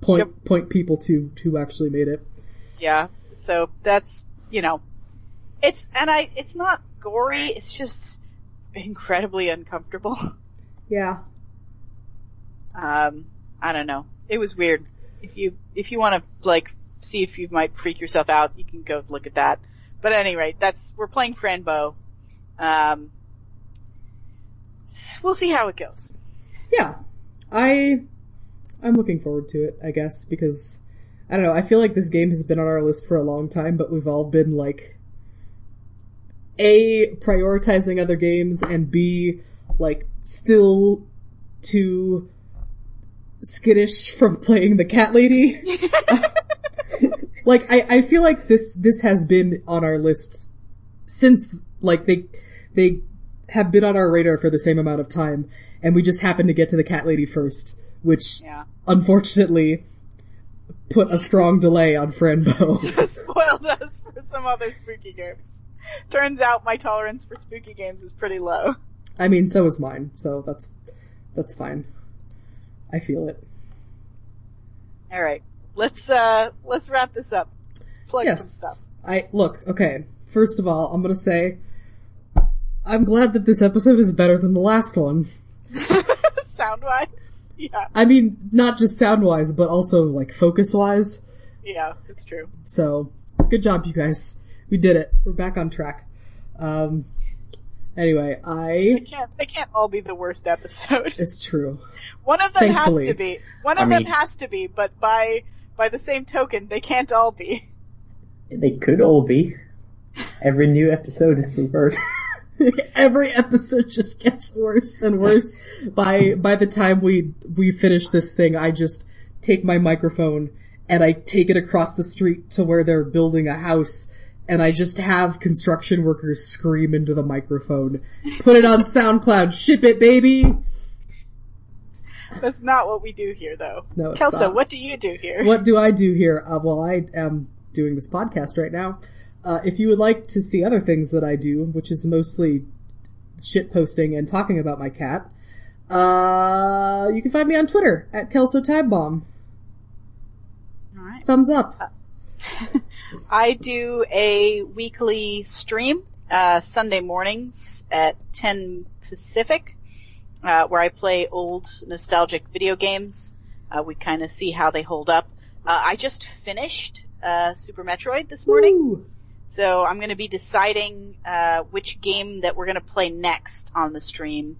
point, Yep. point people to who actually made it. Yeah. So that's, you know, it's, and I, it's not gory, it's just incredibly uncomfortable. (laughs) Yeah. Um, I don't know. It was weird. If you, if you want to, like, see if you might freak yourself out, you can go look at that. But at any rate, that's, we're playing Fran Bow. Um, we'll see how it goes. Yeah. I, I'm looking forward to it, I guess, because, I don't know, I feel like this game has been on our list for a long time, but we've all been like, A, prioritizing other games, and B, like, still too skittish from playing the cat lady. (laughs) like, I, I feel like this, this has been on our list since, like, they, they have been on our radar for the same amount of time, and we just happened to get to the cat lady first, which Yeah. unfortunately put a strong delay on Fran Bow. (laughs) Spoiled us for some other spooky games. Turns out my tolerance for spooky games is pretty low. I mean, so is mine, so that's, that's fine. I feel it. Alright. Let's, uh, let's wrap this up. Plug some stuff. I, look, okay, first of all, I'm gonna say, I'm glad that this episode is better than the last one. (laughs) Sound wise? Yeah. I mean, not just sound wise, but also like focus wise. Yeah, it's true. So, good job you guys. We did it. We're back on track. Um, anyway, They I, can't, they can't all be the worst episode. it's true. (laughs) One of them Thankfully. has to be. One of I them mean- has to be, but by, by the same token, they can't all be. They could all be. Every new episode is the worst. (laughs) Every episode just gets worse and worse. By by the time we we finish this thing, I just take my microphone and I take it across the street to where they're building a house and I just have construction workers scream into the microphone. Put it on SoundCloud, ship it baby! That's not what we do here though. No, it's Kelso, not. what do you do here? What do I do here? Uh, well, I am doing this podcast right now. Uh, if you would like to see other things that I do, which is mostly shit posting and talking about my cat, uh, you can find me on Twitter at Kelso Time Bomb. Alright. Thumbs up. (laughs) I do a weekly stream, uh, Sunday mornings at 10 Pacific, uh, where I play old nostalgic video games. Uh, we kind of see how they hold up. Uh, I just finished, uh, Super Metroid this morning. Woo! So I'm going to be deciding uh, which game that we're going to play next on the stream,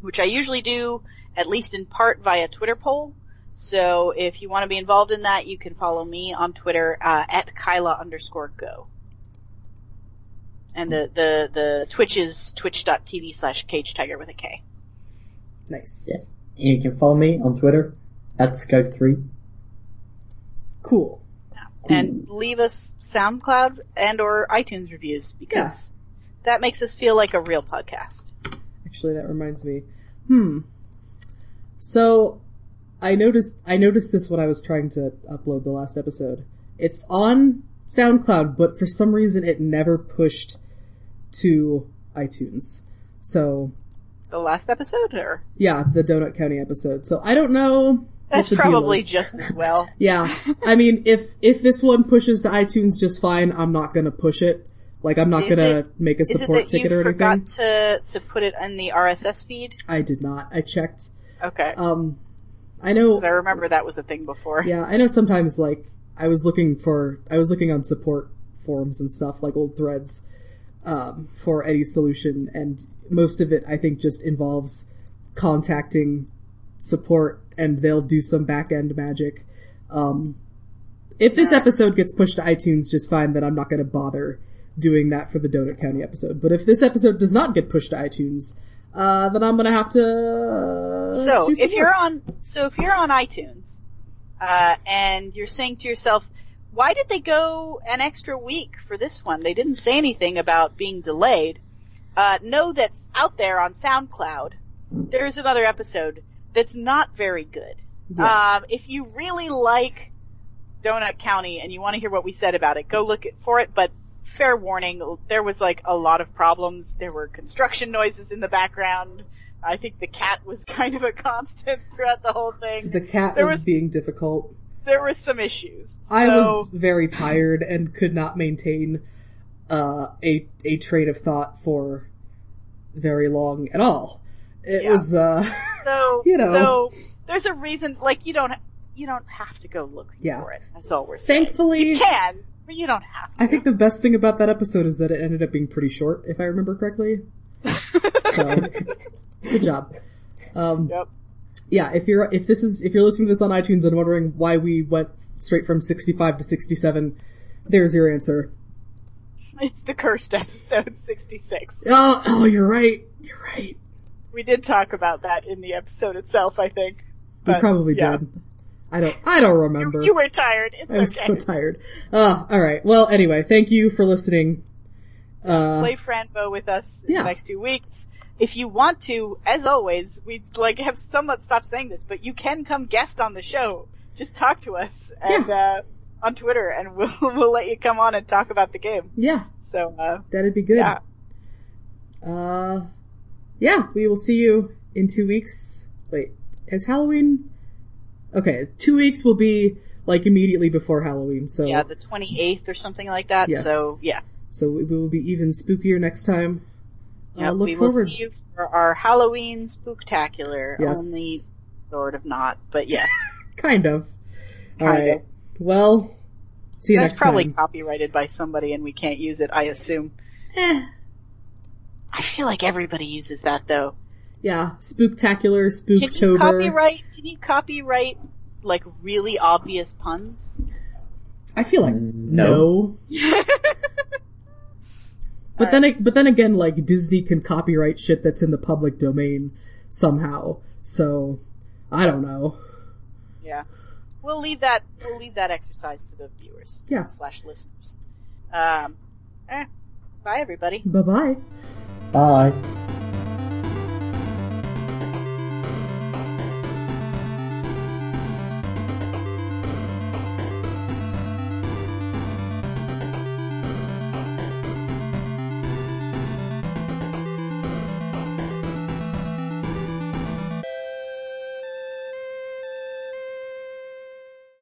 which I usually do at least in part via Twitter poll. So if you want to be involved in that, you can follow me on Twitter uh, at Kyla underscore go. And the, the, the Twitch is twitch.tv slash cage tiger with a K. Nice. Yeah. You can follow me on Twitter at Scout3. Cool. And leave us SoundCloud and or iTunes reviews because that makes us feel like a real podcast. Actually, that reminds me. Hmm. So, I noticed, I noticed this when I was trying to upload the last episode. It's on SoundCloud, but for some reason it never pushed to iTunes. So, The last episode or yeah, the Donut County episode. So I don't know. that's probably just as well. (laughs) Yeah. I mean, if, if this one pushes to iTunes just fine, I'm not gonna push it. Like, I'm not Is gonna it- make a support ticket or forgot anything. to to put it in the RSS feed? I did not. I checked. Okay. Um, I know. I remember that was a thing before. (laughs) Yeah, I know sometimes like I was looking for I was looking on support forums and stuff like old threads um, for Eddie's solution, and most of it I think just involves contacting support, and they'll do some back end magic. Um, if this Yeah. episode gets pushed to iTunes just fine, then I'm not going to bother doing that for the Donut County episode. But if this episode does not get pushed to iTunes, uh, then I'm going to have to. Uh, So if you're on, so if you're on iTunes, uh, and you're saying to yourself, why did they go an extra week for this one? They didn't say anything about being delayed. Uh, know that's out there on SoundCloud. There's another episode that's not very good. Yeah. Um, if you really like Donut County and you want to hear what we said about it, go look it, for it. But fair warning, there was like a lot of problems. There were construction noises in the background. I think the cat was (laughs) kind of a constant throughout the whole thing. the cat was, was- being difficult. there were some issues. I was very tired and could not maintain uh, a a train of thought for very long at all. It Yeah. was uh, so (laughs) you know. So there's a reason. Like you don't you don't have to go looking Yeah. for it. That's all we're saying. thankfully. you can, but you don't have to. I think the best thing about that episode is that it ended up being pretty short, if I remember correctly. (laughs) So, good job. Um, Yep. yeah, if you're if this is if you're listening to this on iTunes and wondering why we went straight from 65 to 67, there's your answer. (laughs) It's the cursed episode 66. Oh, oh, you're right. You're right. We did talk about that in the episode itself, I think. We probably yeah. did. I don't. I don't remember. you were tired. It's I'm okay. so tired. Uh, all right. Well, anyway, thank you for listening. Uh, Play Fran Bow with us in the next two weeks. If you want to, as always, we like have somewhat stopped saying this, but you can come guest on the show. Just talk to us and uh, on Twitter, and (laughs) we'll we'll let you come on and talk about the game. yeah, So uh, that'd be good. yeah, Uh, yeah, we will see you in two weeks. Wait, is Halloween? Okay, two weeks will be like immediately before Halloween. So, yeah, the 28th or something like that. Yes. So yeah, so we will be even spookier next time. yeah uh, look we will forward. see you for our Halloween spooktacular. Yes. Only sort of not, but yes, (laughs) Kind of. All Kind right. of. Well, see you that's next probably copyrighted by somebody, and we can't use it. I assume. Eh. I feel like everybody uses that though. Yeah, spooktacular, Can you copyright? Can you copyright like really obvious puns? I feel like no. no. (laughs) But then, ag- but then again, like Disney can copyright shit that's in the public domain somehow. So I don't know. yeah, we'll leave that. We'll leave that exercise to the viewers. Yeah. Slash listeners. Um. Eh, bye everybody. Bye bye. Bye.